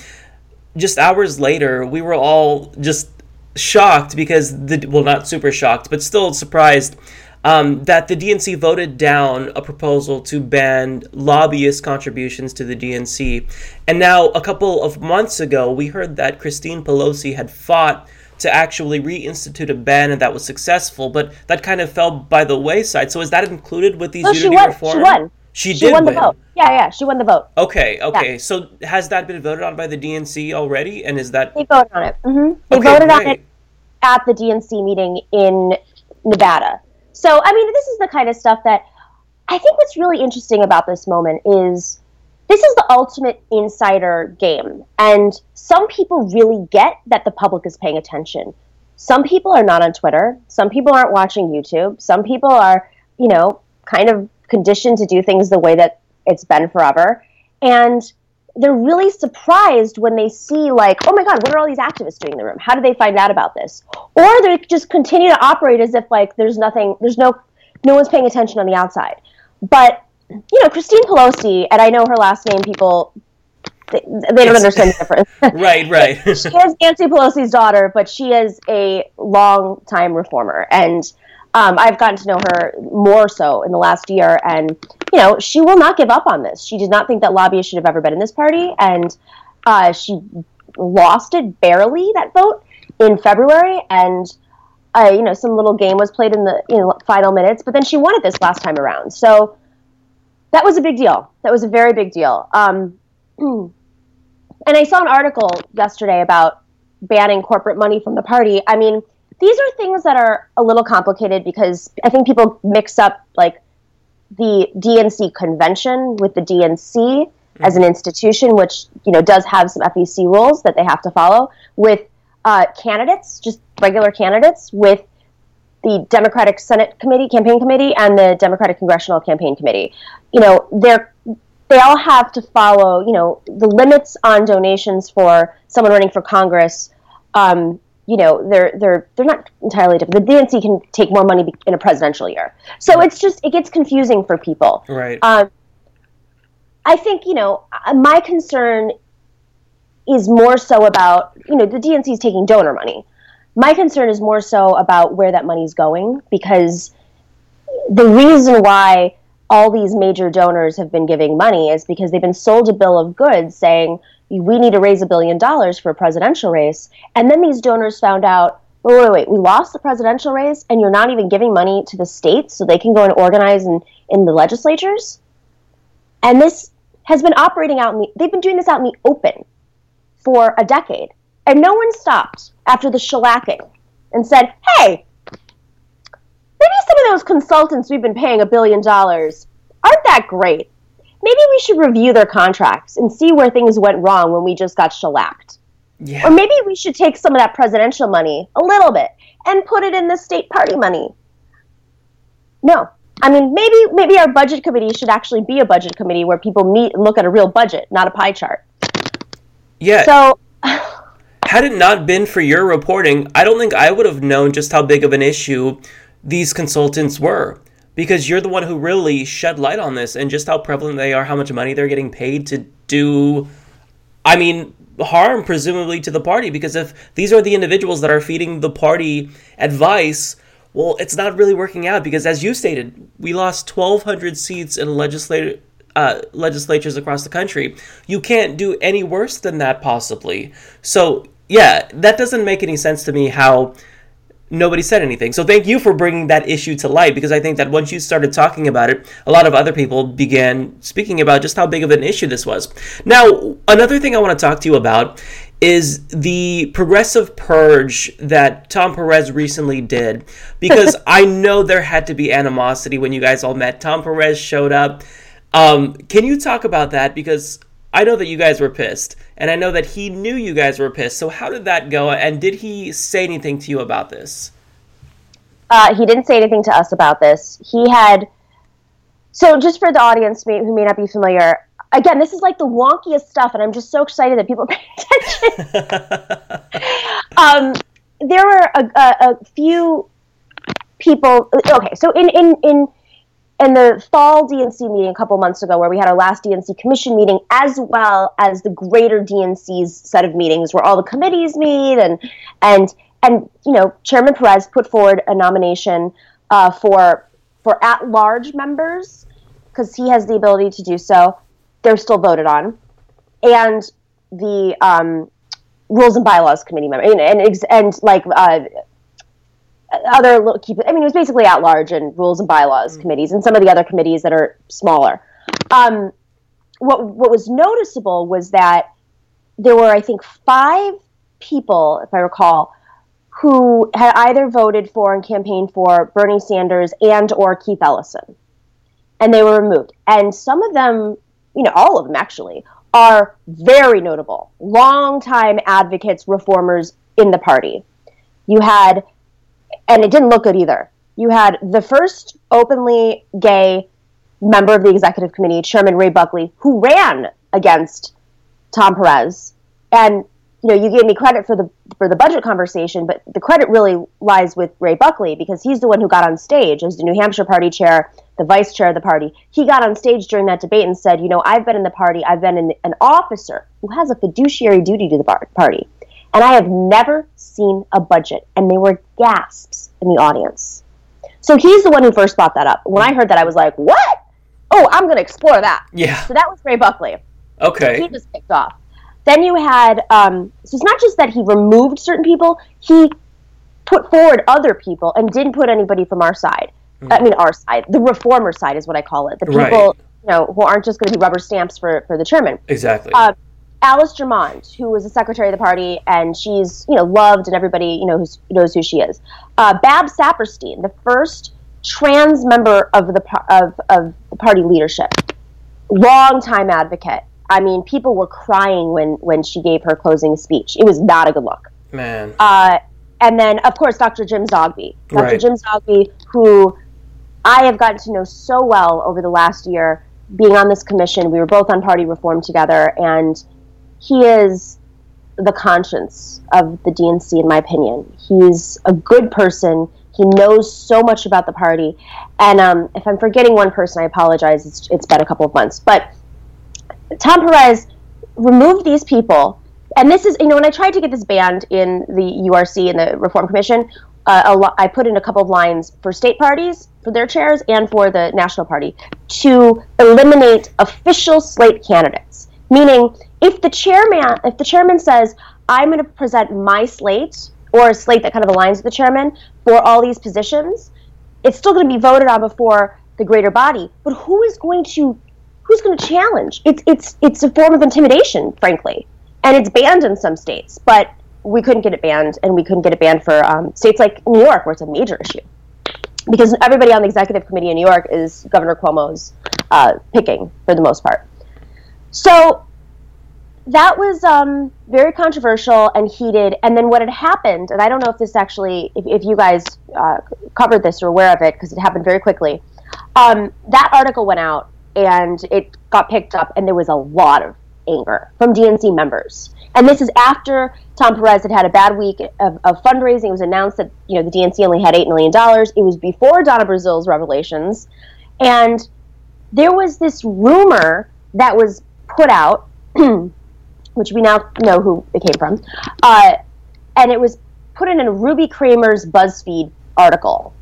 just hours later, we were all just shocked because the well, not super shocked, but still surprised um, that the DNC voted down a proposal to ban lobbyist contributions to the DNC. And now, a couple of months ago, we heard that Christine Pelosi had fought to actually reinstitute a ban, and that was successful. But that kind of fell by the wayside. So, is that included with these No, she unity won. reform? She won. She, She did won the vote. Yeah, yeah, she won the vote. Okay, okay. So, has that been voted on by the DNC already? And is that They voted on it. Mm-hmm. They Okay, voted on it at the DNC meeting in Nevada. So, I mean, this is the kind of stuff that I think what's really interesting about this moment is this is the ultimate insider game. And some people really get that the public is paying attention. Some people are not on Twitter. Some people aren't watching YouTube. Some people are, you know, kind of conditioned to do things the way that it's been forever. And they're really surprised when they see like, oh my god, what are all these activists doing in the room? How did they find out about this? Or they just continue to operate as if like there's nothing, there's no, no one's paying attention on the outside. But you know, Christine Pelosi, and I know her last name. People, they, they don't understand the difference. (laughs) (laughs) right, right. she is Nancy Pelosi's daughter, but she is a long time reformer, and um, I've gotten to know her more so in the last year. And you know, she will not give up on this. She did not think that lobbyists should have ever been in this party, and uh, she lost it barely that vote in February, and. Uh, you know, some little game was played in the you know, final minutes, but then she won it this last time around. So that was a big deal. That was a very big deal. Um, (clears throat) and I saw an article yesterday about banning corporate money from the party. I mean, these are things that are a little complicated because I think people mix up like the DNC convention with the DNC as an institution, which you know does have some FEC rules that they have to follow with uh, candidates, just regular candidates, with the Democratic Senate Committee, Campaign Committee, and the Democratic Congressional Campaign Committee. You know, they're they all have to follow, you know, the limits on donations for someone running for Congress. Um, you know, they're they're they're not entirely different. The DNC can take more money in a presidential year, so it's just it gets confusing for people. Right. Um, I think you know uh, my concern is more so about you know the DNC is taking donor money. My concern is more so about where that money is going because the reason why all these major donors have been giving money is because they've been sold a bill of goods saying we need to raise a billion dollars for a presidential race, and then these donors found out. Wait, wait, wait! We lost the presidential race, and you're not even giving money to the states so they can go and organize in, in the legislatures. And this has been operating out in the, they've been doing this out in the open for a decade. And no one stopped after the shellacking and said, hey, maybe some of those consultants we've been paying a billion dollars aren't that great. Maybe we should review their contracts and see where things went wrong when we just got shellacked. Yeah. Or maybe we should take some of that presidential money, a little bit, and put it in the state party money. No. I mean, maybe maybe our budget committee should actually be a budget committee where people meet and look at a real budget, not a pie chart. Yeah. So (sighs) Had it not been for your reporting, I don't think I would have known just how big of an issue these consultants were. Because you're the one who really shed light on this and just how prevalent they are, how much money they're getting paid to do, I mean, harm presumably to the party. Because if these are the individuals that are feeding the party advice, well, it's not really working out. Because as you stated, we lost 1,200 seats in legislative uh, legislatures across the country. You can't do any worse than that, possibly. So, yeah, that doesn't make any sense to me how nobody said anything. So, thank you for bringing that issue to light because I think that once you started talking about it, a lot of other people began speaking about just how big of an issue this was. Now, another thing I want to talk to you about is the progressive purge that Tom Perez recently did (laughs) because I know there had to be animosity when you guys all met. Tom Perez showed up. Um, can you talk about that? Because I know that you guys were pissed, and I know that he knew you guys were pissed. So how did that go? And did he say anything to you about this? uh, he didn't say anything to us about this. He had So, just for the audience may, who may not be familiar, again, this is like the wonkiest stuff, and I'm just so excited that people (laughs) pay attention. (laughs) um, there were a, a, a few people. Okay, so in in in in the fall DNC meeting a couple months ago, where we had our last DNC commission meeting, as well as the greater DNC's set of meetings, where all the committees meet, and and and you know, Chairman Perez put forward a nomination uh, for for at-large members because he has the ability to do so. They're still voted on, and the um, Rules and Bylaws Committee member, and and, and like uh, other little keep. I mean, it was basically at large and Rules and Bylaws committees, and some of the other committees that are smaller. Um, what what was noticeable was that there were, I think, five people, if I recall, who had either voted for and campaigned for Bernie Sanders and or Keith Ellison, and they were removed. And some of them, you know, all of them actually, are very notable, longtime advocates, reformers in the party. You had, and it didn't look good either. You had the first openly gay member of the executive committee, Chairman Ray Buckley, who ran against Tom Perez, and you know, you gave me credit for the for the budget conversation, but the credit really lies with Ray Buckley because he's the one who got on stage as the New Hampshire party chair, the vice chair of the party. He got on stage during that debate and said, "You know, I've been in the party. I've been an officer who has a fiduciary duty to the party, and I have never seen a budget." And there were gasps in the audience. So he's the one who first brought that up. When I heard that, I was like, "What? Oh, I'm going to explore that." Yeah. So that was Ray Buckley. Okay. He was kicked off. Then you had, um, so it's not just that he removed certain people, he put forward other people and didn't put anybody from our side. I mean, our side, the reformer side is what I call it. The people, Right. you know, who aren't just going to be rubber stamps for, for the chairman. Exactly. Uh, Alice Germond, who was the secretary of the party, and she's you know loved, and everybody you know who's, knows who she is. Uh, Bab Siperstein, the first trans member of the of of the party leadership, long time advocate. I mean, people were crying when when she gave her closing speech. It was not a good look. Man. Uh, and then, of course, Dr. Jim Zogby. Dr. Right. Jim Zogby, who I have gotten to know so well over the last year, being on this commission. We were both on party reform together, and he is the conscience of the DNC, in my opinion. He's a good person. He knows so much about the party. And um, if I'm forgetting one person, I apologize. It's, it's been a couple of months. But Tom Perez removed these people, and this is you know when I tried to get this banned in the URC and the Reform Commission, uh, lo- I put in a couple of lines for state parties for their chairs and for the National Party to eliminate official slate candidates. Meaning, if the chairman if the chairman says I'm going to present my slate or a slate that kind of aligns with the chairman for all these positions, it's still going to be voted on before the greater body. But who is going to who's going to challenge? It's it's it's a form of intimidation, frankly, and it's banned in some states. But we couldn't get it banned, and we couldn't get it banned for um, states like New York, where it's a major issue, because everybody on the executive committee in New York is Governor Cuomo's uh, picking for the most part. So that was um, very controversial and heated. And then what had happened, and I don't know if this actually, if, if you guys uh, covered this or aware of it, because it happened very quickly. Um, that article went out and it got picked up, and there was a lot of anger from DNC members. And this is after Tom Perez had had a bad week of, of fundraising. It was announced that you know the DNC only had eight million dollars. It was before Donna Brazile's revelations, and there was this rumor that was put out, (clears throat) which we now know who it came from, uh, and it was put in a Ruby Cramer's BuzzFeed article,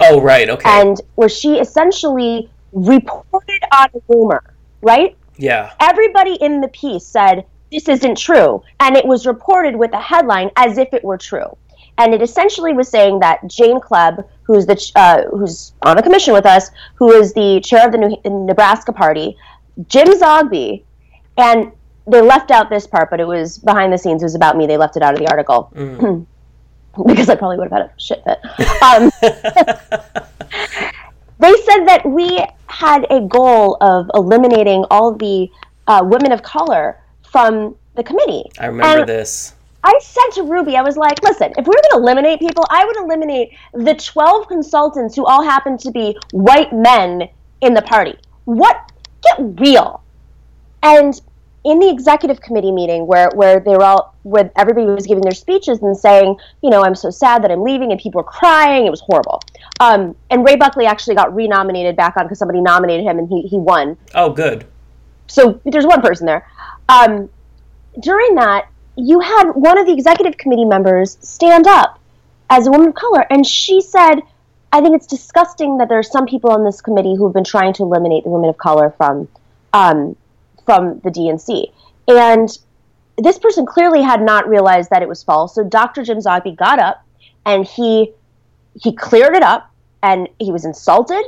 Oh, right. Okay. and where she essentially reported on a rumor, right? yeah. Everybody in the piece said this isn't true, and it was reported with a headline as if it were true. And it essentially was saying that Jane Kleeb, who's the uh, who's on a commission with us, who is the chair of the New- Nebraska Party, Jim Zogby, and they left out this part, but it was behind the scenes. It was about me. They left it out of the article (clears throat) because I probably would have had a shit fit. (laughs) Um, (laughs) they said that we had a goal of eliminating all the uh, women of color from the committee. I remember And this. I said to Ruby, I was like, listen, if we were going to eliminate people, I would eliminate the 12 consultants who all happen to be white men in the party. What? Get real. And in the executive committee meeting where, where they were all where everybody was giving their speeches and saying, you know, I'm so sad that I'm leaving and people were crying. It was horrible. Um, and Ray Buckley actually got renominated back on because somebody nominated him and he, he won. Oh, good. So there's one person there. Um, during that, you had one of the executive committee members stand up as a woman of color, and she said, I think it's disgusting that there are some people on this committee who have been trying to eliminate the women of color from um, from the DNC. And this person clearly had not realized that it was false. So Dr. Jim Zogby got up and he he cleared it up and he was insulted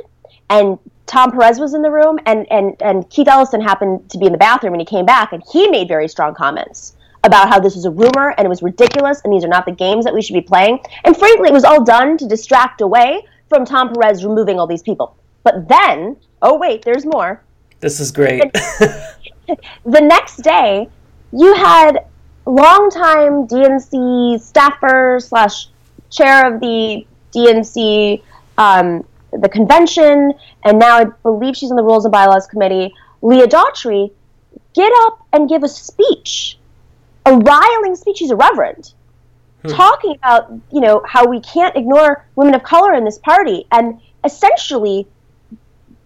and Tom Perez was in the room and and and Keith Ellison happened to be in the bathroom and he came back and he made very strong comments about how this was a rumor and it was ridiculous and these are not the games that we should be playing. And frankly, it was all done to distract away from Tom Perez removing all these people. But then, oh wait, there's more. This is great. (laughs) the next day, you had longtime DNC staffer slash chair of the DNC, um, the convention, and now I believe she's in the Rules and Bylaws Committee, Leah Daughtry, get up and give a speech, a riling speech. She's a reverend, talking about you know how we can't ignore women of color in this party, and essentially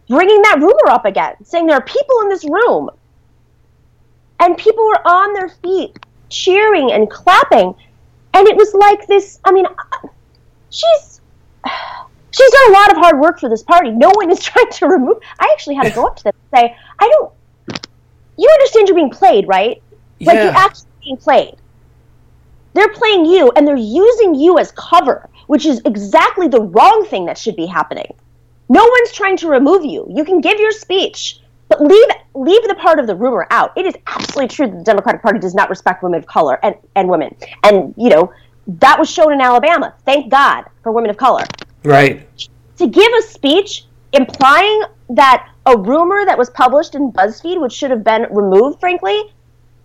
bringing that rumor up again, saying there are people in this room and people were on their feet cheering and clapping. And it was like this i mean she's she's done a lot of hard work for this party. No one is (laughs) trying to remove i actually had to go up to them and say i don't you understand you're being played right? Like Yeah. you're actually being played. They're playing you and they're using you as cover which is exactly the wrong thing that should be happening. No one's trying to remove you. You can give your speech but leave leave the part of the rumor out. It is absolutely true that the Democratic Party does not respect women of color and, and women. And, you know, that was shown in Alabama. Thank God for women of color. Right. To give a speech implying that a rumor that was published in BuzzFeed, which should have been removed, frankly,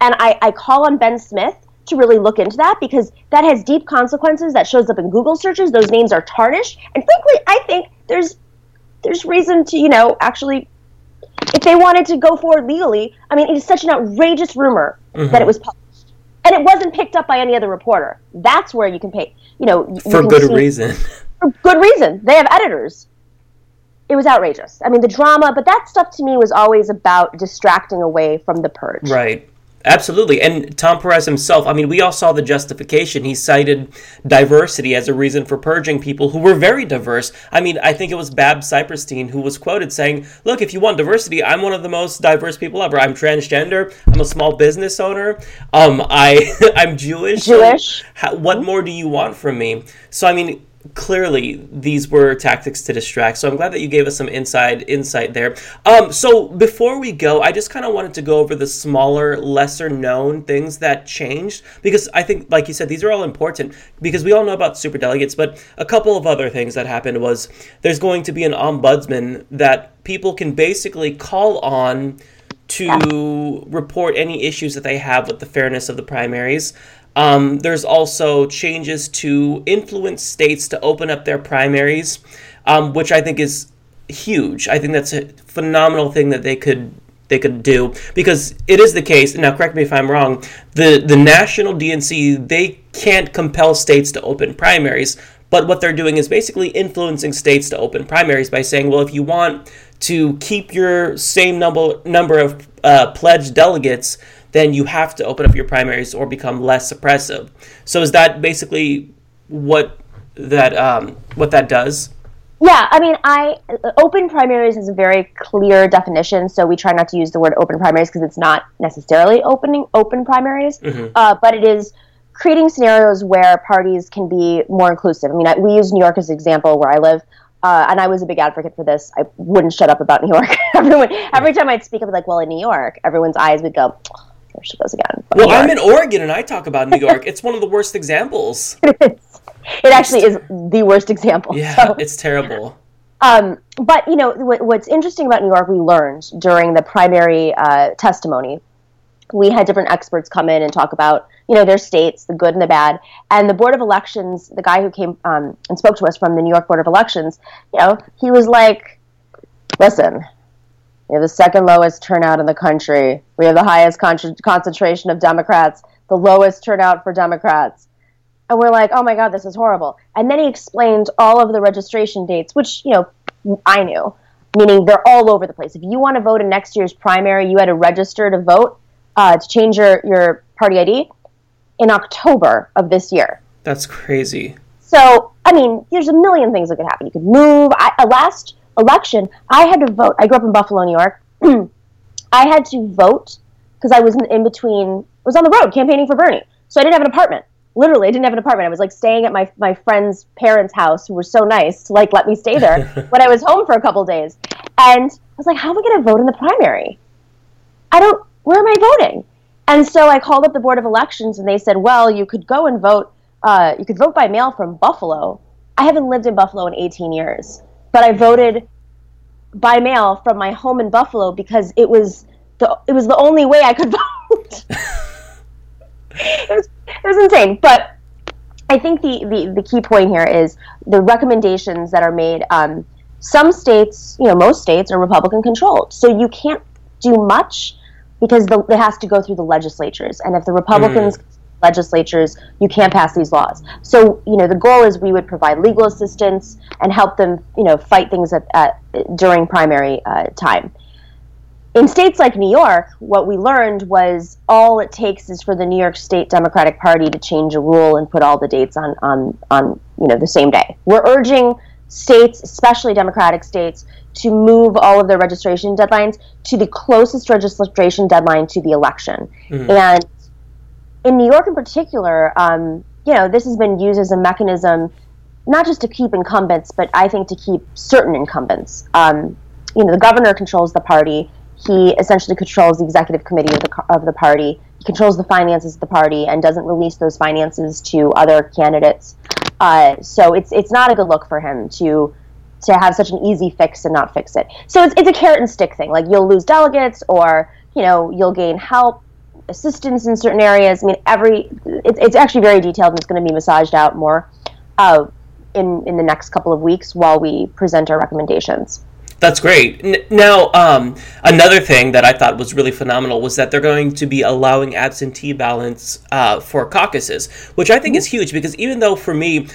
and I, I call on Ben Smith to really look into that because that has deep consequences. That shows up in Google searches. Those names are tarnished. And frankly, I think there's there's reason to, you know, actually if they wanted to go forward legally, I mean, it is such an outrageous rumor Mhm. that it was published, and it wasn't picked up by any other reporter. That's where you can pay, you know, you For good see- reason. (laughs) For good reason. They have editors. It was outrageous. I mean, the drama, but that stuff to me was always about distracting away from the purge. Right. Absolutely. And Tom Perez himself, I mean, we all saw the justification. He cited diversity as a reason for purging people who were very diverse. I mean, I think it was Bab Siperstein who was quoted saying, Look, if you want diversity, I'm one of the most diverse people ever. I'm transgender. I'm a small business owner. Um, I, (laughs) I'm Jewish. Jewish. How, what more do you want from me? So, I mean, clearly these were tactics to distract. So I'm glad that you gave us some inside insight there. Um, so before we go, I just kind of wanted to go over the smaller, lesser known things that changed because I think, like you said, these are all important because we all know about super delegates. But a couple of other things that happened was there's going to be an ombudsman that people can basically call on to report any issues that they have with the fairness of the primaries. Um, there's also changes to influence states to open up their primaries, um, which I think is huge. I think that's a phenomenal thing that they could they could do because it is the case. Now, correct me if I'm wrong. The the national DNC they can't compel states to open primaries, but what they're doing is basically influencing states to open primaries by saying, well, if you want to keep your same number number of uh, pledged delegates, then you have to open up your primaries or become less suppressive. So is that basically what that um, what that does? Yeah, I mean, I open primaries is a very clear definition, so we try not to use the word open primaries because it's not necessarily opening open primaries, Mhm. uh, but it is creating scenarios where parties can be more inclusive. I mean, I, we use New York as an example where I live. Uh, and I was a big advocate for this. I wouldn't shut up about New York. (laughs) Everyone, every time I'd speak, I'd be like, "Well, in New York, everyone's eyes would go, there she goes again." Well, I'm in Oregon and I talk about New York. it's one of the worst examples. (laughs) It actually is the worst example. Yeah, So- it's terrible. Um, but you know what, what's interesting about New York, we learned during the primary uh, testimony. We had different experts come in and talk about you know their states, the good and the bad, and the Board of Elections. The guy who came um, and spoke to us from the New York Board of Elections, you know, he was like, listen, we have the second lowest turnout in the country. We have the highest con- concentration of Democrats, the lowest turnout for Democrats. And we're like, oh my God, this is horrible. And then he explained all of the registration dates, which, you know, I knew, meaning they're all over the place. If you want to vote in next year's primary, you had to register to vote uh, to change your, your party ID in October of this year. That's crazy. So, I mean, there's a million things that could happen. You could move. I, uh, last election, I had to vote. I grew up in Buffalo, New York. (clears throat) I had to vote because I was in, between, was on the road campaigning for Bernie. So I didn't have an apartment. Literally, I didn't have an apartment. I was like staying at my, my friend's parents' house who were so nice to like let me stay there (laughs) when I was home for a couple days. And I was like, how am I going to vote in the primary? I don't, where am I voting? And so I called up the Board of Elections and they said, well, you could go and vote, uh, you could vote by mail from Buffalo. I haven't lived in Buffalo in 18 years, but I voted by mail from my home in Buffalo because it was the it was the only way I could (laughs) vote. it was it was insane, but I think the, the, the key point here is the recommendations that are made. Um, some states, you know, most states are Republican controlled, so you can't do much because the, it has to go through the legislatures. And if the Republicans mm. Legislatures, you can't pass these laws. So, you know, the goal is we would provide legal assistance and help them, you know, fight things at, at during primary uh, time. In states like New York, what we learned was all it takes is for the New York State Democratic Party to change a rule and put all the dates on, on, on you know, the same day. We're urging states, especially Democratic states, to move all of their registration deadlines to the closest registration deadline to the election. Mm-hmm. And in New York, in particular, um, you know, this has been used as a mechanism not just to keep incumbents, but I think to keep certain incumbents. Um, you know, the governor controls the party. He essentially controls the executive committee of the of the party. He controls the finances of the party and doesn't release those finances to other candidates. Uh, so it's it's not a good look for him to to have such an easy fix and not fix it. So it's, it's a carrot and stick thing. Like you'll lose delegates, or you know you'll gain help, assistance in certain areas. I mean, every it's, it's actually very detailed and it's going to be massaged out more uh, in in the next couple of weeks while we present our recommendations. That's great. Now, um, another thing that I thought was really phenomenal was that they're going to be allowing absentee ballots uh, for caucuses, which I think is huge because even though for me,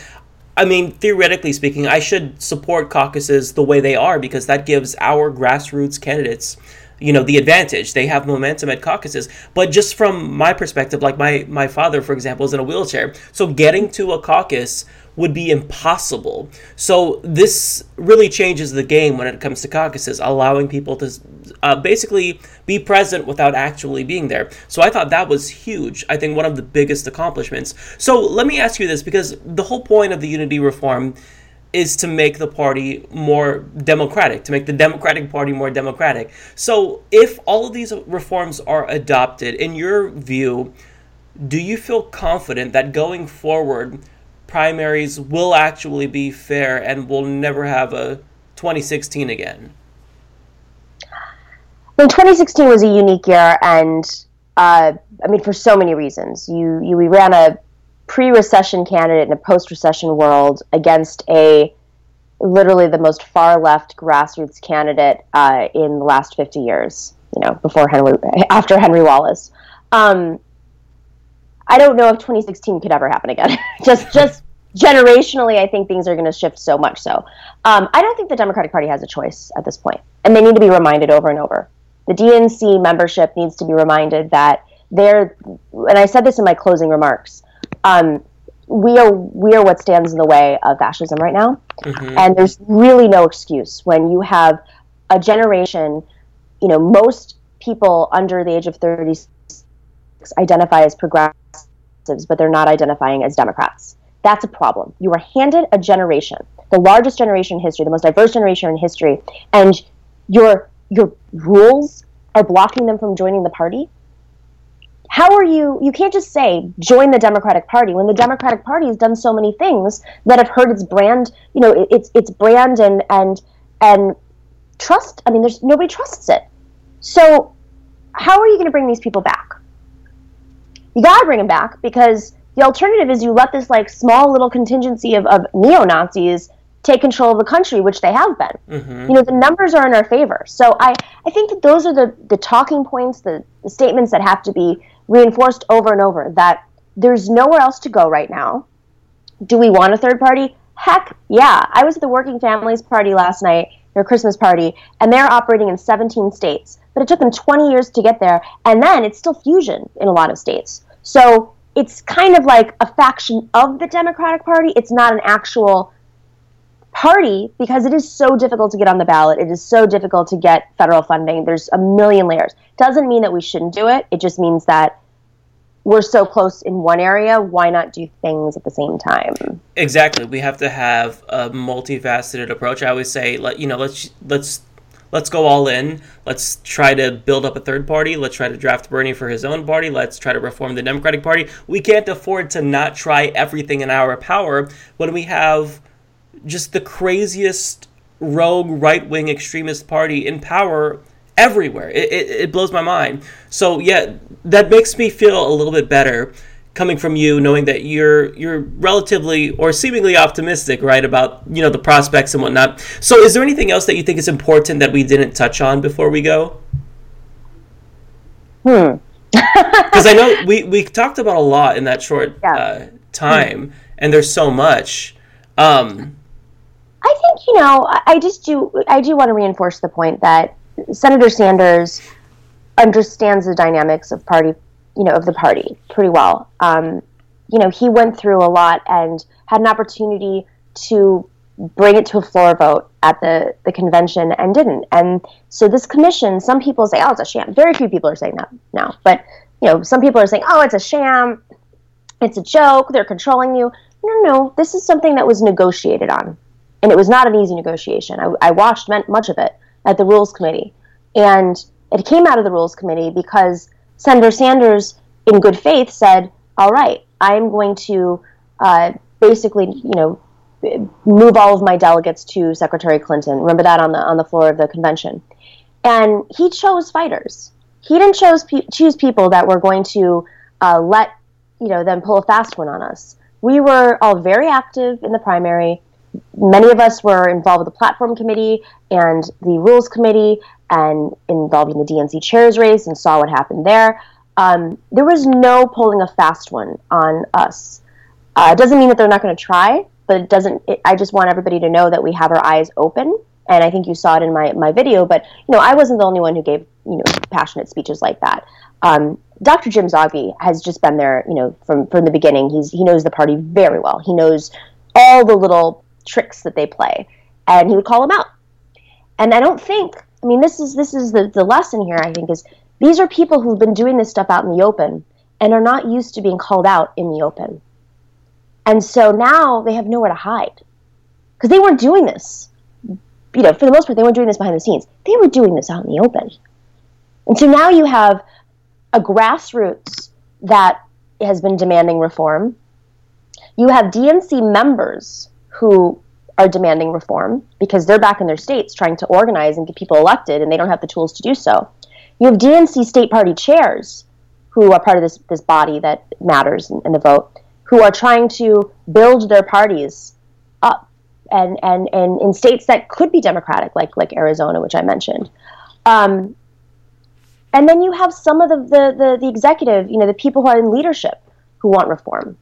I mean, theoretically speaking, I should support caucuses the way they are because that gives our grassroots candidates, you know, the advantage. They have momentum at caucuses. But just from my perspective, like my my father, for example, is in a wheelchair, so getting to a caucus would be impossible. So this really changes the game when it comes to caucuses, allowing people to uh, basically be present without actually being there. So I thought that was huge. I think one of the biggest accomplishments. So let me ask you this because the whole point of the unity reform is to make the party more democratic, to make the Democratic Party more democratic. So if all of these reforms are adopted, in your view, do you feel confident that going forward, primaries will actually be fair and we'll never have a 2016 again? Well, 2016 was a unique year, and uh, I mean, for so many reasons. You, you we ran a pre-recession candidate in a post-recession world against a literally the most far-left grassroots candidate uh, in the last 50 years. You know, before Henry, after Henry Wallace. Um, I don't know if 2016 could ever happen again. (laughs) just just generationally, I think things are going to shift so much so. Um, I don't think the Democratic Party has a choice at this point, and they need to be reminded over and over. The DNC membership needs to be reminded that they're, and I said this in my closing remarks. Um, we are we are what stands in the way of fascism right now, mm-hmm. and there's really no excuse when you have a generation. You know, most people under the age of 36 identify as progressives, but they're not identifying as Democrats. That's a problem. You are handed a generation, the largest generation in history, the most diverse generation in history, and your your rules are blocking them from joining the party. How are you? You can't just say join the Democratic Party when the Democratic Party has done so many things that have hurt its brand. You know, its its brand and and and trust. I mean, there's nobody trusts it. So, how are you going to bring these people back? You got to bring them back because the alternative is you let this like small little contingency of, of neo Nazis take control of the country, which they have been. Mhm. You know, the numbers are in our favor. So I, I think that those are the, the talking points, the, the statements that have to be reinforced over and over that there's nowhere else to go right now. Do we want a third party? Heck yeah. I was at the Working Families Party last night, their Christmas party, and they're operating in 17 states. But it took them 20 years to get there, and then it's still fusion in a lot of states. So it's kind of like a faction of the Democratic Party. It's not an actual party because it is so difficult to get on the ballot. It is so difficult to get federal funding. There's a million layers. Doesn't mean that we shouldn't do it. It just means that we're so close in one area. Why not do things at the same time? Exactly. We have to have a multifaceted approach. I always say, let you know, let's let's let's go all in. Let's try to build up a third party. Let's try to draft Bernie for his own party. Let's try to reform the Democratic Party. We can't afford to not try everything in our power when we have just the craziest rogue right wing extremist party in power everywhere. It, it, it blows my mind. So yeah, that makes me feel a little bit better coming from you, knowing that you're you're relatively or seemingly optimistic, right, about you know the prospects and whatnot. So is there anything else that you think is important that we didn't touch on before we go? Hmm. (laughs) Because I know we we talked about a lot in that short uh, time, and there's so much. Um, I think you know. I- just do. I do want to reinforce the point that Senator Sanders understands the dynamics of party, you know, of the party pretty well. Um, you know, he went through a lot and had an opportunity to bring it to a floor vote at the the convention and didn't. And so this commission, some people say, "Oh, it's a sham." Very few people are saying that now, but you know, some people are saying, "Oh, it's a sham. It's a joke. They're controlling you." No, no, no. This is something that was negotiated on and it was not an easy negotiation. I, I watched much of it at the Rules Committee, and it came out of the Rules Committee because Senator Sanders, in good faith, said, "All right, I am going to uh, basically, you know, move all of my delegates to Secretary Clinton." Remember that on the on the floor of the convention, and he chose fighters. He didn't chose pe- choose people that were going to uh, let you know them pull a fast one on us. We were all very active in the primary many of us were involved with the platform committee and the rules committee and involved in the DNC chairs race and saw what happened there. Um, there was no pulling a fast one on us. Uh, it doesn't mean that they're not going to try, but it doesn't. It, I just want everybody to know that we have our eyes open, and I think you saw it in my my video. But you know, I wasn't the only one who gave you know passionate speeches like that. Um, Dr. Jim Zogby has just been there, you know, from from the beginning. He's he knows the party very well. He knows all the little tricks that they play, and he would call them out. And I don't think, I mean, this is this is the the lesson here. I think is these are people who've been doing this stuff out in the open and are not used to being called out in the open. And so now they have nowhere to hide because they weren't doing this. You know, for the most part, they weren't doing this behind the scenes. They were doing this out in the open. And so now you have a grassroots that has been demanding reform. You have DNC members who are demanding reform because they're back in their states trying to organize and get people elected and they don't have the tools to do so. You have DNC state party chairs who are part of this, this body that matters in, in the vote who are trying to build their parties up and, and, and in states that could be democratic like like Arizona which I mentioned. Um, and then you have some of the, the, the, the executive, you know, the people who are in leadership who want reform.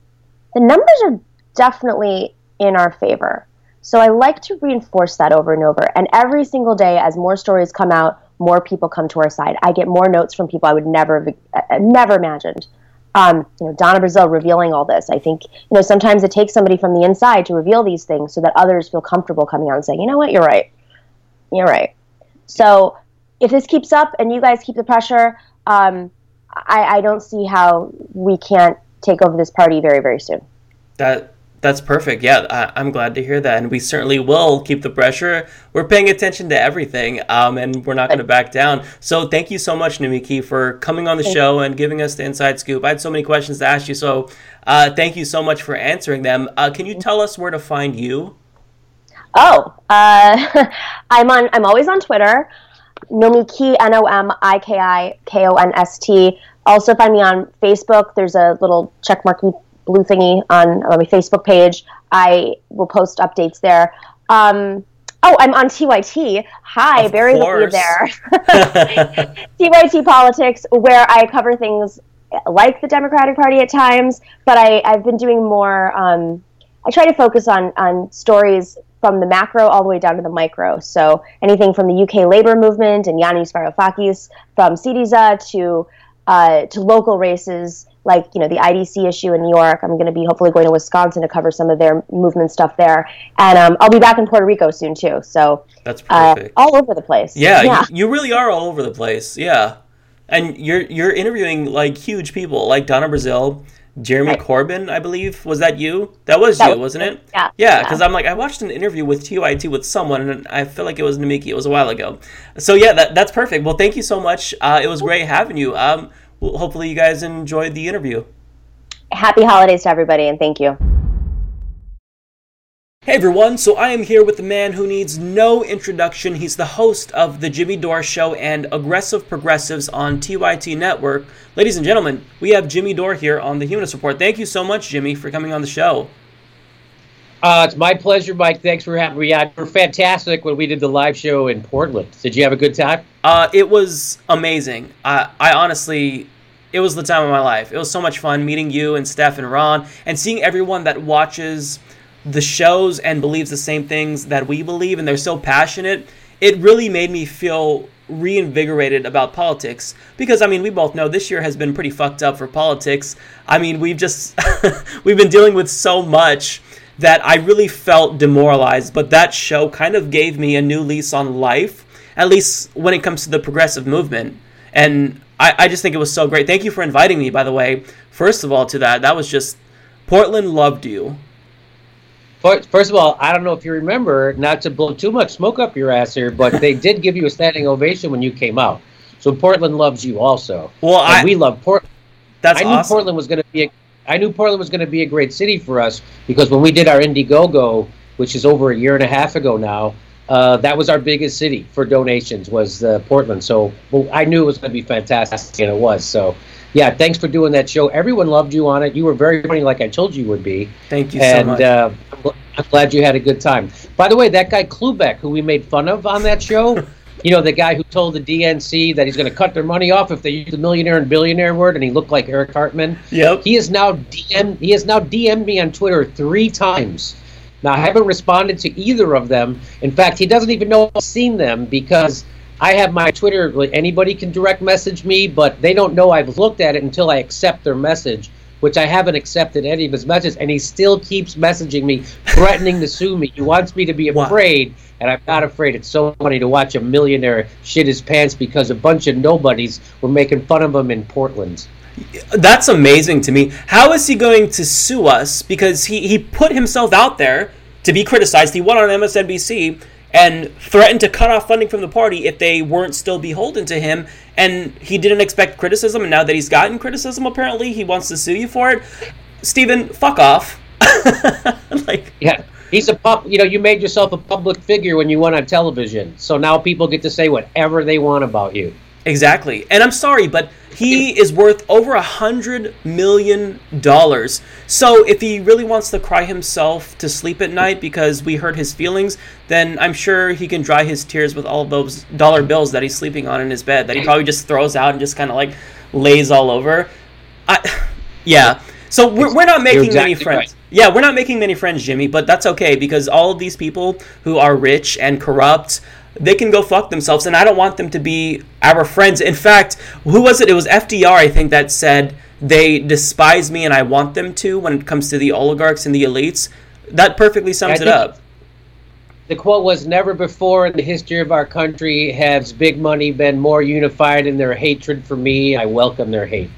The numbers are definitely in our favor. So I like to reinforce that over and over. And every single day, as more stories come out, more people come to our side. I get more notes from people I would never, have, uh, never imagined. Um, you know, Donna Brazile revealing all this. I think you know sometimes it takes somebody from the inside to reveal these things so that others feel comfortable coming out and saying, you know what, you're right, you're right. So if this keeps up and you guys keep the pressure, um, I, I don't see how we can't take over this party very, very soon. That that's perfect. Yeah, I, I'm glad to hear that, and we certainly will keep the pressure. We're paying attention to everything, um, and we're not going to back down. So thank you so much, Nomiki, for coming on the Thank show and giving us the inside scoop. I had so many questions to ask you, so uh, thank you so much for answering them. Uh, can you tell us where to find you? Oh, uh, (laughs) I'm on. I'm always on Twitter. Nomiki N O M I K I K O N S T. Also find me on Facebook. There's a little checkmarky blue thingy on, on my Facebook page. I will post updates there. Um, oh, I'm on TYT. Hi, Of Barry will be there. (laughs) (laughs) TYT Politics, where I cover things like the Democratic Party at times, but I, I've been doing more. Um, I try to focus on on stories from the macro all the way down to the micro. So anything from the UK labor movement and Yanis Varoufakis, from Syriza to uh, to local races like you know the IDC issue in New York. I'm going to be hopefully going to Wisconsin to cover some of their movement stuff there, and um, I'll be back in Puerto Rico soon too. So That's uh, perfect. all over the place. Yeah, yeah. You, you really are all over the place. Yeah, and you're you're interviewing like huge people, like Donna Brazile, Jeremy Corbyn, I believe. Was that you? That was That you, was wasn't it? Yeah, Yeah, yeah. because I'm like I watched an interview with TYT with someone, and I feel like it was Nomiki. It was a while ago. So yeah, that, that's perfect. Well, thank you so much. Uh, it was great having you. Um, well, hopefully you guys enjoyed the interview. Happy holidays to everybody, and thank you. Hey everyone, so I am here with the man who needs no introduction. He's the host of The Jimmy Dore Show and Aggressive Progressives on TYT Network. Ladies and gentlemen, we have Jimmy Dore here on the Humanist Report. Thank you so much, Jimmy, for coming on the show. Uh, it's my pleasure, Mike. Thanks for having me. You were fantastic when we did the live show in Portland. Did you have a good time? Uh, it was amazing. I, I honestly, it was the time of my life. It was so much fun meeting you and Steph and Ron and seeing everyone that watches the shows and believes the same things that we believe and they're so passionate. It really made me feel reinvigorated about politics because I mean we both know this year has been pretty fucked up for politics. I mean we've just (laughs) we've been dealing with so much that I really felt demoralized, but that show kind of gave me a new lease on life, at least when it comes to the progressive movement. And I, I just think it was so great. Thank you for inviting me, by the way. First of all, to that, that was just Portland loved you. First first of all, I don't know if you remember, not to blow too much smoke up your ass here, but they did give you a standing ovation when you came out. So Portland loves you also. Well, And I- we love Portland. That's I knew awesome. Portland was going to be. A, I knew Portland was going to be a great city for us because when we did our Indiegogo, which is over a year and a half ago now, uh, that was our biggest city for donations was uh, Portland. So well, I knew it was going to be fantastic, and it was. So yeah, thanks for doing that show. Everyone loved you on it. You were very funny, like I told you you would be. Thank you so and, much. uh, I'm I'm glad you had a good time. By the way, that guy Cloobeck, who we made fun of on that show, (laughs) you know, the guy who told the DNC that he's going to cut their money off if they use the millionaire and billionaire word, and he looked like Eric Cartman. Yep. He is now DM. He has now DM'd me on Twitter three times. Now I haven't responded to either of them. In fact, he doesn't even know I've seen them because I have my Twitter. Anybody can direct message me, but they don't know I've looked at it until I accept their message, which I haven't accepted any of his messages, and he still keeps messaging me, threatening to sue me. He wants me to be afraid, and I'm not afraid. It's so funny to watch a millionaire shit his pants because a bunch of nobodies were making fun of him in Portland. That's amazing to me. How is he going to sue us? Because he, he put himself out there to be criticized. He went on MSNBC and threatened to cut off funding from the party if they weren't still beholden to him. And he didn't expect criticism. And now that he's gotten criticism, apparently, he wants to sue you for it. Stephen, fuck off. (laughs) like, yeah, he's a pub. You know, you made yourself a public figure when you went on television, so now people get to say whatever they want about you. Exactly. And I'm sorry, but he is worth over a hundred million dollars. So if he really wants to cry himself to sleep at night because we hurt his feelings, then I'm sure he can dry his tears with all of those dollar bills that he's sleeping on in his bed that he probably just throws out and just kind of like lays all over. I, (laughs) yeah. So we're, we're not making many friends. right. Yeah, we're not making many friends, Jimmy, but that's okay because all of these people who are rich and corrupt, they can go fuck themselves, and I don't want them to be our friends. In fact, who was it? It was FDR, I think, that said they despise me and I want them to when it comes to the oligarchs and the elites. That perfectly sums it up. The quote was Never before in the history of our country has big money been more unified in their hatred for me. I welcome their hate.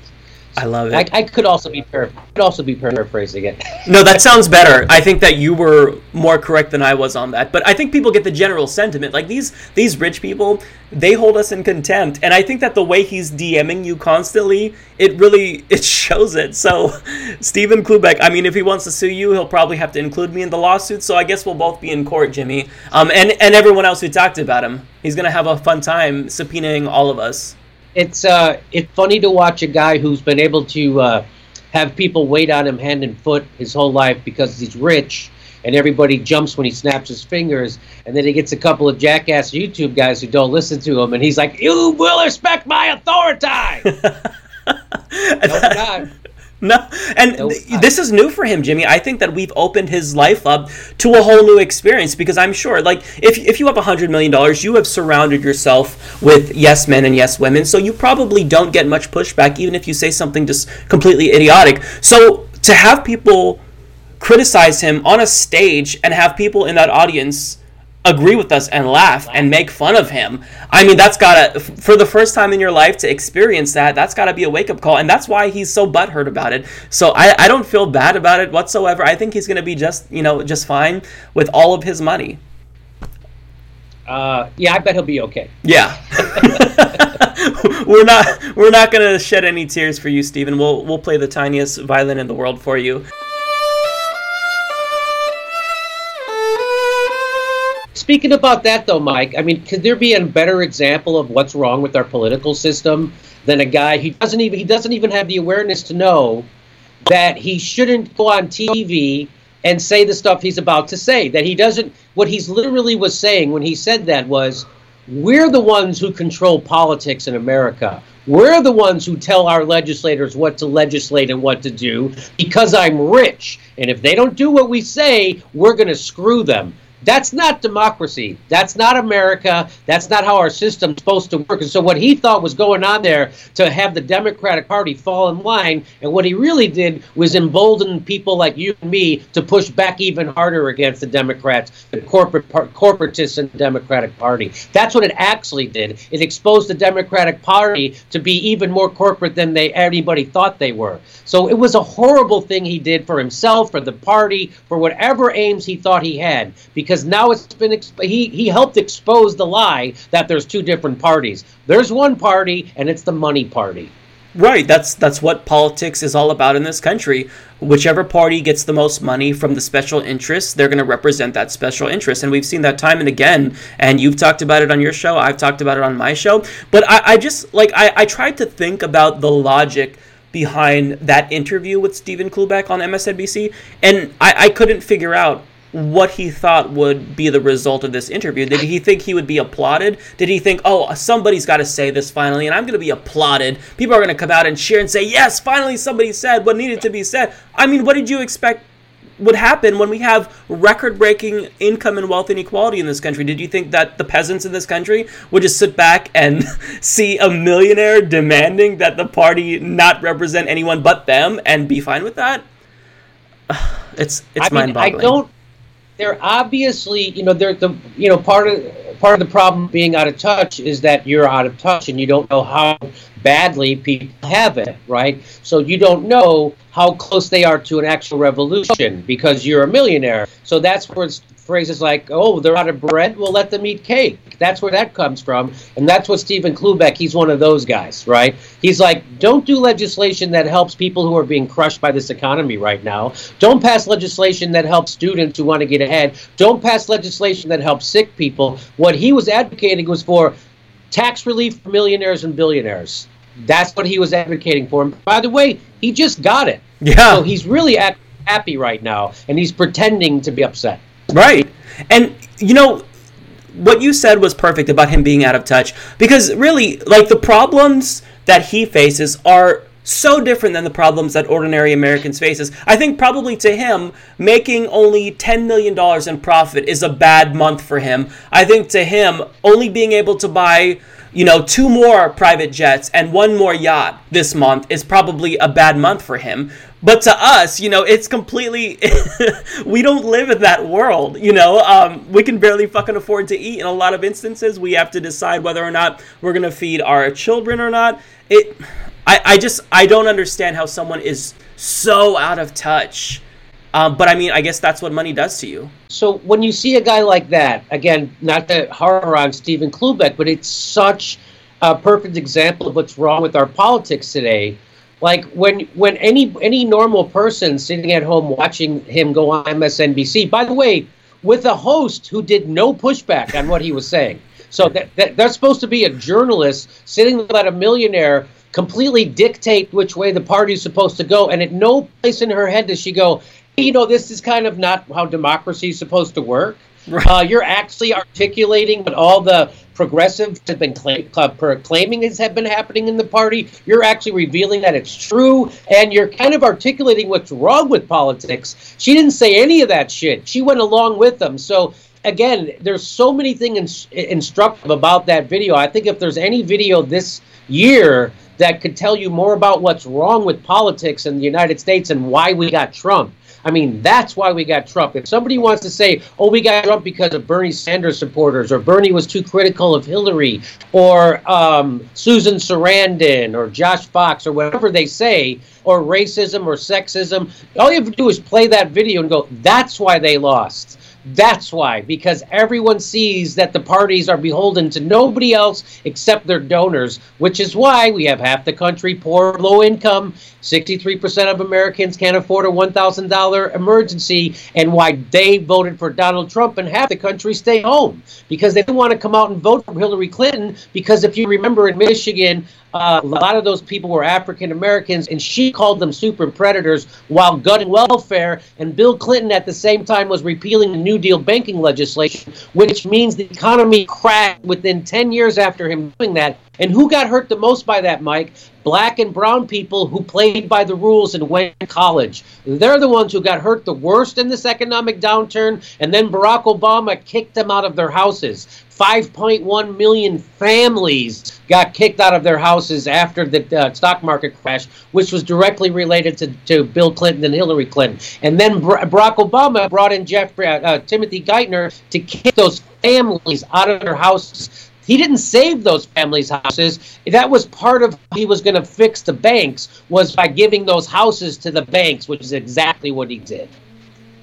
I love it. I could also be par- could also be paraphrasing it. (laughs) No, that sounds better. I think that you were more correct than I was on that. But I think people get the general sentiment. Like these these rich people, they hold us in contempt. And I think that the way he's DMing you constantly, it really (laughs) it shows it. So (laughs) Stephen Cloobeck, I mean if he wants to sue you, he'll probably have to include me in the lawsuit. So I guess we'll both be in court, Jimmy. Um and, and everyone else who talked about him. He's gonna have a fun time subpoenaing all of us. It's uh it's funny to watch a guy who's been able to uh, have people wait on him hand and foot his whole life because he's rich and everybody jumps when he snaps his fingers, and then he gets a couple of jackass YouTube guys who don't listen to him, and he's like, "You will respect my authority." (laughs) no, not. No, and th- this is new for him, Jimmy. I think that we've opened his life up to a whole new experience because I'm sure, like, if, if you have a $100 million, you have surrounded yourself with yes men and yes women, so you probably don't get much pushback, even if you say something just completely idiotic. So to have people criticize him on a stage and have people in that audience agree with us and laugh and make fun of him. I mean, that's gotta, for the first time in your life to experience that, that's gotta be a wake up call. And that's why he's so butthurt about it. So I, I don't feel bad about it whatsoever. I think he's gonna be just, you know, just fine with all of his money. Uh, yeah, I bet he'll be okay. Yeah. (laughs) we're not we're not gonna shed any tears for you, Stephen. We'll we'll play the tiniest violin in the world for you. Speaking about that, though, Mike, I mean, could there be a better example of what's wrong with our political system than a guy who doesn't even he doesn't even have the awareness to know that he shouldn't go on TV and say the stuff he's about to say. That he doesn't. What he's literally was saying when he said that was, "We're the ones who control politics in America. We're the ones who tell our legislators what to legislate and what to do because I'm rich, and if they don't do what we say, we're going to screw them." That's not democracy. That's not America. That's not how our system's supposed to work. And so, what he thought was going on there to have the Democratic Party fall in line, and what he really did was embolden people like you and me to push back even harder against the Democrats, the corporate par- corporatists the Democratic Party. That's what it actually did. It exposed the Democratic Party to be even more corporate than they anybody thought they were. So, it was a horrible thing he did for himself, for the party, for whatever aims he thought he had. Because now it's been exp- he he helped expose the lie that there's two different parties. There's one party, and it's the money party. Right, that's that's what politics is all about in this country. Whichever party gets the most money from the special interests, they're going to represent that special interest, and we've seen that time and again. And you've talked about it on your show. I've talked about it on my show. But I, I just like I, I tried to think about the logic behind that interview with Stephen Cloobeck on MSNBC, and I, I couldn't figure out what he thought would be the result of this interview. Did he think he would be applauded? Did he think, oh, somebody's got to say this finally, and I'm going to be applauded? People are going to come out and cheer and say, yes, finally somebody said what needed to be said. I mean, what did you expect would happen when we have record breaking income and wealth inequality in this country? Did you think that the peasants in this country would just sit back and (laughs) see a millionaire demanding that the party not represent anyone but them and be fine with that? (sighs) It's it's mind boggling. I don't. They're obviously, you know, they're the, you know, part of part of the problem being out of touch is that you're out of touch and you don't know how badly people have it, right? So you don't know how close they are to an actual revolution because you're a millionaire. So that's where it's phrases like, "Oh, they're out of bread. Well, let them eat cake." That's where that comes from, and that's what Stephen Cloobeck. He's one of those guys, right? He's like, "Don't do legislation that helps people who are being crushed by this economy right now. Don't pass legislation that helps students who want to get ahead. Don't pass legislation that helps sick people." What he was advocating was for tax relief for millionaires and billionaires. That's what he was advocating for. And by the way, he just got it. Yeah. So he's really act- happy right now, and he's pretending to be upset. Right. And, you know, what you said was perfect about him being out of touch because really, like, the problems that he faces are so different than the problems that ordinary Americans faces. I think probably to him, making only $10 million in profit is a bad month for him. I think to him, only being able to buy you know, two more private jets and one more yacht this month is probably a bad month for him. But to us, you know, it's completely. (laughs) we don't live in that world, you know. Um, we can barely fucking afford to eat. In a lot of instances, we have to decide whether or not we're gonna feed our children or not. It. I, I just I don't understand how someone is so out of touch. Um, but I mean, I guess that's what money does to you. So when you see a guy like that, again, not to horror on Stephen Cloobeck, but it's such a perfect example of what's wrong with our politics today. Like when when any any normal person sitting at home watching him go on MSNBC, by the way, with a host who did no pushback on what he was saying. So that, that that's supposed to be a journalist sitting let a millionaire completely dictate which way the party's supposed to go, and at no place in her head does she go, you know, this is kind of not how democracy is supposed to work. Uh, you're actually articulating what all the progressives have been claim, uh, claiming has have been happening in the party. You're actually revealing that it's true, and you're kind of articulating what's wrong with politics. She didn't say any of that shit. She went along with them. So again, there's so many things in, instructive about that video. I think if there's any video this year that could tell you more about what's wrong with politics in the United States and why we got Trump. I mean, that's why we got Trump. If somebody wants to say, oh, we got Trump because of Bernie Sanders supporters, or Bernie was too critical of Hillary, or um, Susan Sarandon, or Josh Fox, or whatever they say, or racism or sexism, all you have to do is play that video and go, that's why they lost. That's why, because everyone sees that the parties are beholden to nobody else except their donors, which is why we have half the country poor, low income, 63% of Americans can't afford a $1,000 emergency, and why they voted for Donald Trump and half the country stay home because they didn't want to come out and vote for Hillary Clinton. Because if you remember in Michigan, uh, a lot of those people were African Americans, and she called them super predators while gutting welfare. And Bill Clinton, at the same time, was repealing the New Deal banking legislation, which means the economy crashed within 10 years after him doing that. And who got hurt the most by that, Mike? Black and brown people who played by the rules and went to college. They're the ones who got hurt the worst in this economic downturn. And then Barack Obama kicked them out of their houses. 5.1 million families got kicked out of their houses after the uh, stock market crash, which was directly related to, to Bill Clinton and Hillary Clinton. And then Barack Obama brought in Jeff, uh, uh, Timothy Geithner to kick those families out of their houses. He didn't save those families' houses. That was part of he was going to fix the banks was by giving those houses to the banks, which is exactly what he did.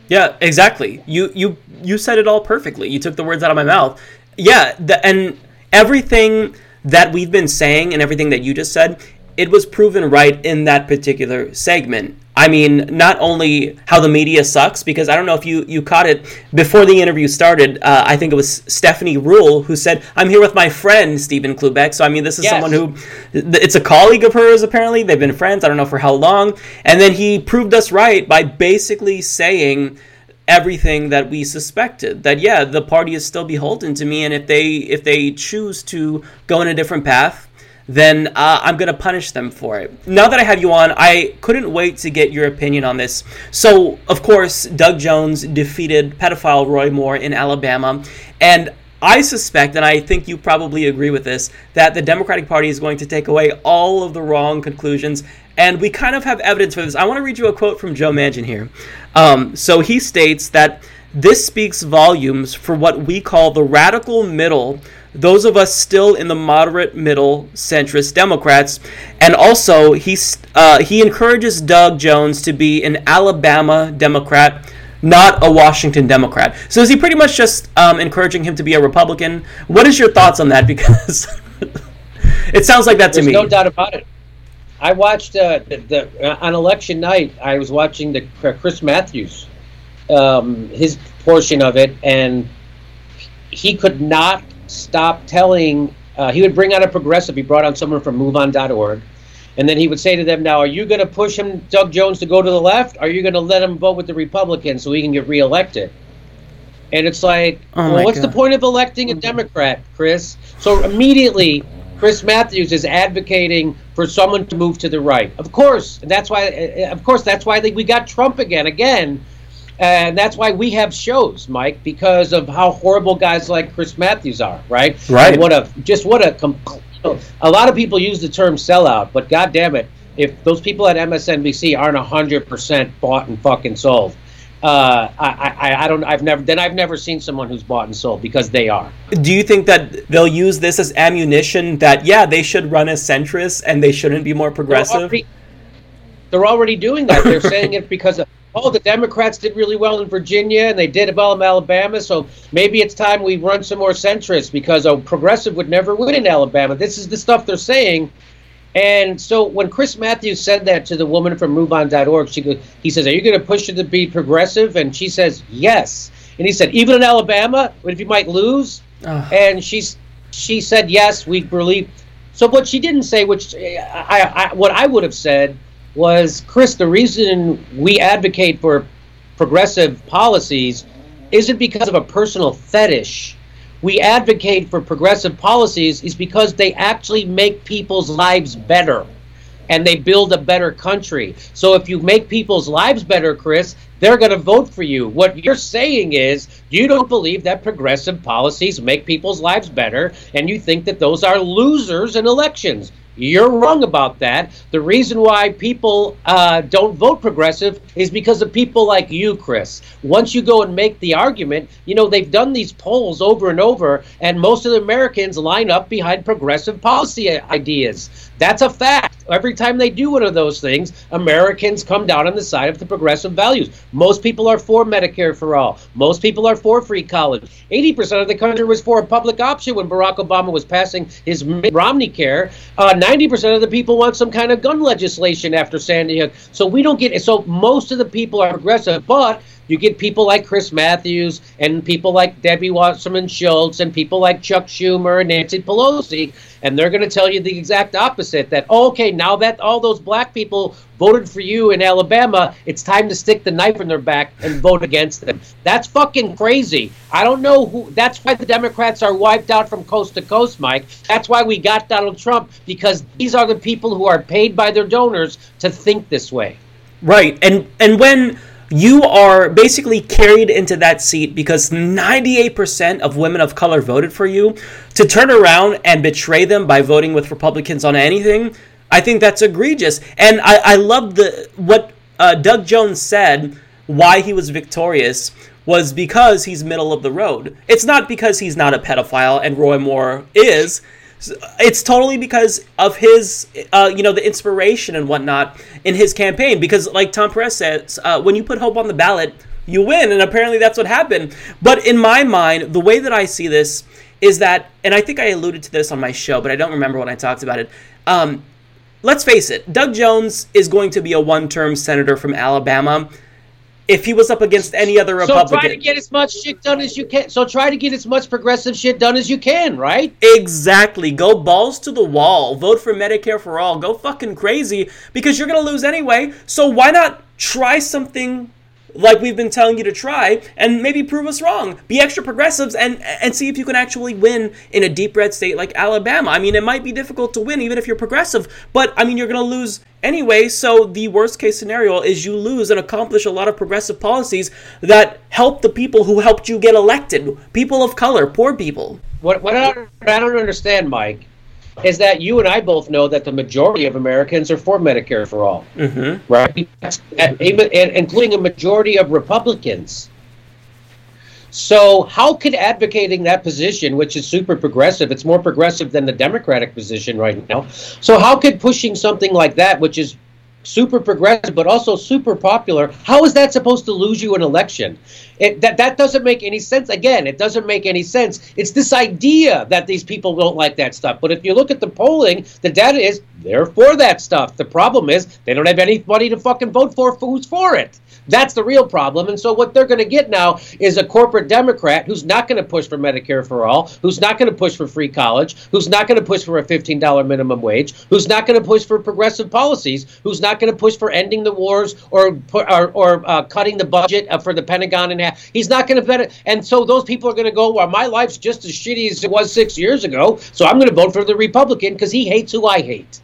Yeah, exactly. You you you said it all perfectly. You took the words out of my mouth. Yeah, the, and everything that we've been saying and everything that you just said, it was proven right in that particular segment. I mean, not only how the media sucks, because I don't know if you, you caught it before the interview started. Uh, I think it was Stephanie Ruhle who said, I'm here with my friend, Stephen Cloobeck. So, I mean, this is yes. someone who, it's a colleague of hers, apparently. They've been friends, I don't know for how long. And then he proved us right by basically saying, everything that we suspected that yeah the party is still beholden to me and if they if they choose to go in a different path then uh, i'm going to punish them for it now that i have you on i couldn't wait to get your opinion on this so of course doug jones defeated pedophile roy moore in alabama and I suspect, and I think you probably agree with this, that the Democratic Party is going to take away all of the wrong conclusions and we kind of have evidence for this. I want to read you a quote from Joe Manchin here. Um, so he states that this speaks volumes for what we call the radical middle, those of us still in the moderate middle centrist Democrats. And also, he, uh, he encourages Doug Jones to be an Alabama Democrat not a Washington Democrat. So is he pretty much just um, encouraging him to be a Republican? What is your thoughts on that? (laughs) Because it sounds like that There's to me. No doubt about it. I watched uh, the, the uh, on election night. I was watching the uh, Chris Matthews, um, his portion of it, and he could not stop telling. Uh, he would bring out a progressive. He brought on someone from MoveOn.org, and then he would say to them, "Now, are you going to push him, Doug Jones, to go to the left? Are you going to let him vote with the Republicans so he can get reelected?" And it's like, oh well, what's God. the point of electing a Democrat, Chris? So immediately Chris Matthews is advocating for someone to move to the right. Of course, that's why. Of course, that's why we got Trump again, again, and that's why we have shows, Mike, because of how horrible guys like Chris Matthews are, right? Right. And what a just what a. A lot of people use the term sellout, but God damn it, if those people at MSNBC aren't hundred percent bought and fucking sold, uh, I, I, I don't. I've never. Then I've never seen someone who's bought and sold because they are. Do you think that they'll use this as ammunition? That yeah, they should run as centrists and they shouldn't be more progressive. They're already, they're already doing that. They're saying it because of, oh, the Democrats did really well in Virginia and they did well in Alabama. So maybe it's time we run some more centrists because a progressive would never win in Alabama. This is the stuff they're saying and so when Chris Matthews said that to the woman from MoveOn.org, she goes, he says, "Are you going to push her to be progressive?" And she says, "Yes." And he said, "Even in Alabama, if you might lose?" And she's she said, "Yes, we believe." So what she didn't say, which I, I what I would have said was, Chris, the reason we advocate for progressive policies isn't because of a personal fetish. We advocate for progressive policies is because they actually make people's lives better and they build a better country. So if you make people's lives better, Chris, they're going to vote for you. What you're saying is you don't believe that progressive policies make people's lives better and you think that those are losers in elections. You're wrong about that. The reason why people uh, don't vote progressive is because of people like you, Chris. Once you go and make the argument, you know, they've done these polls over and over, and most of the Americans line up behind progressive policy ideas. That's a fact. Every time they do one of those things, Americans come down on the side of the progressive values. Most people are for Medicare for all. Most people are for free college. 80% of the country was for a public option when Barack Obama was passing his Romney care. Uh, 90% of the people want some kind of gun legislation after Sandy Hook. So we don't get it. So most of the people are progressive, but you get people like Chris Matthews and people like Debbie Wasserman Schultz and people like Chuck Schumer and Nancy Pelosi, and they're going to tell you the exact opposite that, oh, okay, now that all those black people voted for you in Alabama, it's time to stick the knife in their back and vote against them. That's fucking crazy. I don't know who, that's why the Democrats are wiped out from coast to coast, Mike. That's why we got Donald Trump, because these are the people who are paid by their donors to think this way. Right. And and when you are basically carried into that seat because 98% of women of color voted for you to turn around and betray them by voting with Republicans on anything. I think that's egregious. And I, I love the what uh, Doug Jones said why he was victorious was because he's middle of the road. It's not because he's not a pedophile and Roy Moore is it's totally because of his, uh, you know, the inspiration and whatnot in his campaign. Because, like Tom Perez says, uh, when you put hope on the ballot, you win, and apparently that's what happened. But in my mind, the way that I see this is that, and I think I alluded to this on my show, but I don't remember when I talked about it. Um, let's face it, Doug Jones is going to be a one-term senator from Alabama if he was up against any other Republican. So try to get as much shit done as you can. So try to get as much progressive shit done as you can, right? Exactly. Go balls to the wall. Vote for Medicare for all. Go fucking crazy because you're going to lose anyway. So why not try something like we've been telling you to try and maybe prove us wrong. Be extra progressives and and see if you can actually win in a deep red state like Alabama. I mean, it might be difficult to win even if you're progressive, but I mean, you're going to lose anyway. So the worst case scenario is you lose and accomplish a lot of progressive policies that help the people who helped you get elected, people of color, poor people. What what I I don't understand, Mike, is that you and I both know that the majority of Americans are for Medicare for all, mm-hmm. right? Even, including a majority of Republicans. So, how could advocating that position, which is super progressive, it's more progressive than the Democratic position right now. So, how could pushing something like that, which is super progressive but also super popular, how is that supposed to lose you an election? It, that that doesn't make any sense. Again, it doesn't make any sense. It's this idea that these people don't like that stuff. But if you look at the polling, the data is they're for that stuff. The problem is they don't have anybody to fucking vote for who's for it. That's the real problem. And so what they're going to get now is a corporate Democrat who's not going to push for Medicare for all, who's not going to push for free college, who's not going to push for a $15 minimum wage, who's not going to push for progressive policies, who's not going to push for ending the wars or or, or uh, cutting the budget uh, for the Pentagon in half. He's not going to bet it. And so those people are going to go, well, my life's just as shitty as it was six years ago, so I'm going to vote for the Republican because he hates who I hate.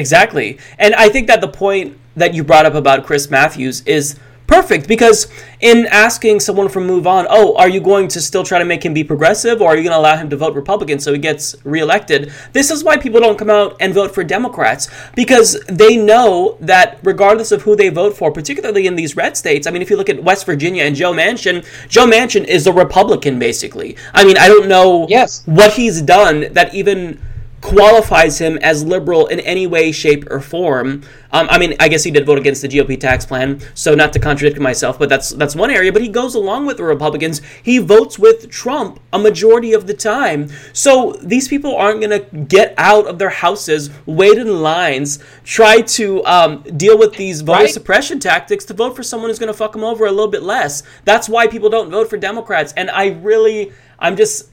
Exactly. And I think that the point that you brought up about Chris Matthews is perfect because in asking someone from Move On, oh, are you going to still try to make him be progressive or are you going to allow him to vote Republican so he gets reelected? This is why people don't come out and vote for Democrats because they know that regardless of who they vote for, particularly in these red states, I mean, if you look at West Virginia and Joe Manchin, Joe Manchin is a Republican basically. I mean, I don't know yes. what he's done that even qualifies him as liberal in any way, shape, or form. Um, I mean, I guess he did vote against the GOP tax plan, so not to contradict myself, but that's that's one area. But he goes along with the Republicans. He votes with Trump a majority of the time. So these people aren't going to get out of their houses, wait in lines, try to um, deal with these voter right? suppression tactics to vote for someone who's going to fuck them over a little bit less. That's why people don't vote for Democrats. And I really, I'm just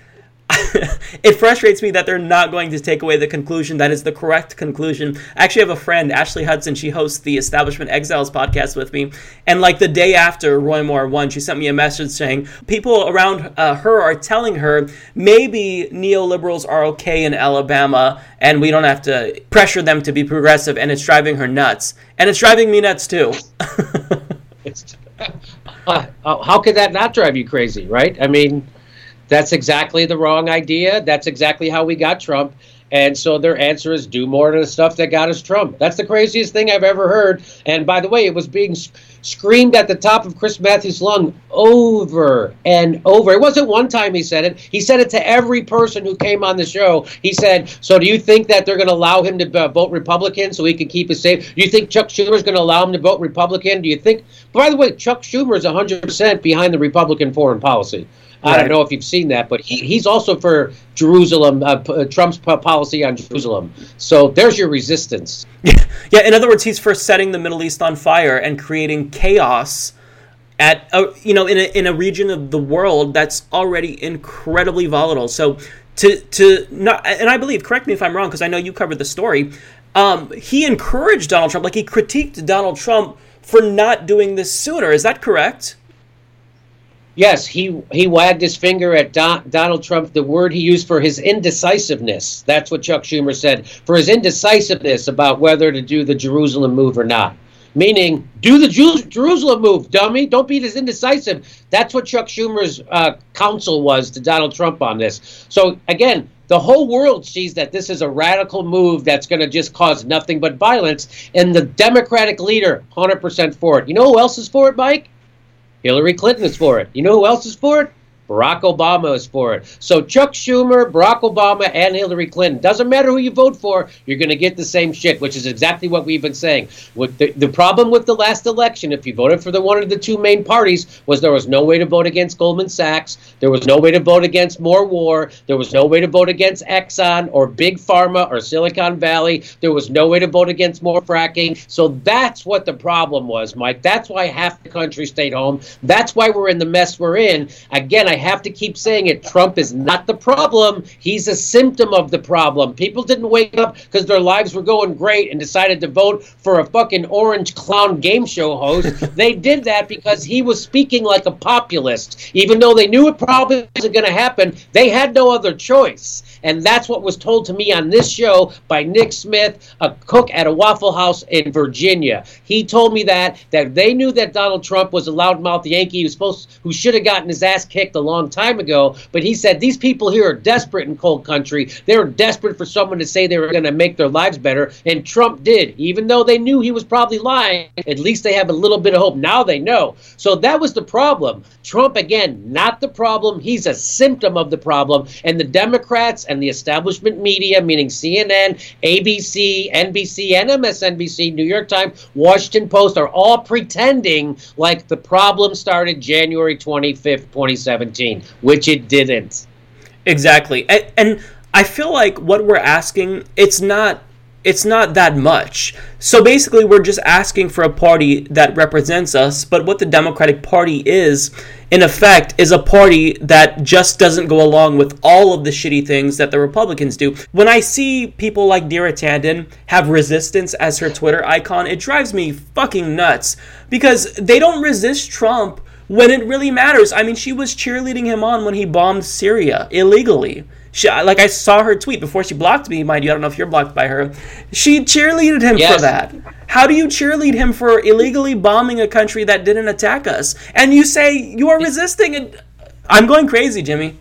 (laughs) it frustrates me that they're not going to take away the conclusion that is the correct conclusion. I actually have a friend, Ashley Hudson. She hosts the Establishment Exiles podcast with me. And like the day after Roy Moore won, she sent me a message saying people around uh, her are telling her maybe neoliberals are okay in Alabama and we don't have to pressure them to be progressive. And it's driving her nuts. And it's driving me nuts too. (laughs) (laughs) uh, how could that not drive you crazy, right? I mean, that's exactly the wrong idea. That's exactly how we got Trump. And so their answer is do more of the stuff that got us Trump. That's the craziest thing I've ever heard. And by the way, it was being screamed at the top of Chris Matthews' lung over and over. It wasn't one time he said it. He said it to every person who came on the show. He said, "So do you think that they're going to allow him to uh, vote Republican so he can keep us safe? Do you think Chuck Schumer is going to allow him to vote Republican? Do you think?" By the way, Chuck Schumer is 100% behind the Republican foreign policy. I don't know if you've seen that, but he, he's also for Jerusalem, uh, uh Trump's policy on Jerusalem. So there's your resistance. (laughs) yeah, in other words, he's for setting the Middle East on fire and creating chaos at a, you know in a, in a region of the world that's already incredibly volatile. So to to not and I believe, correct me if I'm wrong, because I know you covered the story. Um, he encouraged Donald Trump, like he critiqued Donald Trump for not doing this sooner. Is that correct? Yes, he he wagged his finger at Don, Donald Trump. The word he used for his indecisiveness. That's what Chuck Schumer said for his indecisiveness about whether to do the Jerusalem move or not. Meaning, do the Jew, Jerusalem move, dummy. Don't be as indecisive. That's what Chuck Schumer's uh, counsel was to Donald Trump on this. So again, the whole world sees that this is a radical move that's going to just cause nothing but violence, and the Democratic leader, 100% for it. You know who else is for it, Mike? Hillary Clinton is for it. You know who else is for it? Barack Obama is for it. So Chuck Schumer, Barack Obama, and Hillary Clinton. Doesn't matter who you vote for, you're going to get the same shit, which is exactly what we've been saying. With the, the problem with the last election, if you voted for the one of the two main parties, was there was no way to vote against Goldman Sachs, there was no way to vote against more war, there was no way to vote against Exxon or Big Pharma or Silicon Valley, there was no way to vote against more fracking. So that's what the problem was, Mike. That's why half the country stayed home. That's why we're in the mess we're in. Again, I have to keep saying it. Trump is not the problem. He's a symptom of the problem. People didn't wake up because their lives were going great and decided to vote for a fucking orange clown game show host. (laughs) they did that because he was speaking like a populist. Even though they knew it probably wasn't going to happen, they had no other choice. And that's what was told to me on this show by Nick Smith, a cook at a Waffle House in Virginia. He told me that that they knew that Donald Trump was a loudmouth Yankee who supposed who should have gotten his ass kicked a long time ago. But he said these people here are desperate in cold country. They were desperate for someone to say they were going to make their lives better, and Trump did. Even though they knew he was probably lying, at least they have a little bit of hope. Now they know. So that was the problem. Trump again, not the problem. He's a symptom of the problem, and the Democrats and the establishment media, meaning CNN, ABC, NBC, and MSNBC, New York Times, Washington Post, are all pretending like the problem started January 25th, 2017, which it didn't. Exactly. And, and I feel like what we're asking, it's not it's not that much. So basically, we're just asking for a party that represents us. But what the Democratic Party is, in effect, is a party that just doesn't go along with all of the shitty things that the Republicans do. When I see people like Neera Tanden have resistance as her Twitter icon, it drives me fucking nuts because they don't resist Trump when it really matters. I mean, she was cheerleading him on when he bombed Syria illegally. She, like I saw her tweet before she blocked me, mind you. I don't know if you're blocked by her. She cheerleaded him yes. for that. How do you cheerlead him for illegally bombing a country that didn't attack us? And you say you are resisting it. I'm going crazy, Jimmy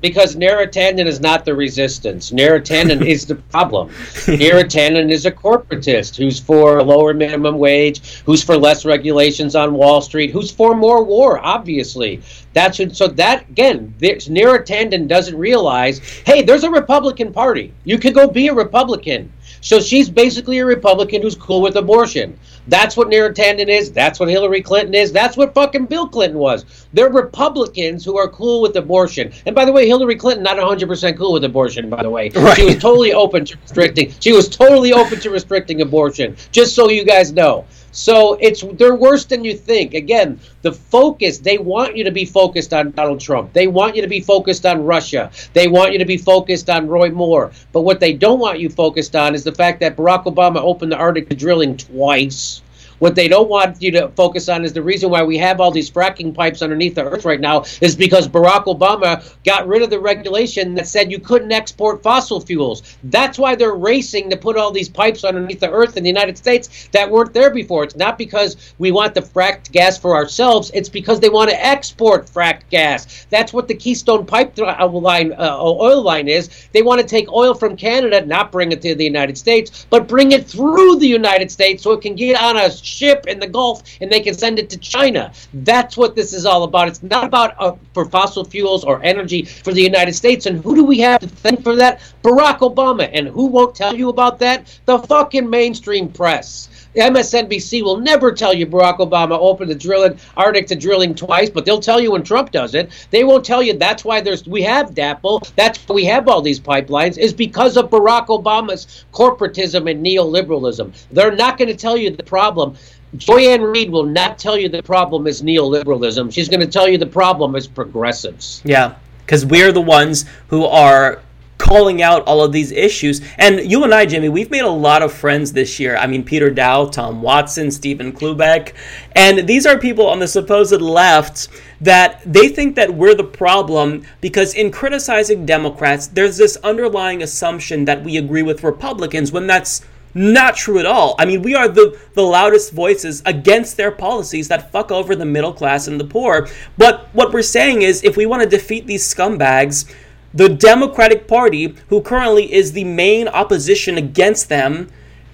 because Neera Tanden is not the resistance. Neera Tanden is the problem. (laughs) Neera Tanden is a corporatist who's for a lower minimum wage, who's for less regulations on Wall Street, who's for more war, obviously. That's so that again, Tanden doesn't realize, hey, there's a Republican Party. You could go be a Republican. So she's basically a Republican who's cool with abortion. That's what Neera Tanden is. That's what Hillary Clinton is. That's what fucking Bill Clinton was. They're Republicans who are cool with abortion. And by the way, Hillary Clinton not 100% cool with abortion. By the way, right. she was totally open to restricting. She was totally open to restricting abortion. Just so you guys know. So it's they're worse than you think. Again, the focus they want you to be focused on Donald Trump. They want you to be focused on Russia. They want you to be focused on Roy Moore. But what they don't want you focused on is the fact that Barack Obama opened the Arctic drilling twice. What they don't want you to focus on is the reason why we have all these fracking pipes underneath the earth right now is because Barack Obama got rid of the regulation that said you couldn't export fossil fuels. That's why they're racing to put all these pipes underneath the earth in the United States that weren't there before. It's not because we want the fracked gas for ourselves, it's because they want to export fracked gas. That's what the Keystone pipeline uh, oil line is. They want to take oil from Canada, not bring it to the United States, but bring it through the United States so it can get on a ship in the Gulf and they can send it to China. That's what this is all about. It's not about uh, for fossil fuels or energy for the United States. And who do we have to thank for that? Barack Obama. And who won't tell you about that? The fucking mainstream press. MSNBC will never tell you Barack Obama opened the drilling Arctic to drilling twice, but they'll tell you when Trump does it. They won't tell you that's why there's we have DAPL. That's why we have all these pipelines is because of Barack Obama's corporatism and neoliberalism. They're not going to tell you the problem. Joy-Ann will not tell you the problem is neoliberalism. She's going to tell you the problem is progressives. Yeah, because we're the ones who are calling out all of these issues. And you and I, Jimmy, we've made a lot of friends this year. I mean, Peter Daou, Tom Watson, Stephen Cloobeck. And these are people on the supposed left that they think that we're the problem because in criticizing Democrats, there's this underlying assumption that we agree with Republicans when that's not true at all. I mean, we are the, the loudest voices against their policies that fuck over the middle class and the poor. But what we're saying is if we want to defeat these scumbags, the Democratic Party, who currently is the main opposition against them,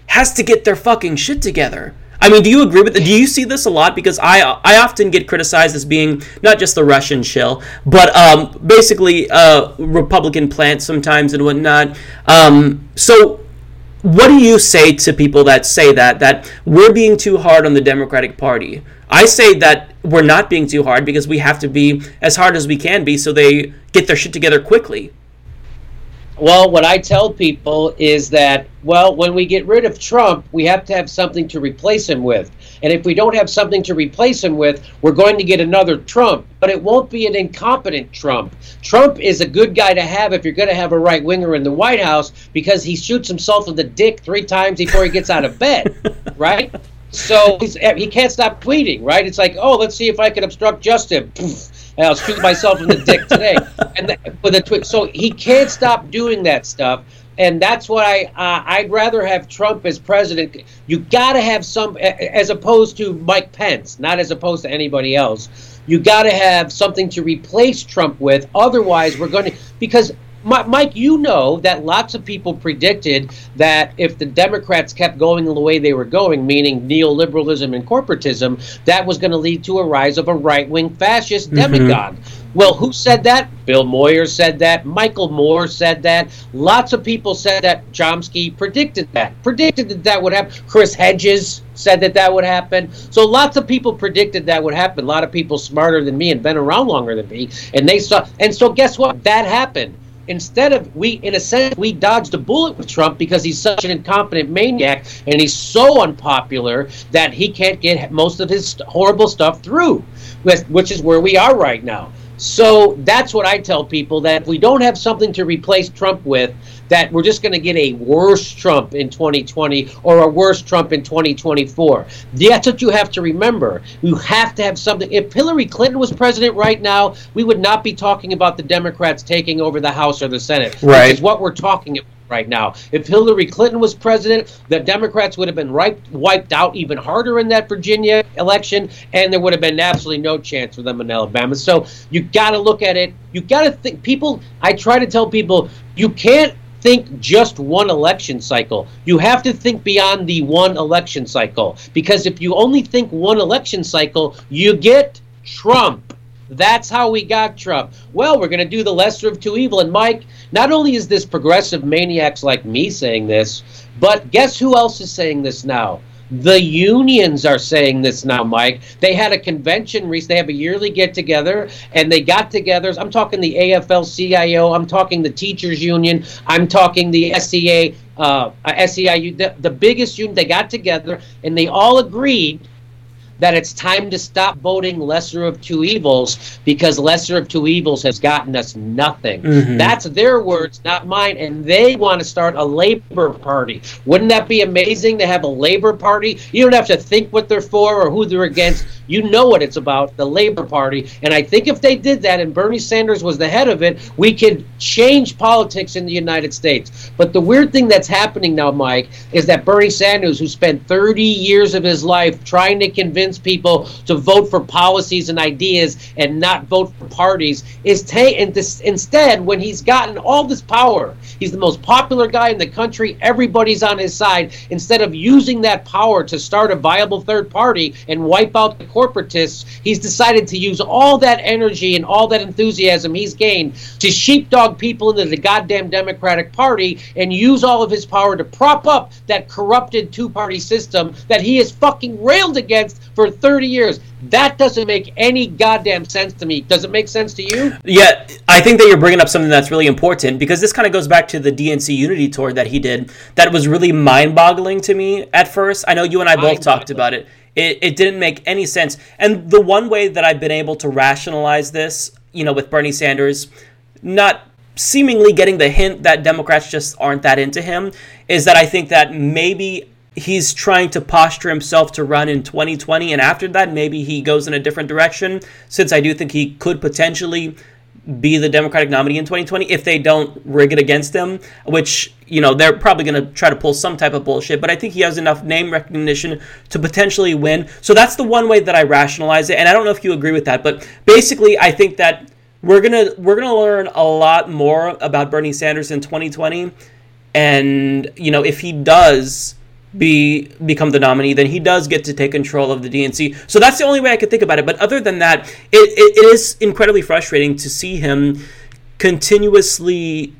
has to get their fucking shit together. I mean, do you agree with? That? Do you see this a lot? Because I I often get criticized as being not just the Russian shill, but um, basically a Republican plant sometimes and whatnot. Um, so, what do you say to people that say that that we're being too hard on the Democratic Party? I say that we're not being too hard because we have to be as hard as we can be so they get their shit together quickly. Well, what I tell people is that, well, when we get rid of Trump, we have to have something to replace him with. And if we don't have something to replace him with, we're going to get another Trump. But it won't be an incompetent Trump. Trump is a good guy to have if you're going to have a right winger in the White House because he shoots himself in the dick three times before he gets out of bed, (laughs) right? So he can't stop tweeting, right? It's like, oh, let's see if I can obstruct justice. And I'll shoot myself in the dick today. And with a twit, so he can't stop doing that stuff. And that's why uh, I'd rather have Trump as president. You got to have some, as opposed to Mike Pence, not as opposed to anybody else. You got to have something to replace Trump with. Otherwise, we're going to because Mike, you know that lots of people predicted that if the Democrats kept going the way they were going, meaning neoliberalism and corporatism, that was going to lead to a rise of a right wing fascist mm-hmm. demagogue. Well, who said that? Bill Moyer said that. Michael Moore said that. Lots of people said that. Chomsky predicted that. Predicted that that would happen. Chris Hedges said that that would happen. So lots of people predicted that would happen. A lot of people smarter than me and been around longer than me, and they saw. And so guess what? That happened instead of we in a sense we dodged a bullet with Trump because he's such an incompetent maniac and he's so unpopular that he can't get most of his horrible stuff through which is where we are right now. So that's what I tell people that if we don't have something to replace Trump with that we're just going to get a worse Trump in 2020 or a worse Trump in 2024. That's what you have to remember. You have to have something. If Hillary Clinton was president right now, we would not be talking about the Democrats taking over the House or the Senate. Right. Which is what we're talking about right now. If Hillary Clinton was president, the Democrats would have been right, wiped out even harder in that Virginia election, and there would have been absolutely no chance for them in Alabama. So you got to look at it. You got to think. People, I try to tell people, you can't think just one election cycle. You have to think beyond the one election cycle because if you only think one election cycle, you get Trump. That's how we got Trump. Well, we're going to do the lesser of two evil. And Mike, not only is this progressive maniacs like me saying this, but guess who else is saying this now? The unions are saying this now, Mike. They had a convention recently. They have a yearly get together, and they got together. I'm talking the AFL CIO. I'm talking the teachers union. I'm talking the SEA. uh, SEIU, the, the biggest union. They got together and they all agreed that it's time to stop voting lesser of two evils because lesser of two evils has gotten us nothing. Mhm. That's their words, not mine. And they want to start a labor party. Wouldn't that be amazing to have a labor party? You don't have to think what they're for or who they're against. You know what it's about, the Labor Party. And I think if they did that and Bernie Sanders was the head of it, we could change politics in the United States. But the weird thing that's happening now, Mike, is that Bernie Sanders, who spent 30 years of his life trying to convince people to vote for policies and ideas and not vote for parties, is taking this instead when he's gotten all this power. He's the most popular guy in the country. Everybody's on his side. Instead of using that power to start a viable third party and wipe out the corporatists, he's decided to use all that energy and all that enthusiasm he's gained to sheepdog people into the goddamn Democratic Party and use all of his power to prop up that corrupted two party system that he has fucking railed against for 30 years. That doesn't make any goddamn sense to me. Does it make sense to you? Yeah, I think that you're bringing up something that's really important because this kind of goes back to the DNC Unity tour that he did. That was really mind-boggling to me at first. I know you and I both talked about it. It, it didn't make any sense. And the one way that I've been able to rationalize this, you know, with Bernie Sanders, not seemingly getting the hint that Democrats just aren't that into him, is that I think that maybe he's trying to posture himself to run in 2020 and after that maybe he goes in a different direction since I do think he could potentially be the Democratic nominee in 2020 if they don't rig it against him, which, you know, they're probably going to try to pull some type of bullshit. But I think he has enough name recognition to potentially win. So that's the one way that I rationalize it. And I don't know if you agree with that, but basically, I think that we're gonna we're gonna learn a lot more about Bernie Sanders in 2020, and you know if he does be become the nominee, then he does get to take control of the DNC. So that's the only way I could think about it. But other than that, it, it, it is incredibly frustrating to see him continuously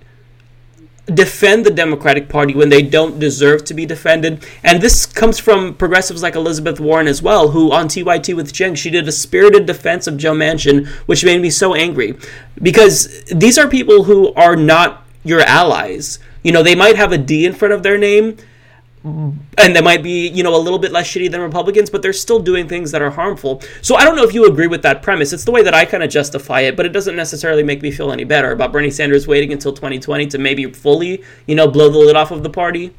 defend the Democratic Party when they don't deserve to be defended. And this comes from progressives like Elizabeth Warren as well, who on TYT with Jen, she did a spirited defense of Joe Manchin, which made me so angry. Because these are people who are not your allies. You know, they might have a D in front of their name, and they might be, you know, a little bit less shitty than Republicans, but they're still doing things that are harmful. So I don't know if you agree with that premise. It's the way that I kind of justify it, but it doesn't necessarily make me feel any better about Bernie Sanders waiting until 2020 to maybe fully, you know, blow the lid off of the party.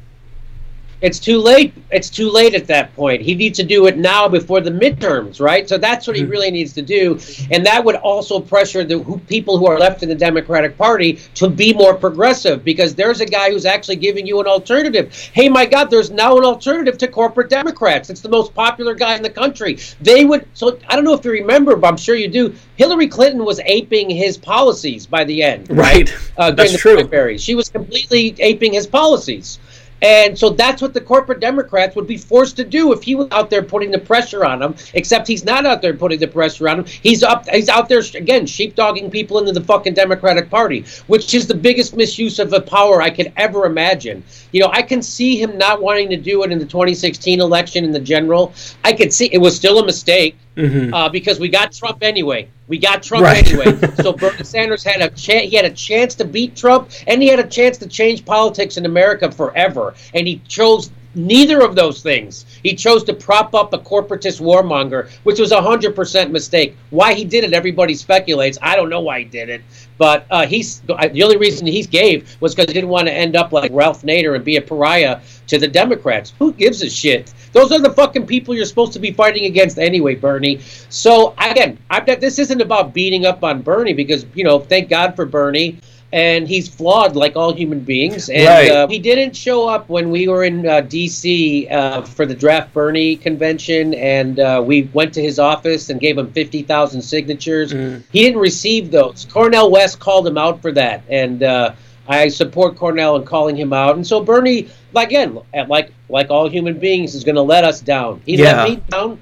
It's too late. It's too late at that point. He needs to do it now before the midterms, right? So that's what he really needs to do, and that would also pressure the who, people who are left in the Democratic Party to be more progressive because there's a guy who's actually giving you an alternative. Hey, my God, there's now an alternative to corporate Democrats. It's the most popular guy in the country. They would. So I don't know if you remember, but I'm sure you do. Hillary Clinton was aping his policies by the end, Right. Uh, during That's the true. primaries. She was completely aping his policies. And so that's what the corporate Democrats would be forced to do if he was out there putting the pressure on them. Except he's not out there putting the pressure on them. He's up. He's out there again, sheepdogging people into the fucking Democratic Party, which is the biggest misuse of the power I could ever imagine. You know, I can see him not wanting to do it in the 2016 election in the general. I could see it was still a mistake Mhm. uh, because we got Trump anyway. We got Trump Right. anyway. (laughs) so Bernie Sanders had a chance. He had a chance to beat Trump, and he had a chance to change politics in America forever. And he chose neither of those things. He chose to prop up a corporatist warmonger, which was a hundred percent mistake. Why he did it, everybody speculates. I don't know why he did it, but uh, he's the only reason he gave was because he didn't want to end up like Ralph Nader and be a pariah to the Democrats. Who gives a shit? Those are the fucking people you're supposed to be fighting against anyway, Bernie. So again, not, this isn't about beating up on Bernie because you know, thank God for Bernie. And he's flawed like all human beings. And Right. uh, he didn't show up when we were in uh, D.C. Uh, for the Draft Bernie convention, and uh, we went to his office and gave him fifty thousand signatures. He didn't receive those. Cornel West called him out for that, and uh, I support Cornel in calling him out. And so Bernie, again, like like all human beings, is going to let us down. He Yeah. let me down,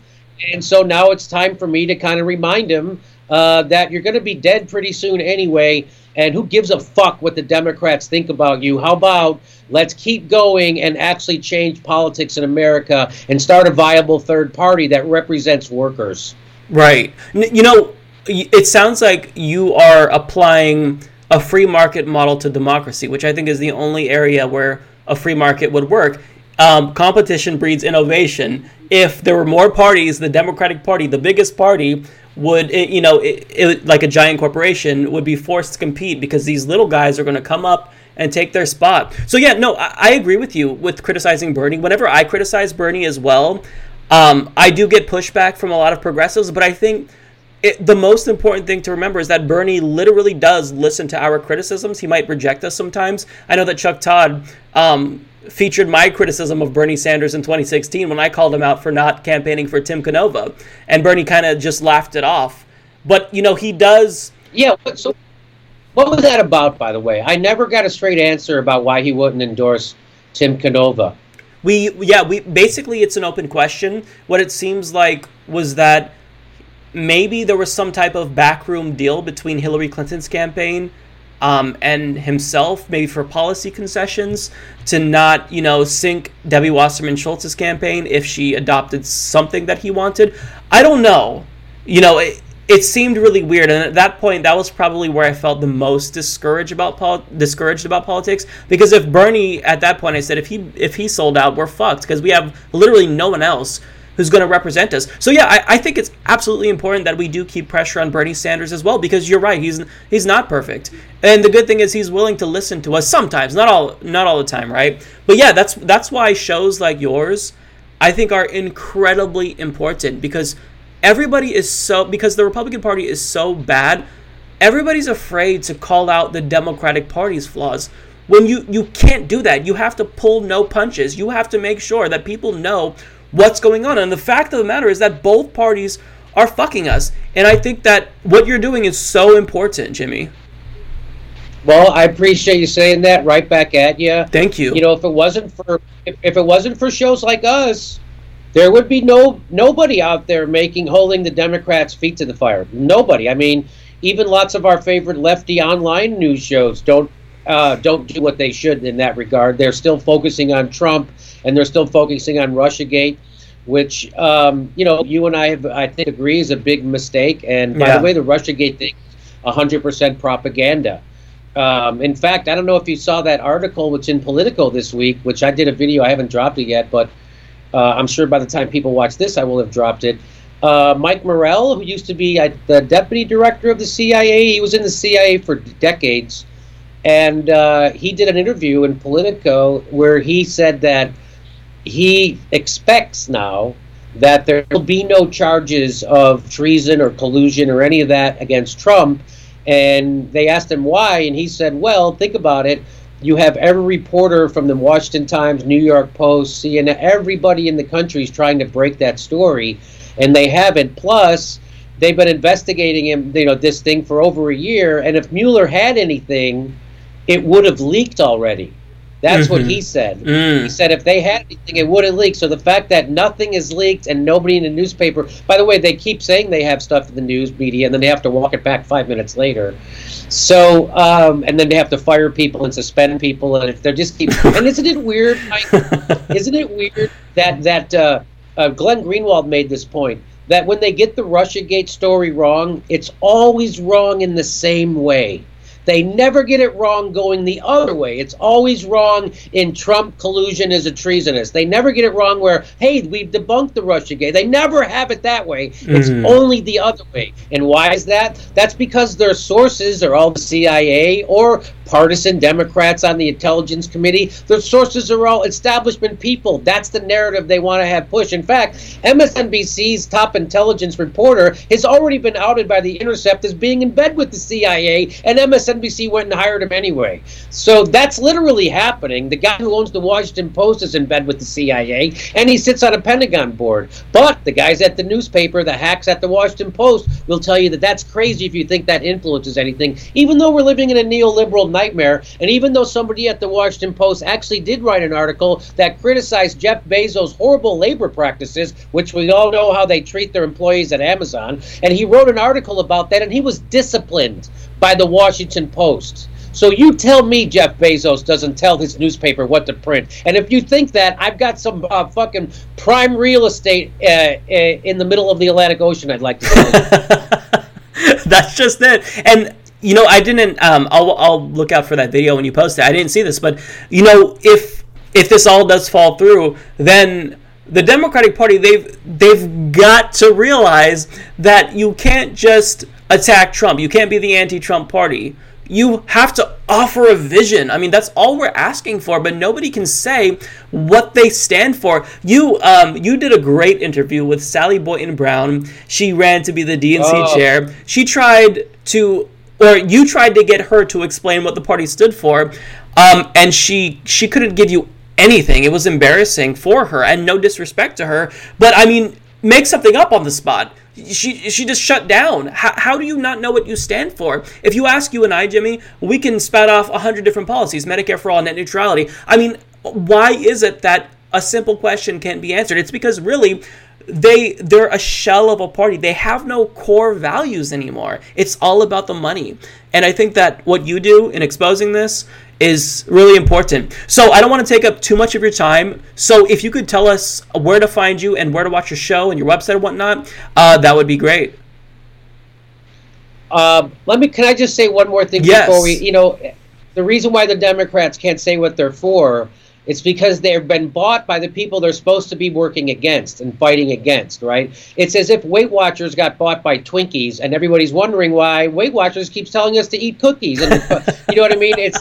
and so now it's time for me to kind of remind him uh, that you're going to be dead pretty soon anyway. And who gives a fuck what the Democrats think about you? How about let's keep going and actually change politics in America and start a viable third party that represents workers? Right. You know, it sounds like you are applying a free market model to democracy, which I think is the only area where a free market would work. Um, competition breeds innovation. If there were more parties, the Democratic Party, the biggest party, would it, you know it, it, like a giant corporation would be forced to compete because these little guys are going to come up and take their spot. So yeah, no, I, I agree with you with criticizing Bernie. Whenever I criticize Bernie as well, um, I do get pushback from a lot of progressives, but I think. It, the most important thing to remember is that Bernie literally does listen to our criticisms. He might reject us sometimes. I know that Chuck Todd um, featured my criticism of Bernie Sanders in 2016 when I called him out for not campaigning for Tim Canova, and Bernie kind of just laughed it off. But you know, he does. Yeah. So, what was that about, by the way? I never got a straight answer about why he wouldn't endorse Tim Canova. We yeah we basically it's an open question. What it seems like was that maybe there was some type of backroom deal between Hillary Clinton's campaign um, and himself, maybe for policy concessions, to not, you know, sink Debbie Wasserman Schultz's campaign if she adopted something that he wanted. I don't know. You know, it, it seemed really weird, and at that point, that was probably where I felt the most discouraged about pol- discouraged about politics. Because if Bernie, at that point, I said if he if he sold out, we're fucked because we have literally no one else who's going to represent us. So yeah, I, I, think it's absolutely important that we do keep pressure on Bernie Sanders as well because you're right, he's he's not perfect. And the good thing is he's willing to listen to us sometimes, not all not all the time, right? But yeah, that's that's why shows like yours I think are incredibly important because everybody is so because the Republican Party is so bad, everybody's afraid to call out the Democratic Party's flaws when you you can't do that you have to pull no punches you have to make sure that people know what's going on. And the fact of the matter is that both parties are fucking us. And I think that what you're doing is so important, Jimmy. Well, I appreciate you saying that right back at you. Thank you. You know, if it wasn't for if, if it wasn't for shows like us, there would be no nobody out there making holding the Democrats' feet to the fire. Nobody. I mean, even lots of our favorite lefty online news shows don't uh, don't do what they should in that regard. They're still focusing on Trump and they're still focusing on RussiaGate, which um, you know you and I have I think agree is a big mistake. And by yeah. the way, the RussiaGate thing, hundred percent propaganda. Um, in fact, I don't know if you saw that article which in Politico this week, which I did a video. I haven't dropped it yet, but uh, I'm sure by the time people watch this, I will have dropped it. Uh, Mike Morell, who used to be uh, the deputy director of the CIA, he was in the CIA for decades, and uh, he did an interview in Politico where he said that he expects now that there will be no charges of treason or collusion or any of that against Trump. And they asked him why, and he said, Well, think about it. You have every reporter from the Washington Times, New York Post, CNN, everybody in the country is trying to break that story, and they haven't. Plus, they've been investigating him, you know, this thing for over a year. And if Mueller had anything, it would have leaked already. That's mm-hmm. what he said. Mm. He said if they had anything, it wouldn't leak. So the fact that nothing is leaked and nobody in the newspaper, by the way, they keep saying they have stuff in the news media and then they have to walk it back five minutes later. So, um, and then they have to fire people and suspend people. And if they're just keep, (laughs) and isn't it weird? Mike, isn't it weird that, that, uh, uh, Glenn Greenwald made this point that when they get the Russiagate story wrong, it's always wrong in the same way. They never get it wrong going the other way. It's always wrong in Trump collusion is a treasonous. They never get it wrong where, hey, we've debunked the Russiagate. They never have it that way. It's mm-hmm. only the other way. And why is that? That's because their sources are all the CIA or partisan Democrats on the Intelligence Committee. Their sources are all establishment people. That's the narrative they want to have pushed. In fact, MSNBC's top intelligence reporter has already been outed by The Intercept as being in bed with the CIA, and MSNBC went and hired him anyway. So that's literally happening. The guy who owns the Washington Post is in bed with the CIA, and he sits on a Pentagon board. But the guys at the newspaper, the hacks at the Washington Post, will tell you that that's crazy if you think that influences anything, even though we're living in a neoliberal nightmare. And even though somebody at the Washington Post actually did write an article that criticized Jeff Bezos' horrible labor practices, which we all know how they treat their employees at Amazon, and he wrote an article about that, and he was disciplined by the Washington Post. So you tell me Jeff Bezos doesn't tell his newspaper what to print. And if you think that, I've got some uh, fucking prime real estate uh, uh, in the middle of the Atlantic Ocean. I'd like to you. (laughs) That's just it. And you know, I didn't. Um, I'll I'll look out for that video when you post it. I didn't see this, but you know, if if this all does fall through, then the Democratic Party they've they've got to realize that you can't just attack Trump. You can't be the anti-Trump party. You have to offer a vision. I mean, that's all we're asking for, but nobody can say what they stand for. You um, you did a great interview with Sally Boynton Brown. She ran to be the DNC Oh. chair. She tried to or you tried to get her to explain what the party stood for, um, and she she couldn't give you anything. It was embarrassing for her, and no disrespect to her. But I mean, make something up on the spot. She she just shut down. How, how do you not know what you stand for? If you ask you and I, Jimmy, we can spout off a hundred different policies: Medicare for all, net neutrality. I mean, why is it that a simple question can't be answered? It's because really they they're a shell of a party. They have no core values anymore. It's all about the money. And I think that what you do in exposing this is really important. So I don't want to take up too much of your time. So if you could tell us where to find you and where to watch your show and your website and whatnot, uh, that would be great. Um, let me. Can I just say one more thing Yes. before we? You know, the reason why the Democrats can't say what they're for, it's because they've been bought by the people they're supposed to be working against and fighting against. Right? It's as if Weight Watchers got bought by Twinkies, and everybody's wondering why Weight Watchers keeps telling us to eat cookies. And (laughs) you know what I mean? It's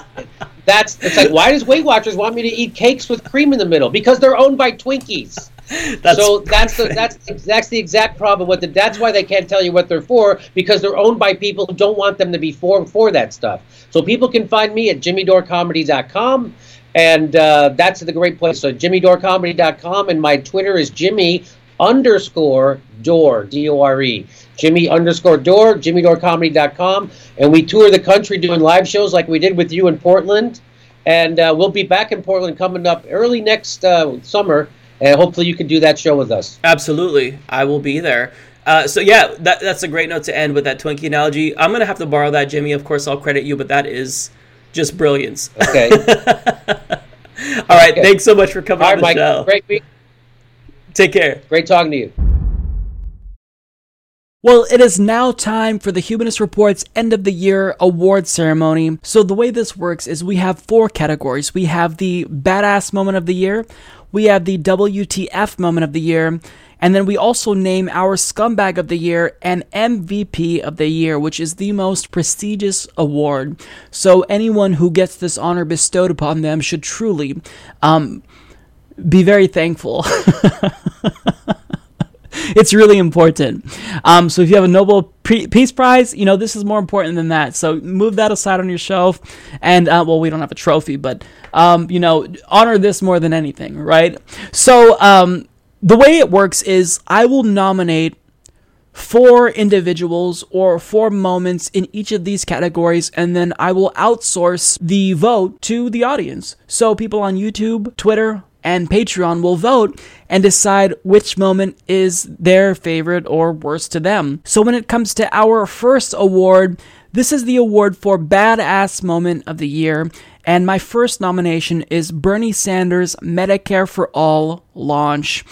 that's. It's like why does Weight Watchers want me to eat cakes with cream in the middle? Because they're owned by Twinkies. (laughs) so that's the that's that's the exact problem with it. That's why they can't tell you what they're for because they're owned by people who don't want them to be for for that stuff. So people can find me at jimmydorecomedy.com, and uh, that's the great place. So jimmydorecomedy.com, and my Twitter is Jimmy underscore Dore D O R E Jimmy underscore Dore jimmydorecomedy.com, and we tour the country doing live shows like we did with you in Portland, and uh, we'll be back in Portland coming up early next uh, summer. And hopefully you can do that show with us. Absolutely, I will be there. Uh, so yeah, that, that's a great note to end with that Twinkie analogy. I'm gonna have to borrow that, Jimmy. Of course, I'll credit you, but that is just brilliance. Okay. (laughs) All right, thanks so much for coming All on right, the Mike. show. Great week. Take care. Great talking to you. Well, it is now time for the Humanist Report's end of the year award ceremony. So, the way this works is we have four categories. We have the badass moment of the year, we have the WTF moment of the year, and then we also name our scumbag of the year and MVP of the year, which is the most prestigious award. So, anyone who gets this honor bestowed upon them should truly um, be very thankful. (laughs) it's really important. Um, so if you have a Nobel Peace Prize, you know this is more important than that. So move that aside on your shelf, and uh, well, we don't have a trophy, but um, you know, honor this more than anything, right? So um, the way it works is I will nominate four individuals or four moments in each of these categories, and then I will outsource the vote to the audience. So people on YouTube, Twitter, and Patreon will vote and decide which moment is their favorite or worst to them. So when it comes to our first award, this is the award for Badass Moment of the Year. And my first nomination is Bernie Sanders' Medicare for All launch.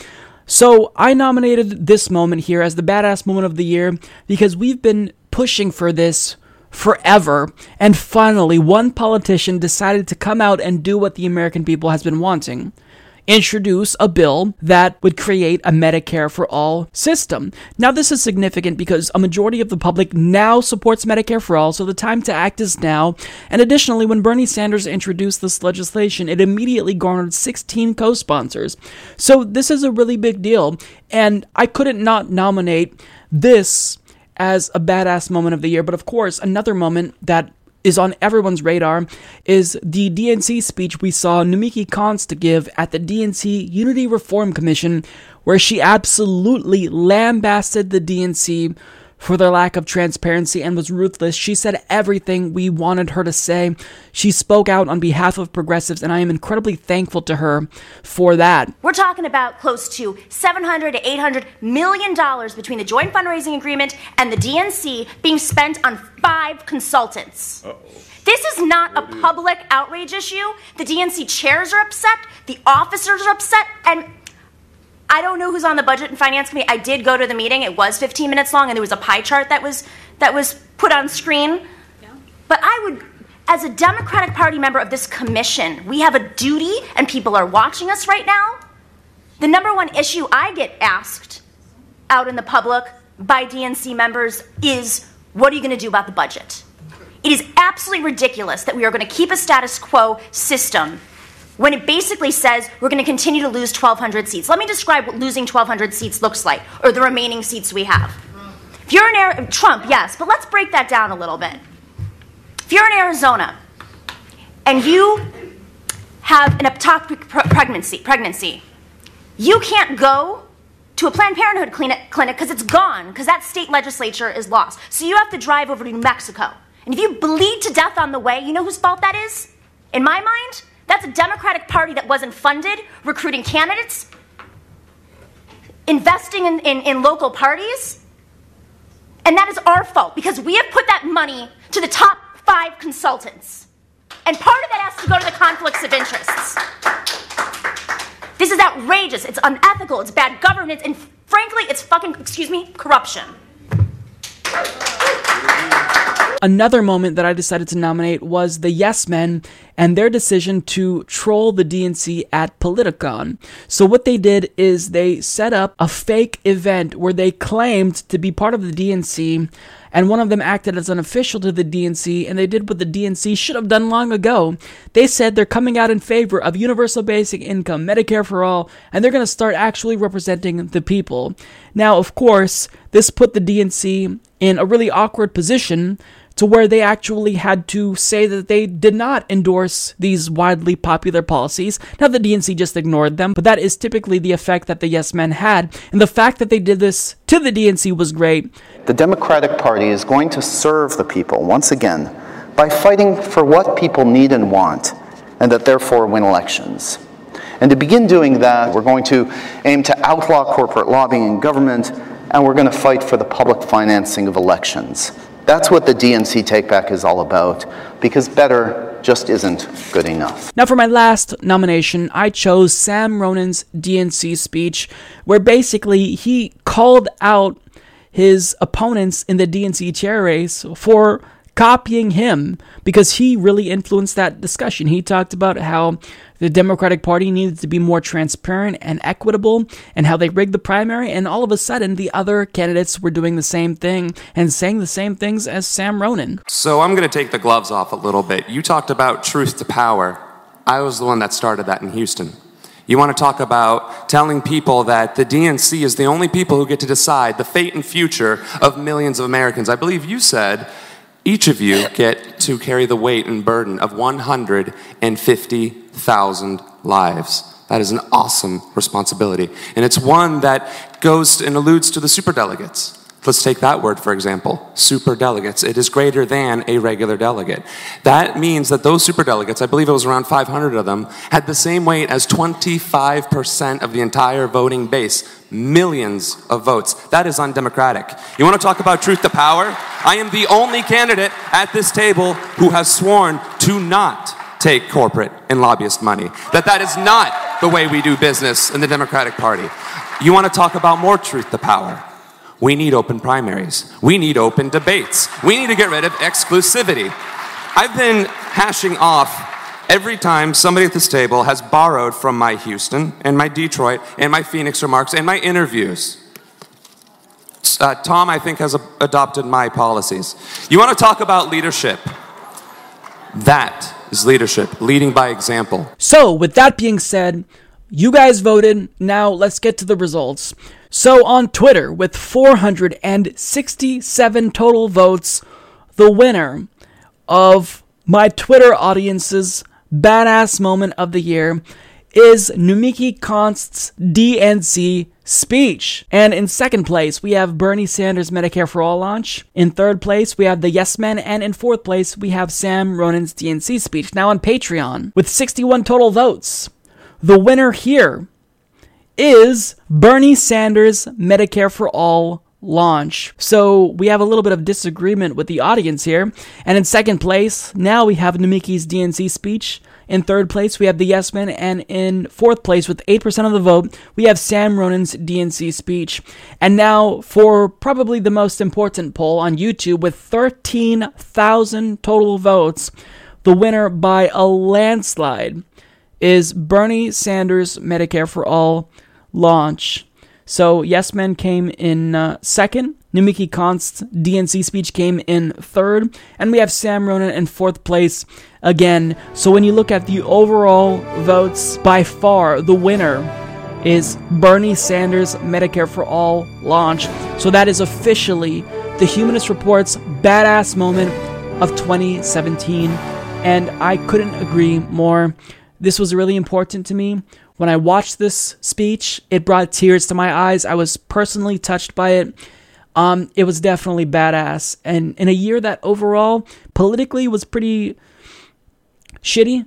So I nominated this moment here as the badass moment of the year because we've been pushing for this forever and finally one politician decided to come out and do what the American people has been wanting. Introduce a bill that would create a Medicare for all system. Now, this is significant because a majority of the public now supports Medicare for all, so the time to act is now. And additionally, when Bernie Sanders introduced this legislation, it immediately garnered 16 co sponsors. So, this is a really big deal, and I couldn't not nominate this as a badass moment of the year. But of course, another moment that is on everyone's radar is the DNC speech we saw Nomiki Konst give at the DNC Unity Reform Commission, where she absolutely lambasted the DNC for their lack of transparency and was ruthless. She said everything we wanted her to say. She spoke out on behalf of progressives, and I am incredibly thankful to her for that. We're talking about close to 700 to 800 million dollars between the joint fundraising agreement and the DNC being spent on five consultants. This is not a public outrage issue. The DNC chairs are upset, the officers are upset, and I don't know who's on the budget and finance committee. I did go to the meeting. It was 15 minutes long and there was a pie chart that was that was put on screen. But I would as a Democratic Party member of this commission, we have a duty, and people are watching us right now. The number one issue I get asked out in the public by DNC members is what are you going to do about the budget? It is absolutely ridiculous that we are going to keep a status quo system when it basically says we're going to continue to lose 1,200 seats. Let me describe what losing 1,200 seats looks like, or the remaining seats we have. If you're in Ari- Trump, yes, but let's break that down a little bit. If you're in Arizona and you have an ectopic pre- pregnancy, pregnancy, you can't go to a Planned Parenthood clinic because it's gone because that state legislature is lost. So you have to drive over to New Mexico. And if you bleed to death on the way, you know whose fault that is? In my mind, that's a Democratic Party that wasn't funded, recruiting candidates, investing in, in, in local parties. And that is our fault because we have put that money to the top five consultants. And part of that has to go to the conflicts of interests. This is outrageous. It's unethical. It's bad governance. And frankly, it's fucking, excuse me, corruption. Another moment that I decided to nominate was the Yes Men and their decision to troll the DNC at Politicon. So, what they did is they set up a fake event where they claimed to be part of the DNC, and one of them acted as an official to the DNC, and they did what the DNC should have done long ago. They said they're coming out in favor of universal basic income, Medicare for all, and they're going to start actually representing the people. Now, of course, this put the DNC in a really awkward position to where they actually had to say that they did not endorse these widely popular policies. Now, the DNC just ignored them, but that is typically the effect that the Yes Men had. And the fact that they did this to the DNC was great. The Democratic Party is going to serve the people once again by fighting for what people need and want, and that therefore win elections. And to begin doing that, we're going to aim to outlaw corporate lobbying in government, and we're going to fight for the public financing of elections. That's what the DNC takeback is all about, because better just isn't good enough. Now, for my last nomination, I chose Sam Ronan's DNC speech, where basically he called out his opponents in the DNC chair race for copying him because he really influenced that discussion. He talked about how the Democratic Party needed to be more transparent and equitable and how they rigged the primary, and all of a sudden the other candidates were doing the same thing and saying the same things as Sam Ronan. So I'm going to take the gloves off a little bit. You talked about truth to power. I was the one that started that in Houston. You want to talk about telling people that the DNC is the only people who get to decide the fate and future of millions of Americans. I believe you said each of you get to carry the weight and burden of 150,000 lives. That is an awesome responsibility. And it's one that goes and alludes to the superdelegates. Let's take that word, for example superdelegates. It is greater than a regular delegate. That means that those superdelegates, I believe it was around 500 of them, had the same weight as 25% of the entire voting base. Millions of votes. That is undemocratic. You want to talk about truth to power? I am the only candidate at this table who has sworn to not take corporate and lobbyist money. That that is not the way we do business in the Democratic Party. You want to talk about more truth to power? We need open primaries. We need open debates. We need to get rid of exclusivity. I've been hashing off every time somebody at this table has borrowed from my Houston and my Detroit and my Phoenix remarks and my interviews. Uh, Tom, I think, has a- adopted my policies. You want to talk about leadership? That is leadership, leading by example. So, with that being said, you guys voted. Now let's get to the results. So, on Twitter, with 467 total votes, the winner of my Twitter audience's badass moment of the year is Nomiki Konst's DNC speech. And in second place, we have Bernie Sanders' Medicare for All launch. In third place, we have the Yes Men. And in fourth place, we have Sam Ronan's DNC speech, now on Patreon, with 61 total votes. The winner here is Bernie Sanders' Medicare for All launch. So we have a little bit of disagreement with the audience here. And in second place, now we have Nomiki's DNC speech. In third place, we have the Yes Men. And in fourth place, with 8% of the vote, we have Sam Ronan's DNC speech. And now for probably the most important poll on YouTube with 13,000 total votes. the winner by a landslide is Bernie Sanders' Medicare for All launch. So, Yes Men came in uh, second. Nomiki Konst's DNC speech came in third. And we have Sam Ronan in fourth place again. So, when you look at the overall votes, by far the winner is Bernie Sanders' Medicare for All launch. So, that is officially the Humanist Report's badass moment of 2017. And I couldn't agree more. This was really important to me. When I watched this speech, it brought tears to my eyes. I was personally touched by it. Um, it was definitely badass. And in a year that overall politically was pretty shitty,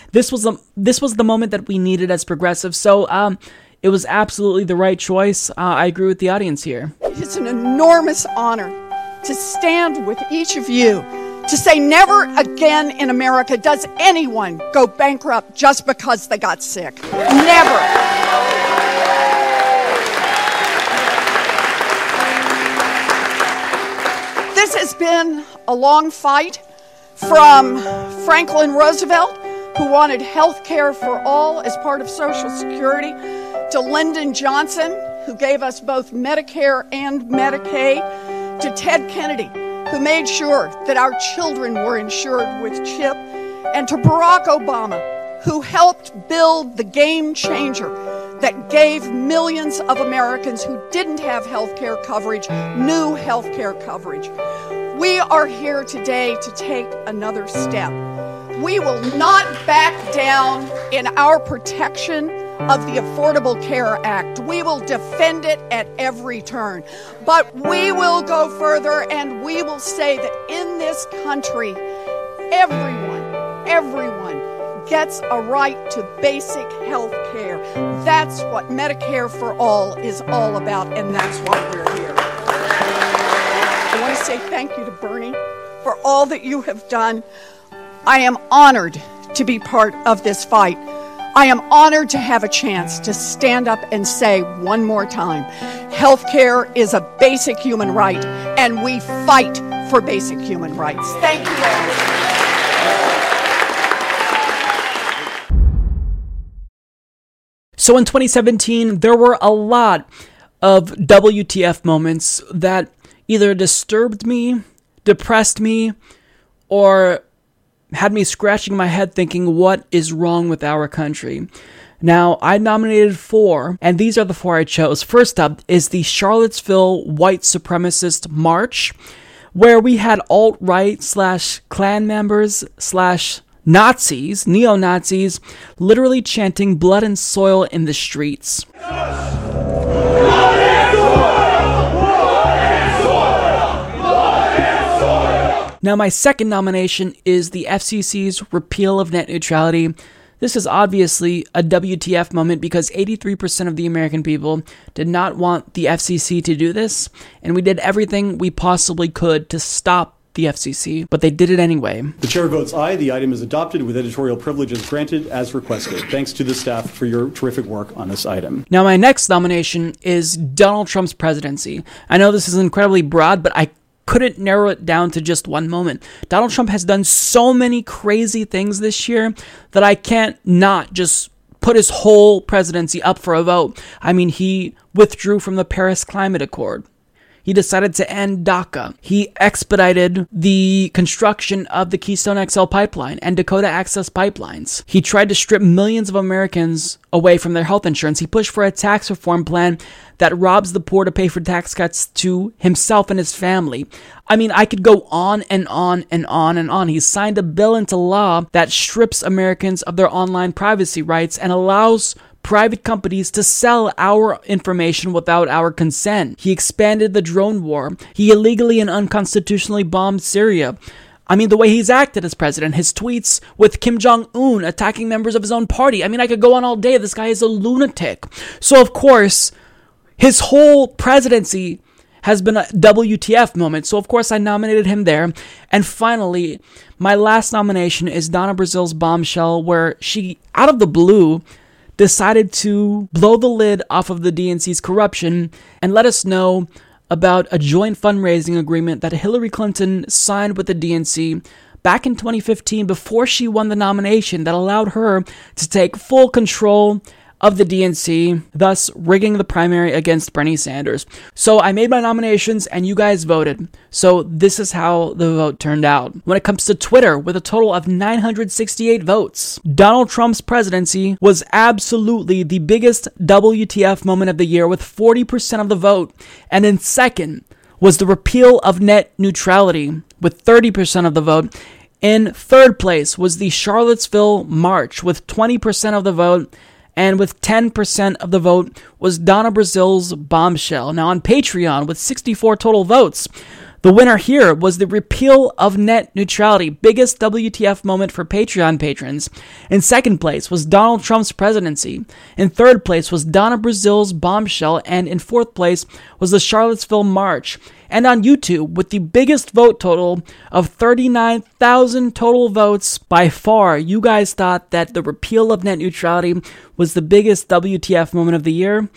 (laughs) this was the this was the moment that we needed as progressives. So um, it was absolutely the right choice. Uh, I agree with the audience here. It's an enormous honor to stand with each of you to say never again in America does anyone go bankrupt just because they got sick. Never. This has been a long fight from Franklin Roosevelt, who wanted health care for all as part of Social Security, to Lyndon Johnson, who gave us both Medicare and Medicaid, to Ted Kennedy, who made sure that our children were insured with CHIP, and to Barack Obama, who helped build the game changer that gave millions of Americans who didn't have health care coverage new health care coverage. We are here today to take another step. We will not back down in our protection of the Affordable Care Act. We will defend it at every turn. But we will go further and we will say that in this country, everyone, everyone gets a right to basic health care. That's what Medicare for All is all about, and that's why we're here. I want to say thank you to Bernie for all that you have done. I am honored to be part of this fight. I am honored to have a chance to stand up and say one more time healthcare is a basic human right, and we fight for basic human rights. Thank you. So in 2017, there were a lot of WTF moments that either disturbed me, depressed me, or had me scratching my head thinking, what is wrong with our country? Now, I nominated four, and these are the four I chose. First up is the Charlottesville White Supremacist March, where we had alt right slash Klan members slash Nazis, neo Nazis, literally chanting blood and soil in the streets. Now, my second nomination is the FCC's repeal of net neutrality. This is obviously a WTF moment because 83% of the American people did not want the FCC to do this, and we did everything we possibly could to stop the FCC, but they did it anyway. The chair votes aye. The item is adopted with editorial privileges granted as requested. Thanks to the staff for your terrific work on this item. Now, my next nomination is Donald Trump's presidency. I know this is incredibly broad, but I couldn't narrow it down to just one moment. Donald Trump has done so many crazy things this year that I can't not just put his whole presidency up for a vote. I mean, he withdrew from the Paris Climate Accord. He decided to end DACA. He expedited the construction of the Keystone XL pipeline and Dakota Access pipelines. He tried to strip millions of Americans away from their health insurance. He pushed for a tax reform plan that robs the poor to pay for tax cuts to himself and his family. I mean, I could go on and on and on and on. He signed a bill into law that strips Americans of their online privacy rights and allows private companies to sell our information without our consent. He expanded the drone war. He illegally and unconstitutionally bombed Syria. I mean, the way he's acted as president, his tweets with Kim Jong un attacking members of his own party. I mean, I could go on all day. This guy is a lunatic. So, of course, his whole presidency has been a WTF moment. So, of course, I nominated him there. And finally, my last nomination is Donna Brazile's bombshell, where she, out of the blue, decided to blow the lid off of the DNC's corruption and let us know about a joint fundraising agreement that Hillary Clinton signed with the DNC back in 2015 before she won the nomination that allowed her to take full control of the DNC, thus rigging the primary against Bernie Sanders. So I made my nominations and you guys voted. So this is how the vote turned out. When it comes to Twitter, with a total of 968 votes, Donald Trump's presidency was absolutely the biggest WTF moment of the year with 40% of the vote. And in second was the repeal of net neutrality with 30% of the vote. In third place was the Charlottesville March with 20% of the vote and with 10% of the vote was Donna Brazile's bombshell. Now on Patreon, with 64 total votes, the winner here was the repeal of net neutrality, biggest WTF moment for Patreon patrons. In second place was Donald Trump's presidency. In third place was Donna Brazile's bombshell, and in fourth place was the Charlottesville March. And on YouTube, with the biggest vote total of 39,000 total votes, by far, you guys thought that the repeal of net neutrality was the biggest WTF moment of the year,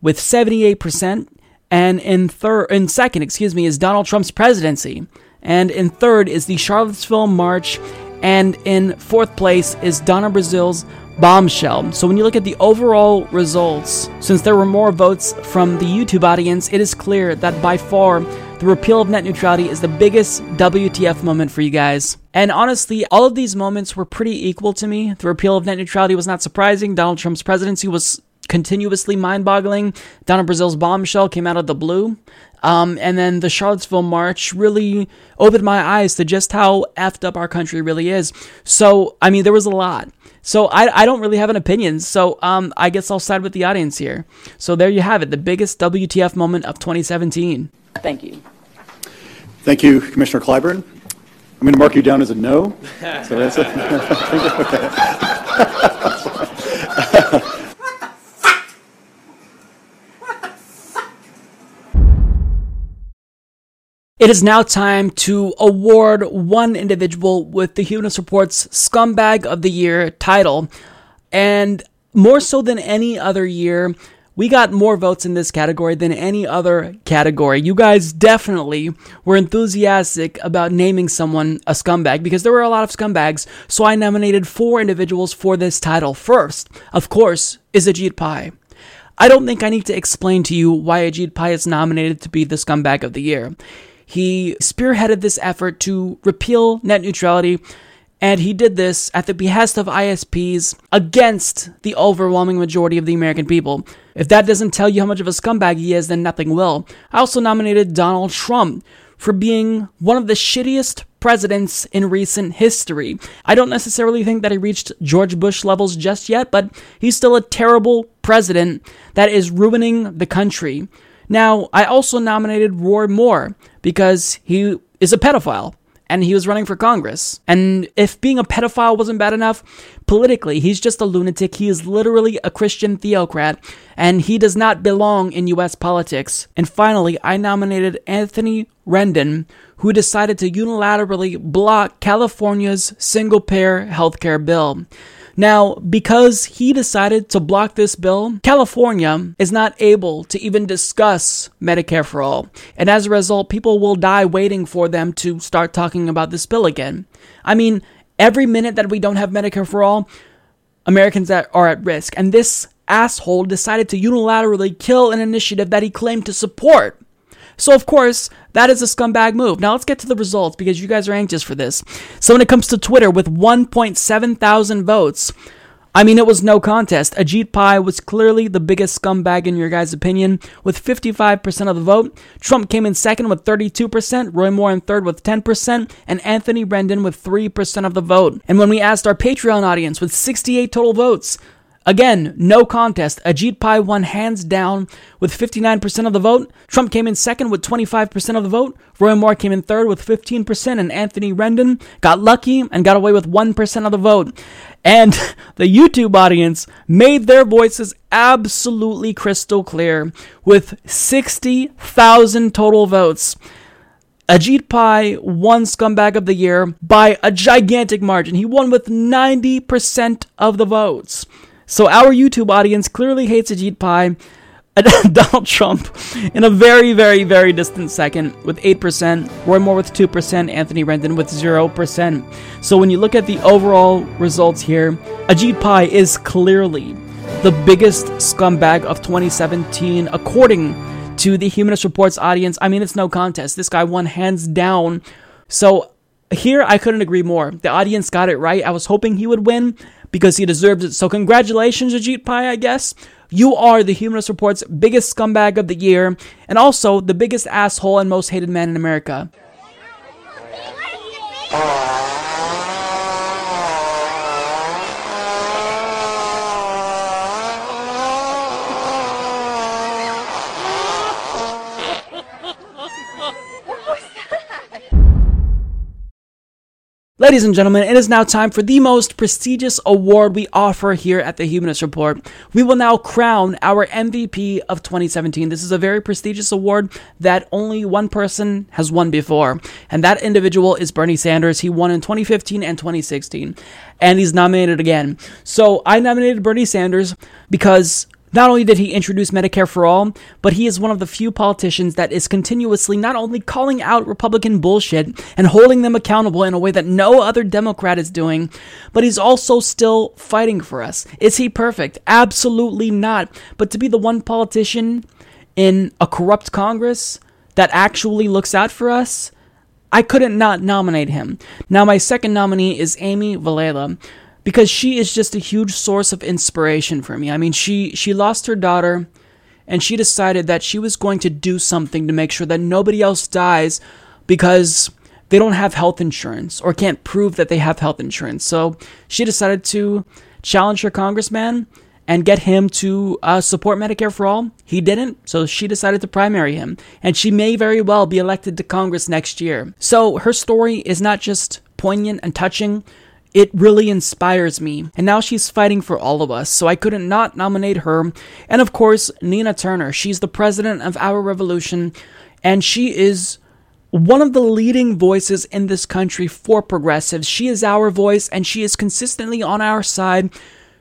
with 78%. And in third, in second, excuse me, is Donald Trump's presidency. And in third is the Charlottesville March. And in fourth place is Donna Brazile's bombshell. So when you look at the overall results, since there were more votes from the YouTube audience, it is clear that by far the repeal of net neutrality is the biggest WTF moment for you guys. And honestly, all of these moments were pretty equal to me. The repeal of net neutrality was not surprising. Donald Trump's presidency was continuously mind boggling. Donna Brazile's bombshell came out of the blue. Um, and then the Charlottesville March really opened my eyes to just how effed up our country really is. So, I mean, there was a lot. So I, I don't really have an opinion. So um, I guess I'll side with the audience here. So there you have it, the biggest WTF moment of 2017. Thank you. Thank you, Commissioner Clyburn. I'm going to mark you down as a no. (laughs) So that's a, (laughs) (laughs) It is now time to award one individual with the Humanist Report's Scumbag of the Year title. And more so than any other year, we got more votes in this category than any other category. You guys definitely were enthusiastic about naming someone a scumbag because there were a lot of scumbags. So I nominated four individuals for this title. First, of course, is Ajit Pai. I don't think I need to explain to you why Ajit Pai is nominated to be the scumbag of the year. He spearheaded this effort to repeal net neutrality, and he did this at the behest of ISPs against the overwhelming majority of the American people. If that doesn't tell you how much of a scumbag he is, then nothing will. I also nominated Donald Trump for being one of the shittiest presidents in recent history. I don't necessarily think that he reached George Bush levels just yet, but he's still a terrible president that is ruining the country. Now, I also nominated Roy Moore because he is a pedophile and he was running for Congress. And if being a pedophile wasn't bad enough, politically, he's just a lunatic. He is literally a Christian theocrat, and he does not belong in US politics. And finally, I nominated Anthony Rendon, who decided to unilaterally block California's single payer healthcare bill. Now, because he decided to block this bill, California is not able to even discuss Medicare for all. And as a result, people will die waiting for them to start talking about this bill again. I mean, every minute that we don't have Medicare for all, Americans are at risk. And this asshole decided to unilaterally kill an initiative that he claimed to support. So, of course, that is a scumbag move. Now, let's get to the results because you guys are anxious for this. So, when it comes to Twitter, with 1.7 thousand votes, I mean, it was no contest. Ajit Pai was clearly the biggest scumbag in your guys' opinion, with 55% of the vote. Trump came in second with 32%, Roy Moore in third with 10%, and Anthony Rendon with 3% of the vote. And when we asked our Patreon audience with 68 total votes, Again, no contest. Ajit Pai won hands down with 59% of the vote. Trump came in second with 25% of the vote. Roy Moore came in third with 15%, and Anthony Rendon got lucky and got away with 1% of the vote. And (laughs) the YouTube audience made their voices absolutely crystal clear with 60,000 total votes. Ajit Pai won Scumbag of the Year by a gigantic margin. He won with 90% of the votes. So our YouTube audience clearly hates Ajit Pai. (laughs) Donald Trump in a very, very, very distant second with 8%, Roy Moore with 2%, Anthony Rendon with 0%. So when you look at the overall results here, Ajit Pai is clearly the biggest scumbag of 2017, according to the Humanist Reports audience. I mean, it's no contest. This guy won hands down. So here, I couldn't agree more. The audience got it right. I was hoping he would win because he deserves it. So congratulations, Ajit Pai, I guess. You are the Humanist Report's biggest scumbag of the year, and also the biggest asshole and most hated man in America. Ladies and gentlemen, it is now time for the most prestigious award we offer here at the Humanist Report. We will now crown our MVP of 2017. This is a very prestigious award that only one person has won before, and that individual is Bernie Sanders. He won in 2015 and 2016, and he's nominated again. So I nominated Bernie Sanders because not only did he introduce Medicare for all, but he is one of the few politicians that is continuously not only calling out Republican bullshit and holding them accountable in a way that no other Democrat is doing, but he's also still fighting for us. Is he perfect? Absolutely not. But to be the one politician in a corrupt Congress that actually looks out for us, I couldn't not nominate him. Now, my second nominee is Amy Vilela because she is just a huge source of inspiration for me. I mean, she she lost her daughter and she decided that she was going to do something to make sure that nobody else dies because they don't have health insurance or can't prove that they have health insurance. So she decided to challenge her congressman and get him to uh, support Medicare for all. He didn't, so she decided to primary him, and she may very well be elected to Congress next year. So her story is not just poignant and touching, it really inspires me. And now she's fighting for all of us, so I couldn't not nominate her. And of course, Nina Turner. She's the president of Our Revolution, and she is one of the leading voices in this country for progressives. She is our voice, and she is consistently on our side.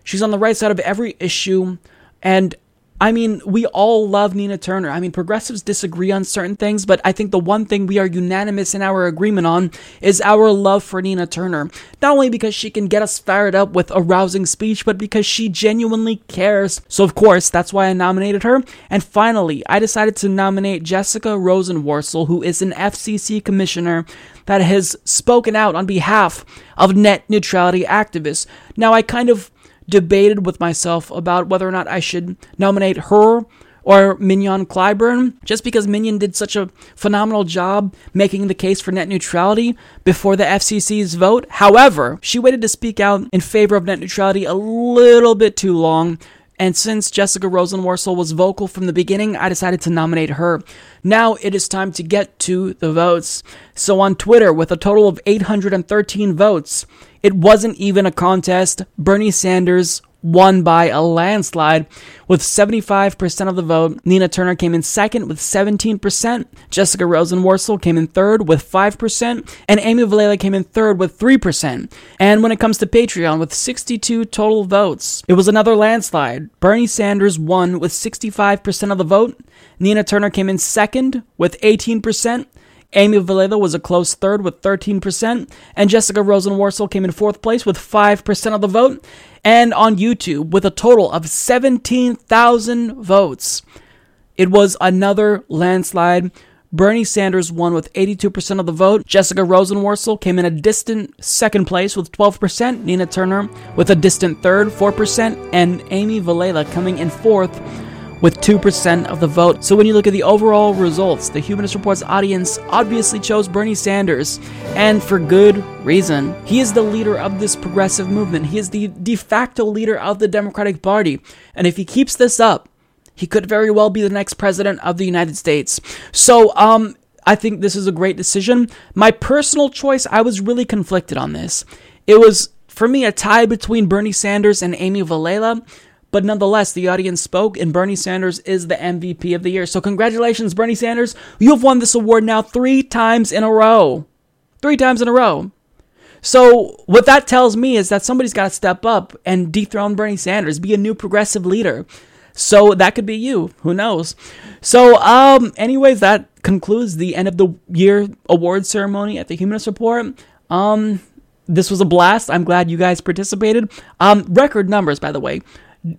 She's on the right side of every issue. And I mean, we all love Nina Turner. I mean, progressives disagree on certain things, but I think the one thing we are unanimous in our agreement on is our love for Nina Turner. Not only because she can get us fired up with a rousing speech, but because she genuinely cares. So, of course, that's why I nominated her. And finally, I decided to nominate Jessica Rosenworcel, who is an FCC commissioner that has spoken out on behalf of net neutrality activists. Now, I kind of debated with myself about whether or not I should nominate her or Mignon Clyburn, just because Mignon did such a phenomenal job making the case for net neutrality before the FCC's vote. However, she waited to speak out in favor of net neutrality a little bit too long. And since Jessica Rosenworcel was vocal from the beginning, I decided to nominate her. Now it is time to get to the votes. So on Twitter, with a total of 813 votes, it wasn't even a contest. Bernie Sanders won by a landslide with 75% of the vote. Nina Turner came in second with 17%. Jessica Rosenworcel came in third with 5%. And Amy Vilela came in third with 3%. And when it comes to Patreon, with 62 total votes, it was another landslide. Bernie Sanders won with 65% of the vote. Nina Turner came in second with 18%. Amy Vilela was a close third with 13%, and Jessica Rosenworcel came in fourth place with 5% of the vote, and on YouTube with a total of 17,000 votes. It was another landslide. Bernie Sanders won with 82% of the vote. Jessica Rosenworcel came in a distant second place with 12%. Nina Turner with a distant third, 4%. And Amy Vilela coming in fourth with 2% of the vote. So when you look at the overall results, the Humanist Report's audience obviously chose Bernie Sanders, and for good reason. He is the leader of this progressive movement. He is the de facto leader of the Democratic Party. And if he keeps this up, he could very well be the next president of the United States. So, um, I think this is a great decision. My personal choice, I was really conflicted on this. It was, for me, a tie between Bernie Sanders and Amy Vilela. But nonetheless, the audience spoke, and Bernie Sanders is the MVP of the year. So, congratulations, Bernie Sanders. You've won this award now three times in a row. Three times in a row. So, what that tells me is that somebody's got to step up and dethrone Bernie Sanders, be a new progressive leader. So that could be you. Who knows? So, um, anyways, that concludes the end of the year award ceremony at the Humanist Report. Um, this was a blast. I'm glad you guys participated. Um, record numbers, by the way.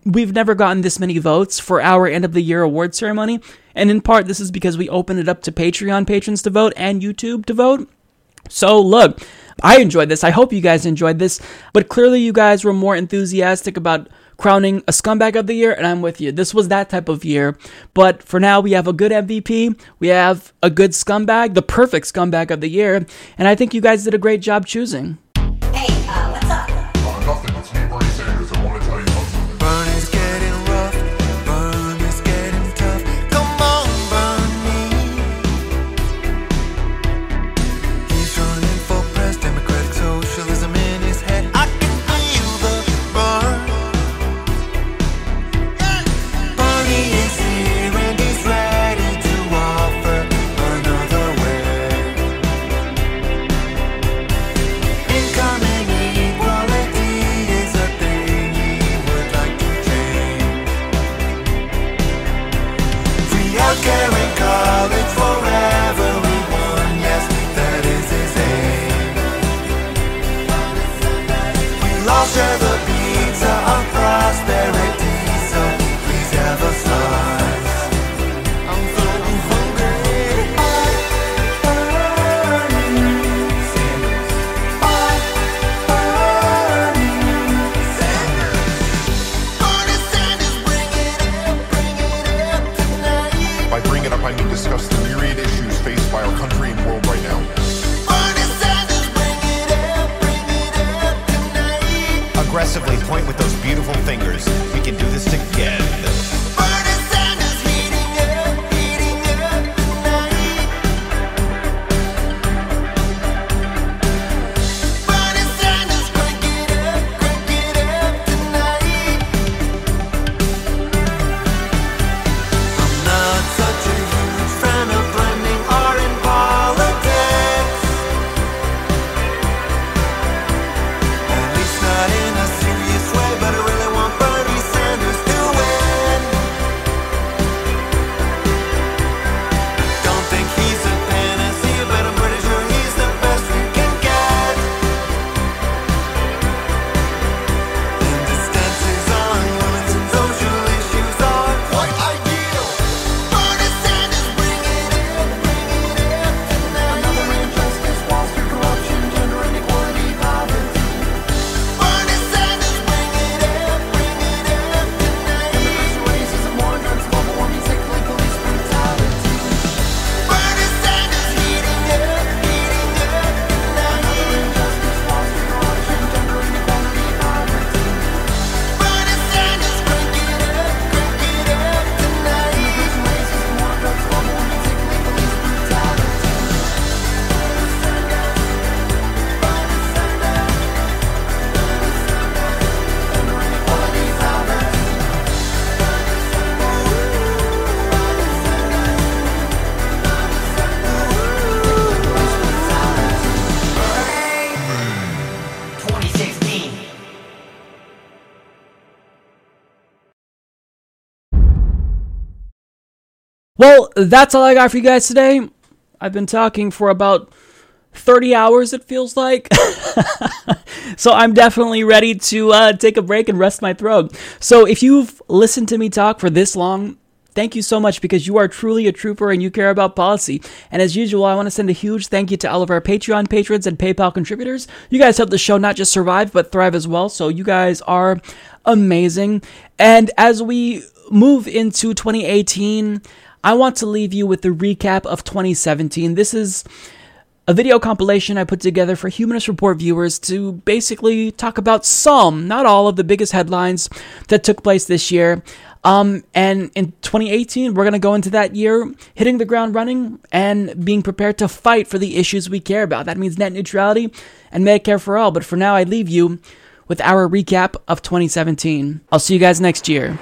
We've never gotten this many votes for our end of the year award ceremony. And in part, this is because we opened it up to Patreon patrons to vote and YouTube to vote. So, look, I enjoyed this. I hope you guys enjoyed this. But clearly, you guys were more enthusiastic about crowning a scumbag of the year, and I'm with you. This was that type of year. But for now, we have a good MVP. We have a good scumbag, the perfect scumbag of the year. And I think you guys did a great job choosing. Aggressively point with those beautiful fingers. We can do this together. Well, that's all I got for you guys today. I've been talking for about 30 hours, it feels like. (laughs) so I'm definitely ready to uh, take a break and rest my throat. So if you've listened to me talk for this long, thank you so much because you are truly a trooper and you care about policy. And as usual, I want to send a huge thank you to all of our Patreon patrons and PayPal contributors. You guys help the show not just survive, but thrive as well. So you guys are amazing. And as we move into 2018, I want to leave you with the recap of 2017. This is a video compilation I put together for Humanist Report viewers to basically talk about some, not all, of the biggest headlines that took place this year. Um, and in 2018, we're going to go into that year hitting the ground running and being prepared to fight for the issues we care about. That means net neutrality and Medicare for all. But for now, I leave you with our recap of 2017. I'll see you guys next year.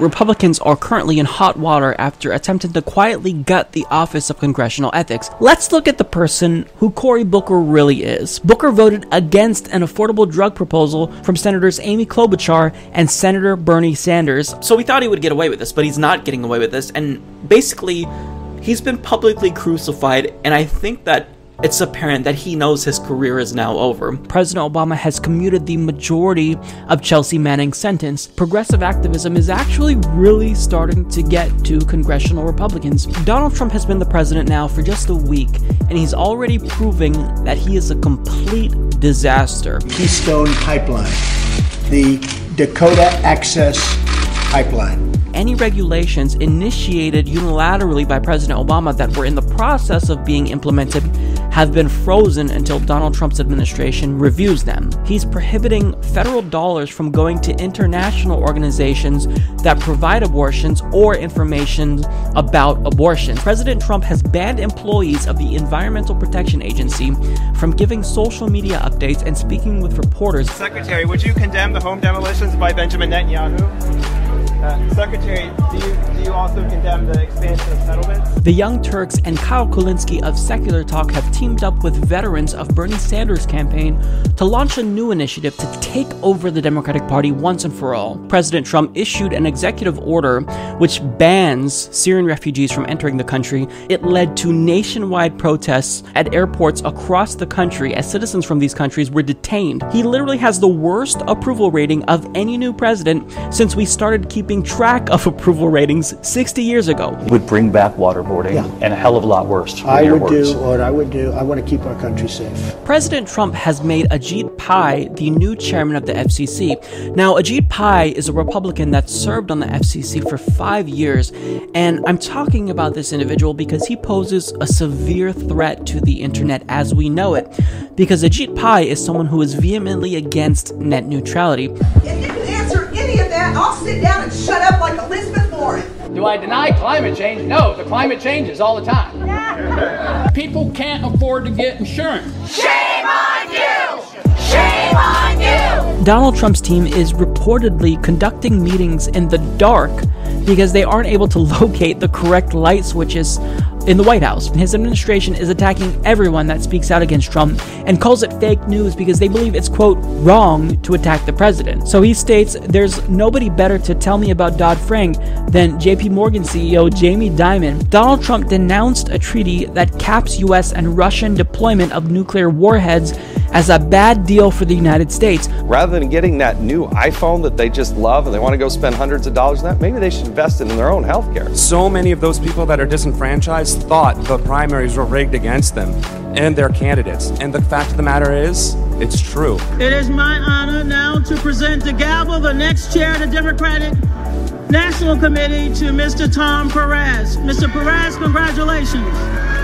Republicans are currently in hot water after attempting to quietly gut the Office of Congressional Ethics. Let's look at the person who Cory Booker really is. Booker voted against an affordable drug proposal from Senators Amy Klobuchar and Senator Bernie Sanders. So we thought he would get away with this, but he's not getting away with this. And basically, he's been publicly crucified, and I think that it's apparent that he knows his career is now over. President Obama has commuted the majority of Chelsea Manning's sentence. Progressive activism is actually really starting to get to congressional Republicans. Donald Trump has been the president now for just a week, and he's already proving that he is a complete disaster. Keystone Pipeline, the Dakota Access Pipeline. Any regulations initiated unilaterally by President Obama that were in the process of being implemented have been frozen until Donald Trump's administration reviews them. He's prohibiting federal dollars from going to international organizations that provide abortions or information about abortion. President Trump has banned employees of the Environmental Protection Agency from giving social media updates and speaking with reporters. Secretary, would you condemn the home demolitions by Benjamin Netanyahu? Uh, Secretary, do you, do you also condemn the expansion of settlements? The Young Turks and Kyle Kulinski of Secular Talk have teamed up with veterans of Bernie Sanders' campaign to launch a new initiative to take over the Democratic Party once and for all. President Trump issued an executive order which bans Syrian refugees from entering the country. It led to nationwide protests at airports across the country as citizens from these countries were detained. He literally has the worst approval rating of any new president since we started keeping track of approval ratings 60 years ago. would bring back waterboarding and a hell of a lot worse. I would words. do what I would do. I want to keep our country safe. President Trump has made Ajit Pai the new chairman of the FCC. Now, Ajit Pai is a Republican that served on the FCC for five years, and I'm talking about this individual because he poses a severe threat to the internet as we know it. Because Ajit Pai is someone who is vehemently against net neutrality. If you can answer any of that, I'll sit down and shut up like Elizabeth Warren. Do I deny climate change? No, the climate changes all the time. People can't afford to get insurance. Shame on you! Shame on you! Donald Trump's team is reportedly conducting meetings in the dark because they aren't able to (laughs) locate the correct light switches in the White House. His administration is attacking everyone that speaks out against Trump and calls it fake news because they believe it's, quote, wrong to attack the president. So he states, There's nobody better to tell me about Dodd Frank than JP Morgan CEO Jamie Dimon. Donald Trump denounced a treaty that caps U.S. and Russian deployment of nuclear warheads as a bad deal for the United States. Rather than getting that new iPhone that they just love and they want to go spend hundreds of dollars on that, maybe they should invest it in their own health care. So many of those people that are disenfranchised thought the primaries were rigged against them and their candidates. And the fact of the matter is, it's true. It is my honor now to present the gavel, the next chair of the Democratic National Committee, to Mr. Tom Perez. Mr. Perez, congratulations.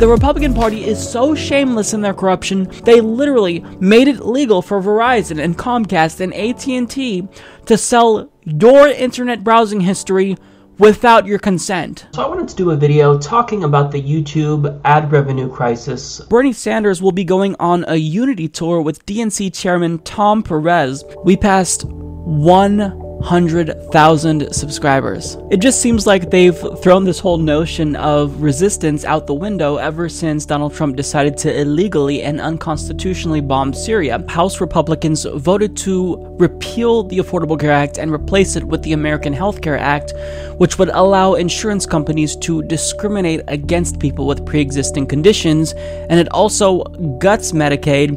The Republican Party is so shameless in their corruption, they literally made it legal for Verizon and Comcast and AT&T to sell your internet browsing history without your consent. So I wanted to do a video talking about the YouTube ad revenue crisis. Bernie Sanders will be going on a unity tour with DNC chairman Tom Perez. We passed 100,000 subscribers. It just seems like they've thrown this whole notion of resistance out the window ever since Donald Trump decided to illegally and unconstitutionally bomb Syria. House Republicans voted to repeal the Affordable Care Act and replace it with the American Health Care Act, which would allow insurance companies to discriminate against people with pre existing conditions, and it also guts Medicaid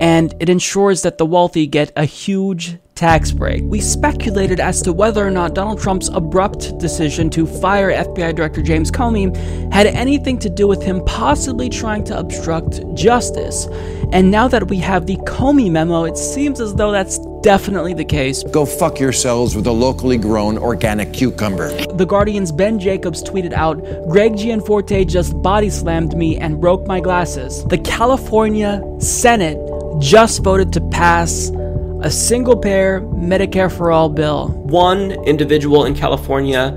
and it ensures that the wealthy get a huge tax break. We speculated as to whether or not Donald Trump's abrupt decision to fire FBI Director James Comey had anything to do with him possibly trying to obstruct justice. And now that we have the Comey memo, it seems as though that's definitely the case. Go fuck yourselves with a locally grown organic cucumber. The Guardian's Ben Jacobs tweeted out Greg Gianforte just body slammed me and broke my glasses. The California Senate just voted to pass a single payer Medicare for all bill. One individual in California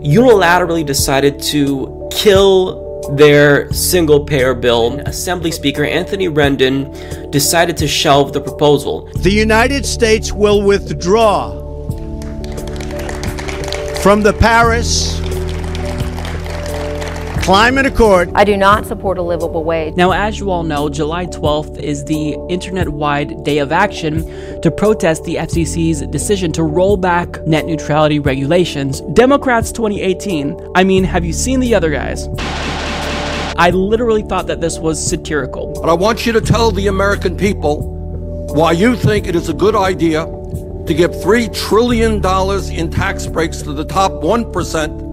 unilaterally decided to kill their single payer bill. Assembly Speaker Anthony Rendon decided to shelve the proposal. The United States will withdraw from the Paris Climate Accord. I do not support a livable wage. Now, as you all know, July 12th is the internet wide day of action to protest the FCC's decision to roll back net neutrality regulations. Democrats 2018. I mean, have you seen the other guys? I literally thought that this was satirical. But I want you to tell the American people why you think it is a good idea to give $3 trillion in tax breaks to the top 1%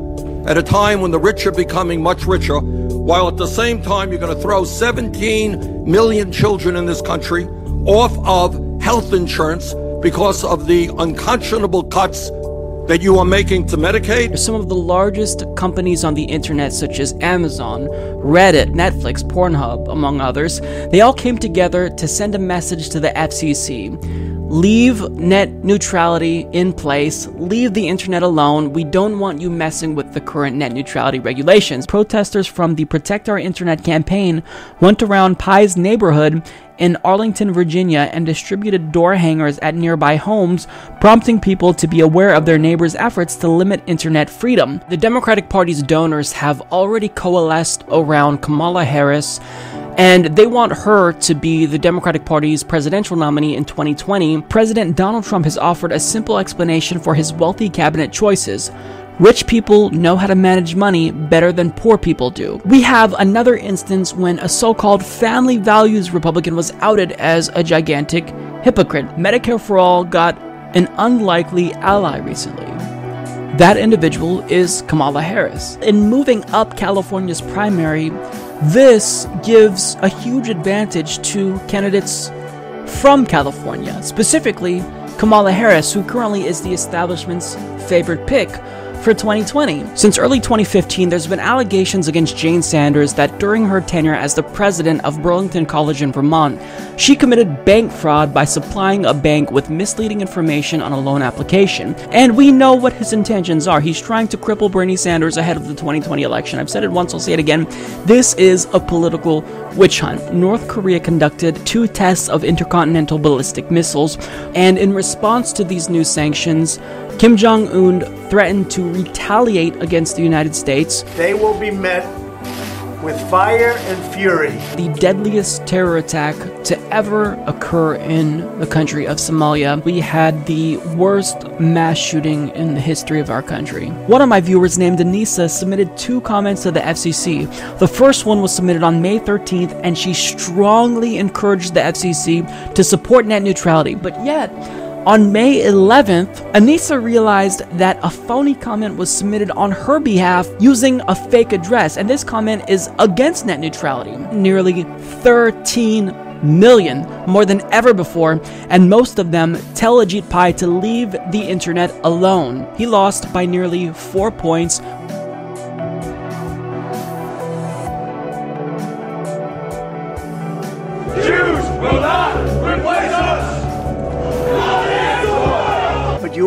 at a time when the rich are becoming much richer, while at the same time you're going to throw 17 million children in this country off of health insurance because of the unconscionable cuts that you are making to Medicaid? Some of the largest companies on the internet, such as Amazon, Reddit, Netflix, Pornhub, among others, they all came together to send a message to the FCC. Leave net neutrality in place. Leave the internet alone. We don't want you messing with the current net neutrality regulations. Protesters from the Protect Our Internet campaign went around Pai's neighborhood in Arlington, Virginia, and distributed door hangers at nearby homes, prompting people to be aware of their neighbors' efforts to limit internet freedom. The Democratic Party's donors have already coalesced around Kamala Harris. And they want her to be the Democratic Party's presidential nominee in 2020. President Donald Trump has offered a simple explanation for his wealthy cabinet choices. Rich people know how to manage money better than poor people do. We have another instance when a so called family values Republican was outed as a gigantic hypocrite. Medicare for All got an unlikely ally recently. That individual is Kamala Harris. In moving up California's primary, this gives a huge advantage to candidates from California, specifically Kamala Harris, who currently is the establishment's favorite pick for 2020. Since early 2015, there's been allegations against Jane Sanders that during her tenure as the president of Burlington College in Vermont, she committed bank fraud by supplying a bank with misleading information on a loan application. And we know what his intentions are. He's trying to cripple Bernie Sanders ahead of the 2020 election. I've said it once, I'll say it again. This is a political witch hunt. North Korea conducted two tests of intercontinental ballistic missiles, and in response to these new sanctions, Kim Jong un threatened to retaliate against the United States. They will be met with fire and fury. The deadliest terror attack to ever occur in the country of Somalia. We had the worst mass shooting in the history of our country. One of my viewers named Anissa submitted two comments to the FCC. The first one was submitted on May 13th, and she strongly encouraged the FCC to support net neutrality. But yet, on May 11th, Anissa realized that a phony comment was submitted on her behalf using a fake address, and this comment is against net neutrality. Nearly 13 million, more than ever before, and most of them tell Ajit Pai to leave the internet alone. He lost by nearly four points.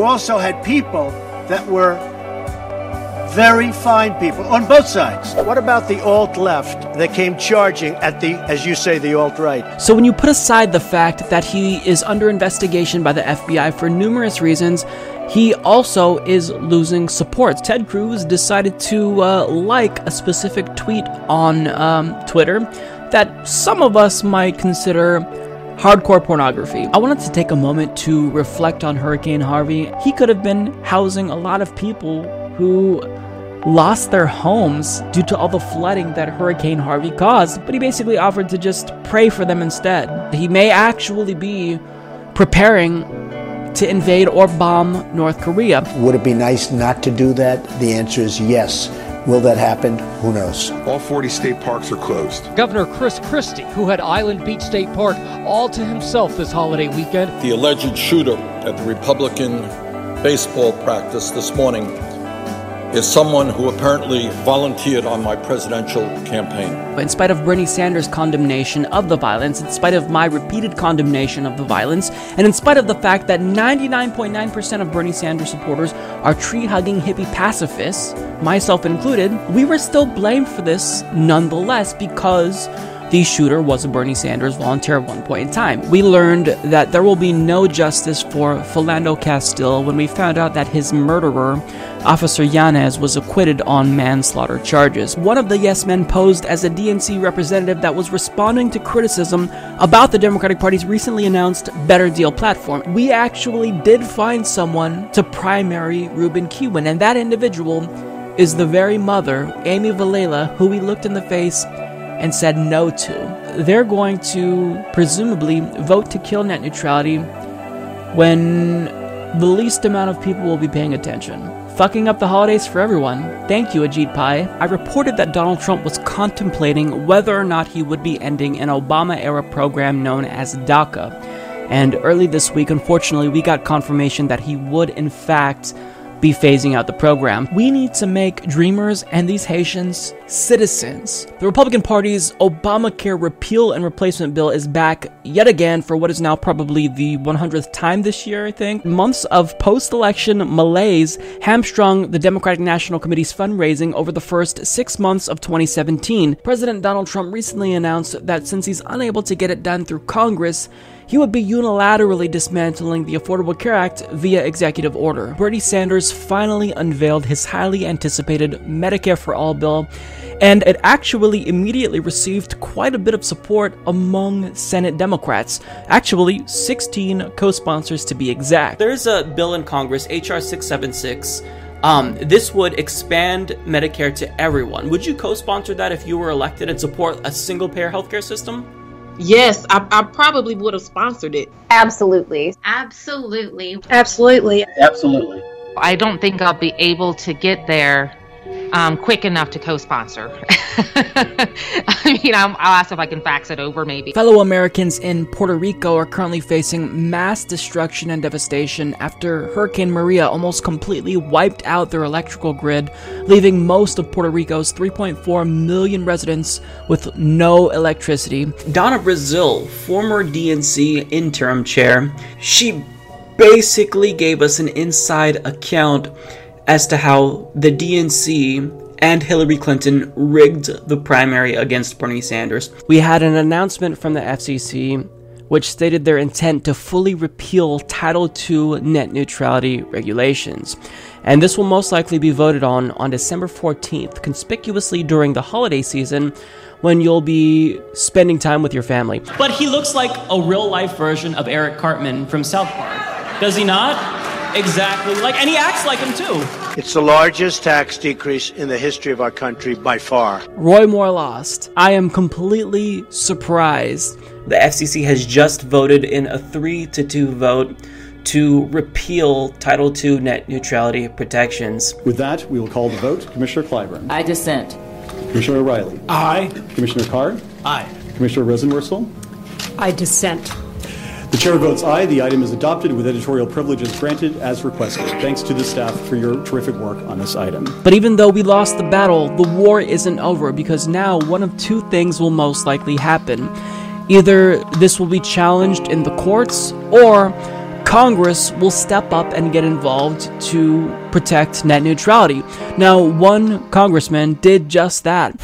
You also had people that were very fine people on both sides. What about the alt left that came charging at the, as you say, the alt right? So, when you put aside the fact that he is under investigation by the FBI for numerous reasons, he also is losing support. Ted Cruz decided to uh, like a specific tweet on um, Twitter that some of us might consider hardcore pornography. I wanted to take a moment to reflect on Hurricane Harvey. He could have been housing a lot of people who lost their homes due to all the flooding that Hurricane Harvey caused, but he basically offered to just pray for them instead. He may actually be preparing to invade or bomb North Korea. Would it be nice not to do that? The answer is yes. Will that happen? Who knows? All 40 state parks are closed. Governor Chris Christie, who had Island Beach State Park all to himself this holiday weekend. The alleged shooter at the Republican baseball practice this morning is someone who apparently volunteered on my presidential campaign. In spite of Bernie Sanders' condemnation of the violence, in spite of my repeated condemnation of the violence, and in spite of the fact that 99.9% of Bernie Sanders supporters are tree hugging hippie pacifists, myself included, we were still blamed for this nonetheless because the shooter was a Bernie Sanders volunteer at one point in time. We learned that there will be no justice for Philando Castile when we found out that his murderer, Officer Yanez, was acquitted on manslaughter charges. One of the Yes Men posed as a DNC representative that was responding to criticism about the Democratic Party's recently announced Better Deal platform. We actually did find someone to primary Ruben Kihuen, and that individual is the very mother, Amy Vilela, who we looked in the face and said no to. They're going to presumably vote to kill net neutrality when the least amount of people will be paying attention. Fucking up the holidays for everyone. Thank you, Ajit Pai. I reported that Donald Trump was contemplating whether or not he would be ending an Obama era program known as DACA. And early this week, unfortunately, we got confirmation that he would, in fact, be phasing out the program. We need to make Dreamers and these Haitians citizens. The Republican Party's Obamacare repeal and replacement bill is back yet again for what is now probably the 100th time this year, I think. Months of post election malaise hamstrung the Democratic National Committee's fundraising over the first six months of 2017. President Donald Trump recently announced that since he's unable to get it done through Congress, he would be unilaterally dismantling the Affordable Care Act via executive order. Bernie Sanders finally unveiled his highly anticipated Medicare for All bill, and it actually immediately received quite a bit of support among Senate Democrats. Actually, 16 co sponsors to be exact. There's a bill in Congress, H.R. 676. Um, this would expand Medicare to everyone. Would you co sponsor that if you were elected and support a single payer healthcare system? Yes, I, I probably would have sponsored it. Absolutely. Absolutely. Absolutely. Absolutely. I don't think I'll be able to get there um, quick enough to co-sponsor. (laughs) I mean, I'm, I'll ask if I can fax it over, maybe. Fellow Americans in Puerto Rico are currently facing mass destruction and devastation after Hurricane Maria almost completely wiped out their electrical grid, leaving most of Puerto Rico's 3.4 million residents with no electricity. Donna Brazile, former DNC interim chair, she basically gave us an inside account as to how the DNC and Hillary Clinton rigged the primary against Bernie Sanders. We had an announcement from the FCC which stated their intent to fully repeal Title II net neutrality regulations. And this will most likely be voted on on December 14th, conspicuously during the holiday season when you'll be spending time with your family. But he looks like a real life version of Eric Cartman from South Park. Does he not? Exactly. Like and he acts like him too. It's the largest tax decrease in the history of our country by far. Roy Moore lost. I am completely surprised. The FCC has just voted in a 3 to 2 vote to repeal Title II net neutrality protections. With that, we will call the vote. Commissioner Clyburn. I dissent. Commissioner O'Rielly. Aye. Commissioner Carr. Aye. Commissioner Rosenworcel. I dissent. The chair votes aye. The item is adopted with editorial privileges granted as requested. Thanks to the staff for your terrific work on this item. But even though we lost the battle, the war isn't over because now one of two things will most likely happen. Either this will be challenged in the courts, or Congress will step up and get involved to protect net neutrality. Now, one congressman did just that.